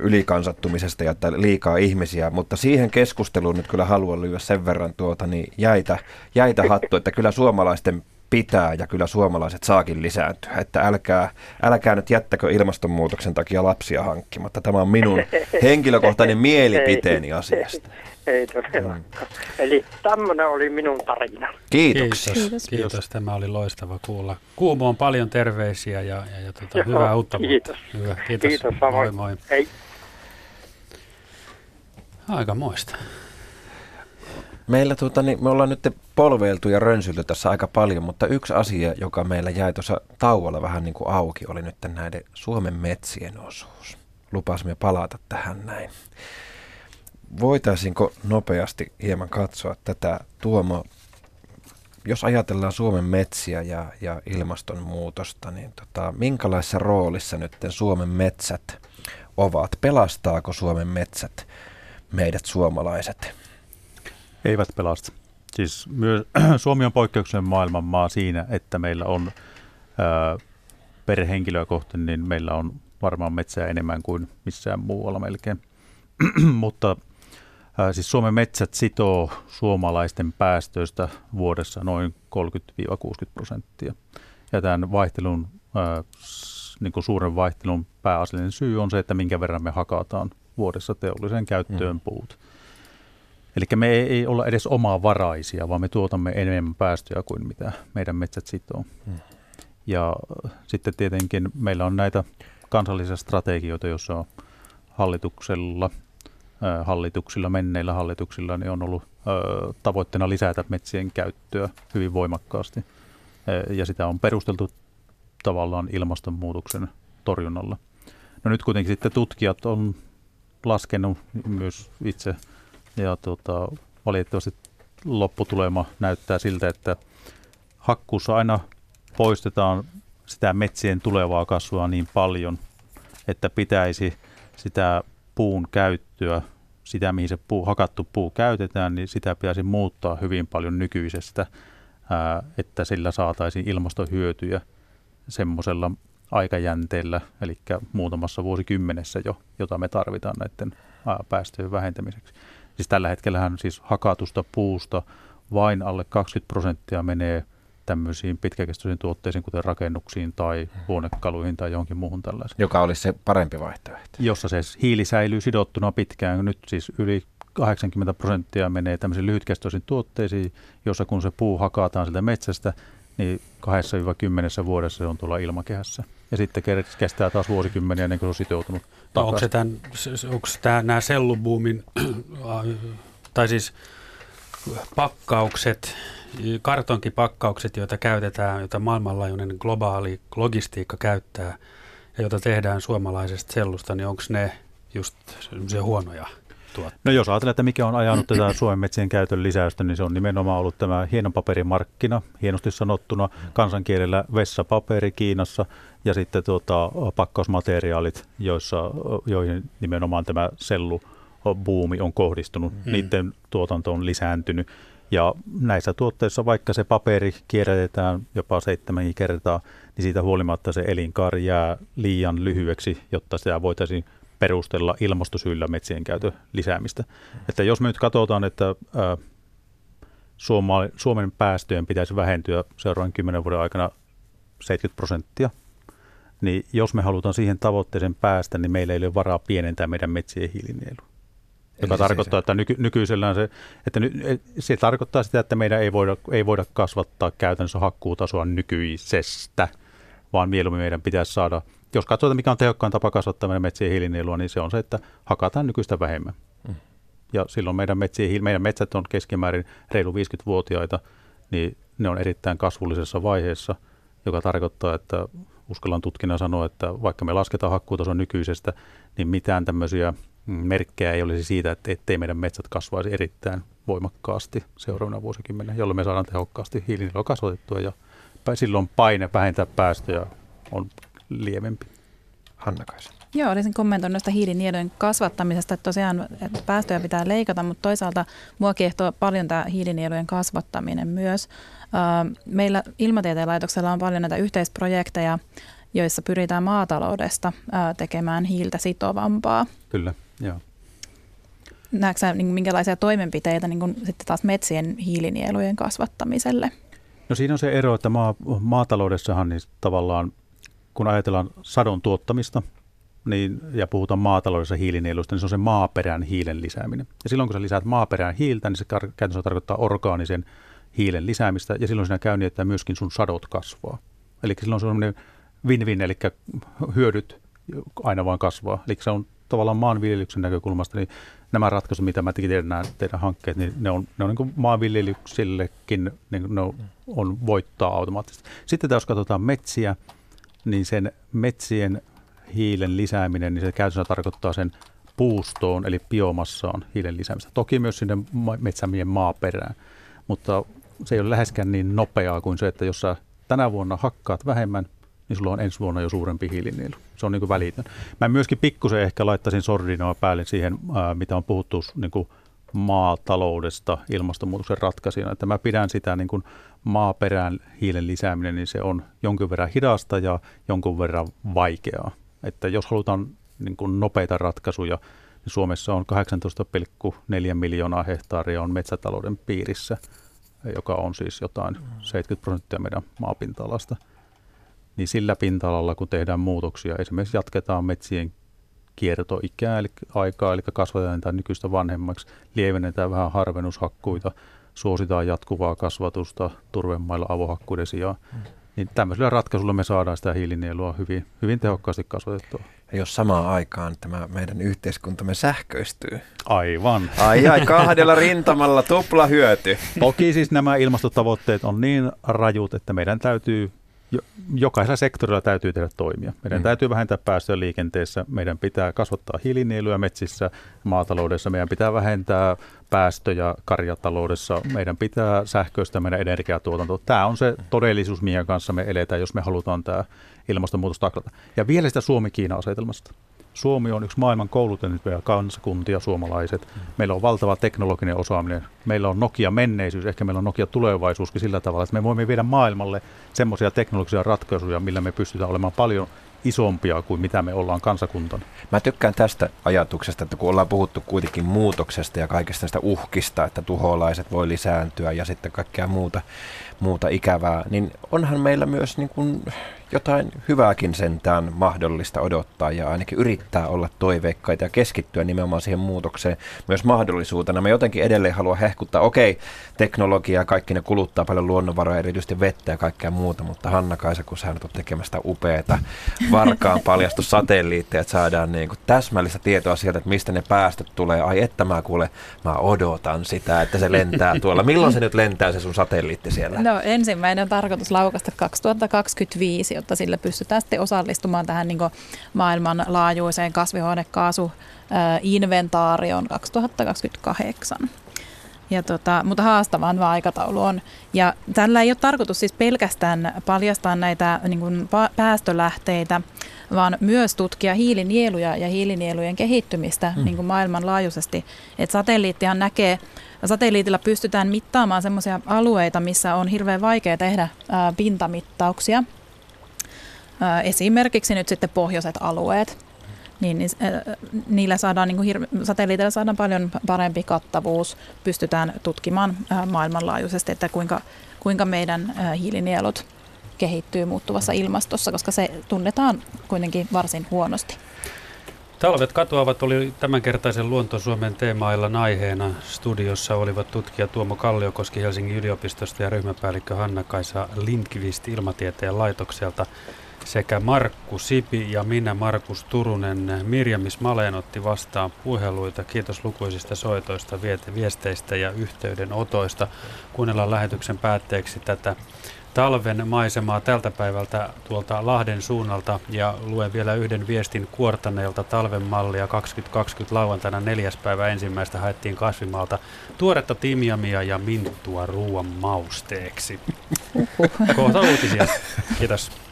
ylikansattumisesta ja että liikaa ihmisiä, mutta siihen keskusteluun nyt kyllä haluan lyödä sen verran tuota, niin jäitä, jäitä hattu, että kyllä suomalaisten pitää ja kyllä suomalaiset saakin lisääntyä. Että älkää, älkää nyt jättäkö ilmastonmuutoksen takia lapsia hankkimatta. Tämä on minun henkilökohtainen mielipiteeni asiasta. Ei todellakaan. Mm. Eli tämmöinen oli minun tarina. Kiitoksia. Kiitos. Kiitos. Kiitos. Tämä oli loistava kuulla. Kuumo on paljon terveisiä ja, ja, ja tuota, Joo, hyvää uutta Kiitos. Hyvä. Kiitos. Kiitos moi moi. Hei. Aika moista. Meillä tuota, niin, me ollaan nyt polveiltu ja rönsylty tässä aika paljon, mutta yksi asia, joka meillä jäi tuossa tauolla vähän niin kuin auki, oli nyt näiden Suomen metsien osuus. Lupasimme palata tähän näin. Voitaisinko nopeasti hieman katsoa tätä Tuomo, jos ajatellaan Suomen metsiä ja, ja ilmastonmuutosta, niin tota, minkälaisessa roolissa nyt Suomen metsät ovat? Pelastaako Suomen metsät meidät suomalaiset? Eivät pelasta. Siis myös, Suomi on poikkeuksellinen maailmanmaa siinä, että meillä on ää, per henkilöä kohti, niin meillä on varmaan metsää enemmän kuin missään muualla melkein. Mutta ää, siis Suomen metsät sitoo suomalaisten päästöistä vuodessa noin 30-60 prosenttia. Ja tämän vaihtelun, ää, niin kuin suuren vaihtelun pääasiallinen syy on se, että minkä verran me hakataan vuodessa teolliseen käyttöön mm. puut. Eli me ei olla edes omaa varaisia, vaan me tuotamme enemmän päästöjä kuin mitä meidän metsät sitoo. Hmm. Ja sitten tietenkin meillä on näitä kansallisia strategioita, joissa on hallituksella, hallituksilla, menneillä hallituksilla, niin on ollut tavoitteena lisätä metsien käyttöä hyvin voimakkaasti. Ja sitä on perusteltu tavallaan ilmastonmuutoksen torjunnalla. No nyt kuitenkin sitten tutkijat on laskenut myös itse – ja tota, valitettavasti lopputulema näyttää siltä, että hakkuussa aina poistetaan sitä metsien tulevaa kasvua niin paljon, että pitäisi sitä puun käyttöä, sitä mihin se puu, hakattu puu käytetään, niin sitä pitäisi muuttaa hyvin paljon nykyisestä, että sillä saataisiin ilmastohyötyjä semmoisella aikajänteellä, eli muutamassa vuosikymmenessä jo, jota me tarvitaan näiden ää, päästöjen vähentämiseksi. Siis tällä hetkellähän siis hakatusta puusta vain alle 20 prosenttia menee tämmöisiin pitkäkestoisiin tuotteisiin, kuten rakennuksiin tai huonekaluihin tai johonkin muuhun tällaiseen. Joka olisi se parempi vaihtoehto. Jossa se hiili säilyy sidottuna pitkään. Nyt siis yli 80 prosenttia menee tämmöisiin lyhytkestoisiin tuotteisiin, jossa kun se puu hakataan sieltä metsästä, niin 2-10 vuodessa se on tuolla ilmakehässä. Ja sitten kestää taas vuosikymmeniä ennen kuin se on sitoutunut no, onko, se tämän, onko tämä nämä sellubuumin, tai siis pakkaukset, kartonkipakkaukset, joita käytetään, joita maailmanlaajuinen globaali logistiikka käyttää ja joita tehdään suomalaisesta sellusta, niin onko ne just huonoja tuotteita? No jos ajatellaan, että mikä on ajanut tätä Suomen metsien käytön lisäystä, niin se on nimenomaan ollut tämä hienon paperimarkkina, hienosti sanottuna kansankielellä vessapaperi Kiinassa ja sitten tuota, pakkausmateriaalit, joissa, joihin nimenomaan tämä sellu buumi on kohdistunut, mm. niiden tuotanto on lisääntynyt. Ja näissä tuotteissa, vaikka se paperi kierrätetään jopa seitsemän kertaa, niin siitä huolimatta se elinkaari jää liian lyhyeksi, jotta sitä voitaisiin perustella ilmastosyillä metsien käytön lisäämistä. Mm. Että jos me nyt katsotaan, että ää, Suomen päästöjen pitäisi vähentyä seuraavan kymmenen vuoden aikana 70 prosenttia, niin jos me halutaan siihen tavoitteeseen päästä, niin meillä ei ole varaa pienentää meidän metsien hiilinielu. Joka Eli tarkoittaa, että nyky, nykyisellään se, että ny, se tarkoittaa sitä, että meidän ei voida, ei voida kasvattaa käytännössä hakkuutasoa nykyisestä, vaan mieluummin meidän pitäisi saada, jos katsotaan mikä on tehokkain tapa kasvattaa meidän metsien hiilinielua, niin se on se, että hakataan nykyistä vähemmän. Mm. Ja silloin meidän, metsien, meidän metsät on keskimäärin reilu 50-vuotiaita, niin ne on erittäin kasvullisessa vaiheessa, joka tarkoittaa, että uskallan tutkina sanoa, että vaikka me lasketaan hakkuutason nykyisestä, niin mitään tämmöisiä merkkejä ei olisi siitä, että ettei meidän metsät kasvaisi erittäin voimakkaasti seuraavana vuosikymmenen, jolloin me saadaan tehokkaasti hiilinielua kasvatettua ja silloin paine vähentää päästöjä on lievempi. Hanna Kaisa. Joo, olisin kommentoinut noista hiilinielujen kasvattamisesta, että tosiaan että päästöjä pitää leikata, mutta toisaalta mua kiehtoo paljon tämä hiilinielujen kasvattaminen myös. Meillä Ilmatieteen laitoksella on paljon näitä yhteisprojekteja, joissa pyritään maataloudesta tekemään hiiltä sitovampaa. Kyllä, joo. Näetkö niin minkälaisia toimenpiteitä niin kuin sitten taas metsien hiilinielujen kasvattamiselle? No siinä on se ero, että maa, maataloudessahan niin tavallaan, kun ajatellaan sadon tuottamista, niin, ja puhutaan maataloudessa hiilinieluista, niin se on se maaperän hiilen lisääminen. Ja silloin kun sä lisäät maaperän hiiltä, niin se käytännössä tarkoittaa orgaanisen hiilen lisäämistä, ja silloin siinä käy niin, että myöskin sun sadot kasvaa. Eli silloin se on semmoinen win-win, eli hyödyt aina vain kasvaa. Eli se on tavallaan maanviljelyksen näkökulmasta, niin nämä ratkaisut, mitä mä tiedän nämä teidän hankkeet, niin ne on, ne on niin maanviljelyksillekin, niin ne on, on voittaa automaattisesti. Sitten jos katsotaan metsiä, niin sen metsien hiilen lisääminen, niin se käytännössä tarkoittaa sen puustoon, eli biomassaan hiilen lisäämistä. Toki myös sinne metsämien maaperään, mutta se ei ole läheskään niin nopeaa kuin se, että jos sä tänä vuonna hakkaat vähemmän, niin sulla on ensi vuonna jo suurempi hiilinielu. Se on niin kuin välitön. Mä myöskin pikkusen ehkä laittaisin sordinoa päälle siihen, mitä on puhuttu niin kuin maataloudesta ilmastonmuutoksen ratkaisijana. Että mä pidän sitä niin kuin maaperän hiilen lisääminen, niin se on jonkin verran hidasta ja jonkun verran vaikeaa. Että jos halutaan niin kuin nopeita ratkaisuja, niin Suomessa on 18,4 miljoonaa hehtaaria on metsätalouden piirissä, joka on siis jotain 70 prosenttia meidän maapinta-alasta. Niin sillä pinta-alalla, kun tehdään muutoksia, esimerkiksi jatketaan metsien kiertoikää, eli aikaa, eli kasvatetaan nykyistä vanhemmaksi, lievennetään vähän harvennushakkuita, suositaan jatkuvaa kasvatusta turvemailla avohakkuiden sijaan. Mm niin tämmöisellä ratkaisulla me saadaan sitä hiilinielua hyvin, hyvin tehokkaasti kasvatettua. Ja jos samaan aikaan tämä meidän yhteiskuntamme sähköistyy. Aivan. Ai ai, kahdella rintamalla tupla hyöty. Toki siis nämä ilmastotavoitteet on niin rajut, että meidän täytyy jokaisella sektorilla täytyy tehdä toimia. Meidän mm. täytyy vähentää päästöjä liikenteessä, meidän pitää kasvattaa hiilinieluja metsissä, maataloudessa, meidän pitää vähentää päästöjä karjataloudessa, meidän pitää sähköistä meidän energiatuotanto. Tämä on se todellisuus, minkä kanssa me eletään, jos me halutaan tämä ilmastonmuutos taklata. Ja vielä sitä Suomi-Kiina-asetelmasta. Suomi on yksi maailman koulutettuja kansakuntia, suomalaiset. Meillä on valtava teknologinen osaaminen. Meillä on Nokia menneisyys, ehkä meillä on Nokia tulevaisuuskin sillä tavalla, että me voimme viedä maailmalle semmoisia teknologisia ratkaisuja, millä me pystytään olemaan paljon isompia kuin mitä me ollaan kansakuntana. Mä tykkään tästä ajatuksesta, että kun ollaan puhuttu kuitenkin muutoksesta ja kaikista näistä uhkista, että tuholaiset voi lisääntyä ja sitten kaikkea muuta, muuta ikävää, niin onhan meillä myös niin kuin jotain hyvääkin sentään mahdollista odottaa ja ainakin yrittää olla toiveikkaita ja keskittyä nimenomaan siihen muutokseen myös mahdollisuutena. Mä jotenkin edelleen haluan hehkuttaa, okei, teknologia, kaikki ne kuluttaa paljon luonnonvaroja, erityisesti vettä ja kaikkea muuta, mutta Hanna-Kaisa, kun sä nyt tekemästä upeata varkaan paljastu satelliitteja, että saadaan niin kuin täsmällistä tietoa sieltä, että mistä ne päästöt tulee. Ai että mä kuule, mä odotan sitä, että se lentää tuolla. Milloin se nyt lentää se sun satelliitti siellä? No ensimmäinen on tarkoitus laukasta 2025, jotta sillä pystytään sitten osallistumaan tähän niin maailmanlaajuiseen kasvihuonekaasu-inventaarioon 2028. Ja tota, mutta haastavaan aikataulu on. Ja tällä ei ole tarkoitus siis pelkästään paljastaa näitä niin kuin päästölähteitä, vaan myös tutkia hiilinieluja ja hiilinielujen kehittymistä mm. niin kuin maailmanlaajuisesti. Et satelliittihan näkee, satelliitilla pystytään mittaamaan sellaisia alueita, missä on hirveän vaikea tehdä ää, pintamittauksia. Esimerkiksi nyt sitten pohjoiset alueet, niin, niin niillä saadaan, niin satelliiteilla saadaan paljon parempi kattavuus, pystytään tutkimaan maailmanlaajuisesti, että kuinka, kuinka meidän hiilinielut kehittyy muuttuvassa ilmastossa, koska se tunnetaan kuitenkin varsin huonosti. Talvet katoavat oli tämänkertaisen Luonto Suomen teemaillan aiheena. Studiossa olivat tutkija Tuomo Kalliokoski Helsingin yliopistosta ja ryhmäpäällikkö Hanna-Kaisa Lindqvist Ilmatieteen laitokselta sekä Markku Sipi ja minä Markus Turunen. Mirjamis Maleen otti vastaan puheluita. Kiitos lukuisista soitoista, viesteistä ja yhteydenotoista. Kuunnellaan lähetyksen päätteeksi tätä talven maisemaa tältä päivältä tuolta Lahden suunnalta ja luen vielä yhden viestin Kuortaneelta talven mallia 2020 lauantaina neljäs päivä ensimmäistä haettiin kasvimaalta tuoretta timjamia ja minttua ruoan mausteeksi. Kohta uutisia. Kiitos.